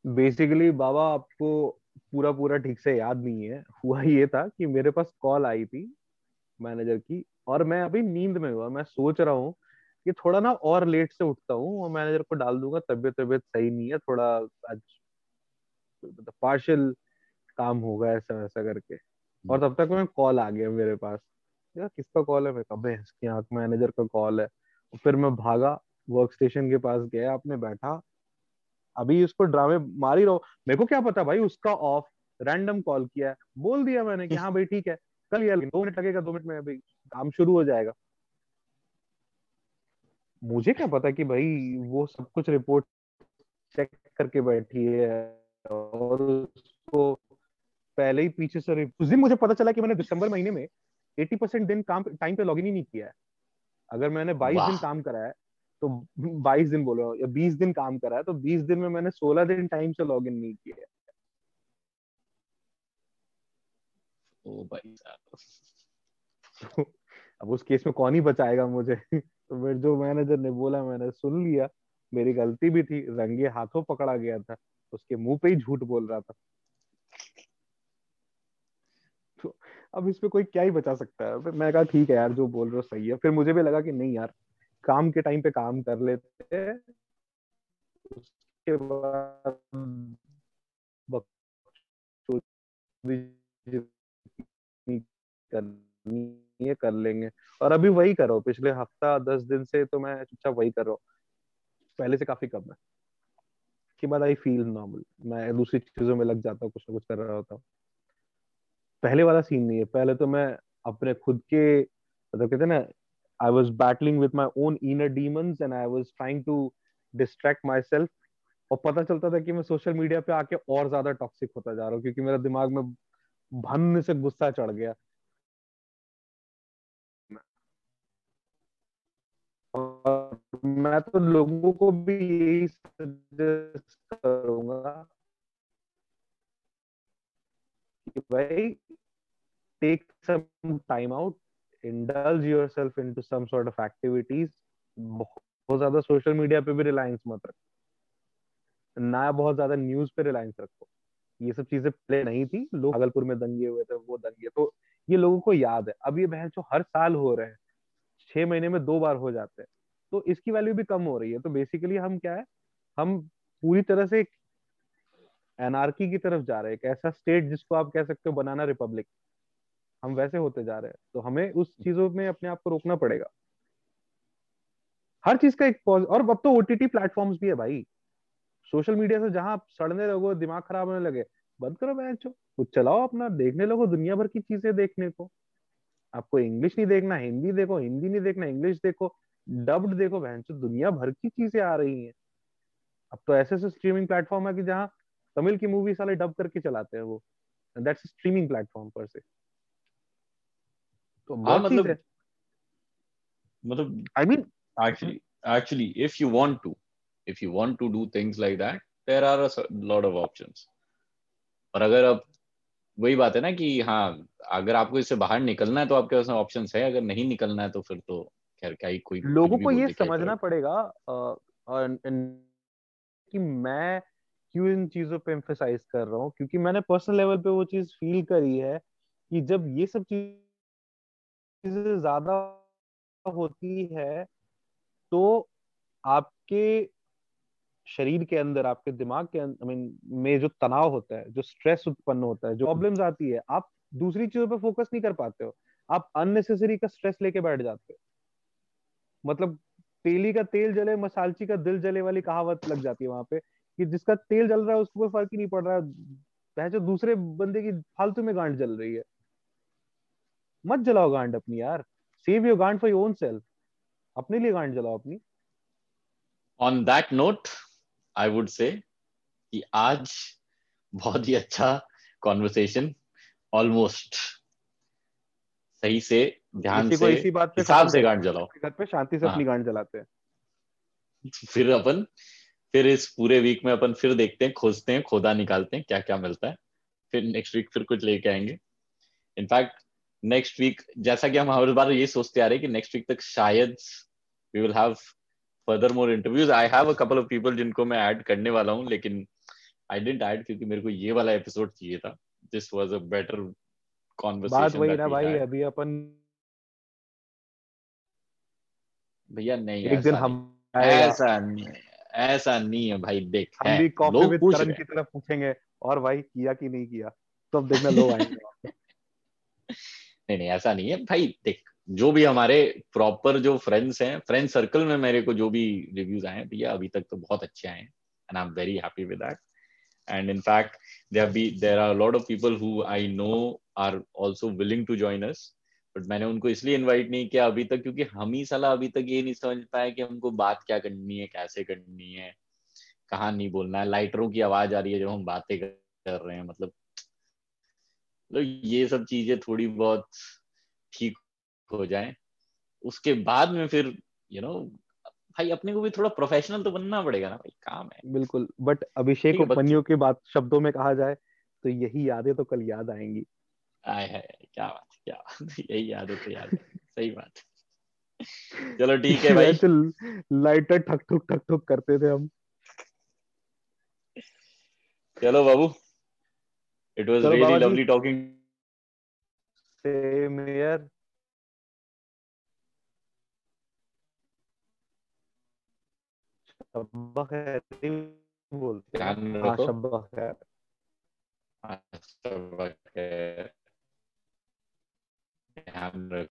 basically बाबा, आपको पूरा पूरा ठीक से याद नहीं है। हुआ ये था कि मेरे पास कॉल आई थी मैनेजर की और मैं अभी नींद में हुआ मैं सोच रहा हूँ कि थोड़ा ना और लेट से उठता हूँ और मैनेजर को डाल दूँगा। तबियत तबियत सही नहीं है, थोड़ा आज पार्शियल काम होगा ऐसा वैसा करके। और तब तक मैं कॉल आ गया मेरे पास। यार किसका कॉल है? मैं कब इसकी आँख मैनेजर का कॉल है। फिर मैं भागा वर्क स्टेशन के पास गया आपने बैठा। अभी उसको ड्रामे मार ही रहो मेरे को क्या पता भाई, उसका ऑफ़ रैंडम कॉल किया है। बोल दिया मैंने कि हाँ भाई, ठीक है। कल यार दो मिनट लगेगा, दो मिनट में अभी काम शुरू हो जाएगा। मुझे क्या पता कि भाई, वो सब कुछ रिपोर्ट चेक करके बैठी है और उसको पहले ही पीछे से उस दिन मुझे पता चला कि मैंने दिसंबर महीने में 80 परसेंट दिन काम टाइम पे लॉगिन ही नहीं किया है। अगर मैंने 22 दिन काम करा है तो 22 दिन बोलो या 20 दिन काम करा है तो 20 दिन में मैंने 16 दिन टाइम से लॉगिन नहीं किया है। ओ भाई साहब। [LAUGHS] अब उस केस में कौन ही बचाएगा मुझे? [LAUGHS] तो फिर जो मैनेजर ने बोला मैंने सुन लिया। मेरी गलती भी थी रंगे हाथों पकड़ा गया था उसके मुँह पे ही झूठ बोल रहा था। तो अब इस पे कोई क्या ही बचा सकता है? फिर मैं कहा, ठीक है यार, जो बोल रहे हो सही है। फिर मुझे भी लगा कि नहीं यार, काम के टाइम पे काम कर लेते उसके बाद है कर लेंगे। और अभी वही कर रहा पिछले हफ़्ता दस दिन से तो मैं चुपचाप वही कर रहा हूँ। पहले से काफ़ी कम है। के बाद आई फील नॉर्मल। मैं दूसरी चीज़ों में लग जाता हूँ, कुछ ना कुछ कर रहा होता हूँ। पहले वाला सीन नहीं है। पहले तो मैं अपने खुद के मतलब कहते हैं ना I was battling with my own inner demons and I was trying to distract myself और पता चलता था कि मैं सोशल मीडिया पे आके और ज़्यादा टॉक्सिक होता जा रहा हूँ, क्योंकि मेरा दिमाग में भन से गुस्सा चढ़ गया। मैं तो लोगों को भी यही सजेस्ट करूँगा कि भाई take some time out indulge yourself into some sort of activities. बहुत ज़्यादा सोशल मीडिया पे भी रिलायंस मत रखो। ना बहुत ज़्यादा न्यूज़ पे रिलायंस रखो। ये सब चीज़ें पहले नहीं थी। लोग भागलपुर में दंगे हुए थे, वो दंगे। तो ये लोगों को याद है। अब ये बहन जो हर साल हो रहे हैं, छह महीने में दो बार हो जाते हैं तो इसकी वैल्यू भी कम हो रही है। तो बेसिकली हम क्या है? हम पूरी तरह से एनआरकी की तरफ़ जा रहे हैं, एक ऐसा स्टेट जिसको आप कह सकते हो बनाना रिपब्लिक हम वैसे होते जा रहे हैं तो हमें उस चीज़ों में अपने आप को रोकना पड़ेगा। हर चीज़ का एक पॉज और अब तो ओटीटी प्लेटफॉर्म्स भी है भाई। सोशल मीडिया से जहाँ आप सड़ने लगो, दिमाग खराब होने लगे, बंद करो मैच कुछ चलाओ अपना, देखने लोगो दुनिया भर की चीज़ें देखने को। आपको इंग्लिश नहीं देखना हिंदी देखो हिंदी नहीं देखना इंग्लिश देखो डब्ड देखो बहन दुनिया भर की चीज़ें आ रही हैं। अब तो ऐसे ऐसे स्ट्रीमिंग प्लेटफॉर्म है कि जहाँ तमिल की मूवी साले डब करके चलाते हैं वो। दैट्स स्ट्रीमिंग प्लेटफॉर्म पर से तो हाँ मतलब मतलब I mean actually actually if you want to if you want to do things like that there are a lot of options और अगर अब वही बात है ना कि हाँ अगर आपको इससे बाहर निकलना है तो आपके पास ऑप्शन है अगर नहीं निकलना है तो फिर तो खैर क्या ही कोई लोगों को ये समझना पड़ेगा आ, आ, न, न, कि मैं क्यों इन चीज़ों पे एम्फेसाइज कर रहा हूँ? क्योंकि मैंने पर्सनल लेवल पे वो चीज़ फील करी है कि जब ये सब चीज़ें ज़्यादा होती है तो आपके शरीर के अंदर, आपके दिमाग के अंदर मीन में जो तनाव होता है, जो स्ट्रेस उत्पन्न होता है, जो प्रॉब्लम्स आती है, आप दूसरी चीज़ों पे फोकस नहीं कर पाते हो। आप अननेसेसरी का स्ट्रेस लेके बैठ जाते हो। मतलब तेली का तेल जले, मसालची का दिल जले वाली कहावत लग जाती है वहाँ पे। कि जिसका तेल जल रहा है उसको कोई फ़र्क ही नहीं पड़ रहा। है जो दूसरे बंदे की फालतू में गांड जल रही है। मत जलाओ गांड अपनी यार। सेव योर गांड फॉर योर ओन सेल्फ अपने लिए गांड जलाओ अपनी। On that note I would say कि आज बहुत ही अच्छा कॉन्वर्सेशन ऑलमोस्ट सही से ध्यान से इसी बात पे हिसाब से गांड जलाओ। घर पे शांति से हाँ. अपनी गांड जलाते हैं। फिर अपन फिर इस पूरे वीक में अपन फिर देखते हैं खोजते हैं खोदा निकालते हैं क्या क्या मिलता है। फिर नेक्स्ट वीक फिर कुछ लेके आएँगे। इनफैक्ट नेक्स्ट वीक जैसा कि हम हर बार ये सोचते आ रहे हैं कि नेक्स्ट वीक तक शायद we will have further more interviews I have a couple of people जिनको मैं ऐड करने वाला हूँ लेकिन आई डेंट ऐड क्योंकि मेरे को ये वाला एपिसोड चाहिए था। This was a better conversation बात वही ना भाई अभी अपन भैया नहीं एक दिन हम ऐसा नहीं ऐसा नहीं है भाई देख हम भी कॉफ़ी विद करण की तरफ़ पूछेंगे और भाई किया कि नहीं किया? तो अब देखना लोग आएँगे। [LAUGHS] नहीं नहीं ऐसा नहीं है। भाई देख जो भी हमारे प्रॉपर जो फ्रेंड्स हैं फ्रेंड सर्कल में मेरे को जो भी रिव्यूज़ आए भैया अभी तक तो बहुत अच्छे आए हैं and I am very happy with that and in fact there be there are a lot of people who i know are also willing to join us. But मैंने उनको इसलिए इनवाइट नहीं किया अभी तक क्योंकि हम ही साला अभी तक ये नहीं समझ पाया कि हमको बात क्या करनी है कैसे करनी है। कहाँ नहीं बोलना है। लाइटरों की आवाज़ आ रही है जब हम बातें कर रहे हैं मतलब ये सब चीज़ें थोड़ी बहुत ठीक हो जाए। उसके बाद में फिर यू you नो know, भाई अपने को भी थोड़ा प्रोफेशनल तो बनना पड़ेगा ना भाई काम है। बिल्कुल बट अभिषेक उपमन्यु की बात शब्दों में कहा जाए तो यही यादें तो कल याद आएँगी। आए है क्या बात। क्या [LAUGHS] यही याद है तो याद [LAUGHS] सही बात। चलो ठीक है [LAUGHS] भाई। तो लाइटर ठक ठुक ठक ठुक करते थे हम। चलो बाबू। It was really lovely talking same here शब्बा खैर बोलते हैं। हाँ शब्बा खैर। शब्बा खैर। ध्यान रख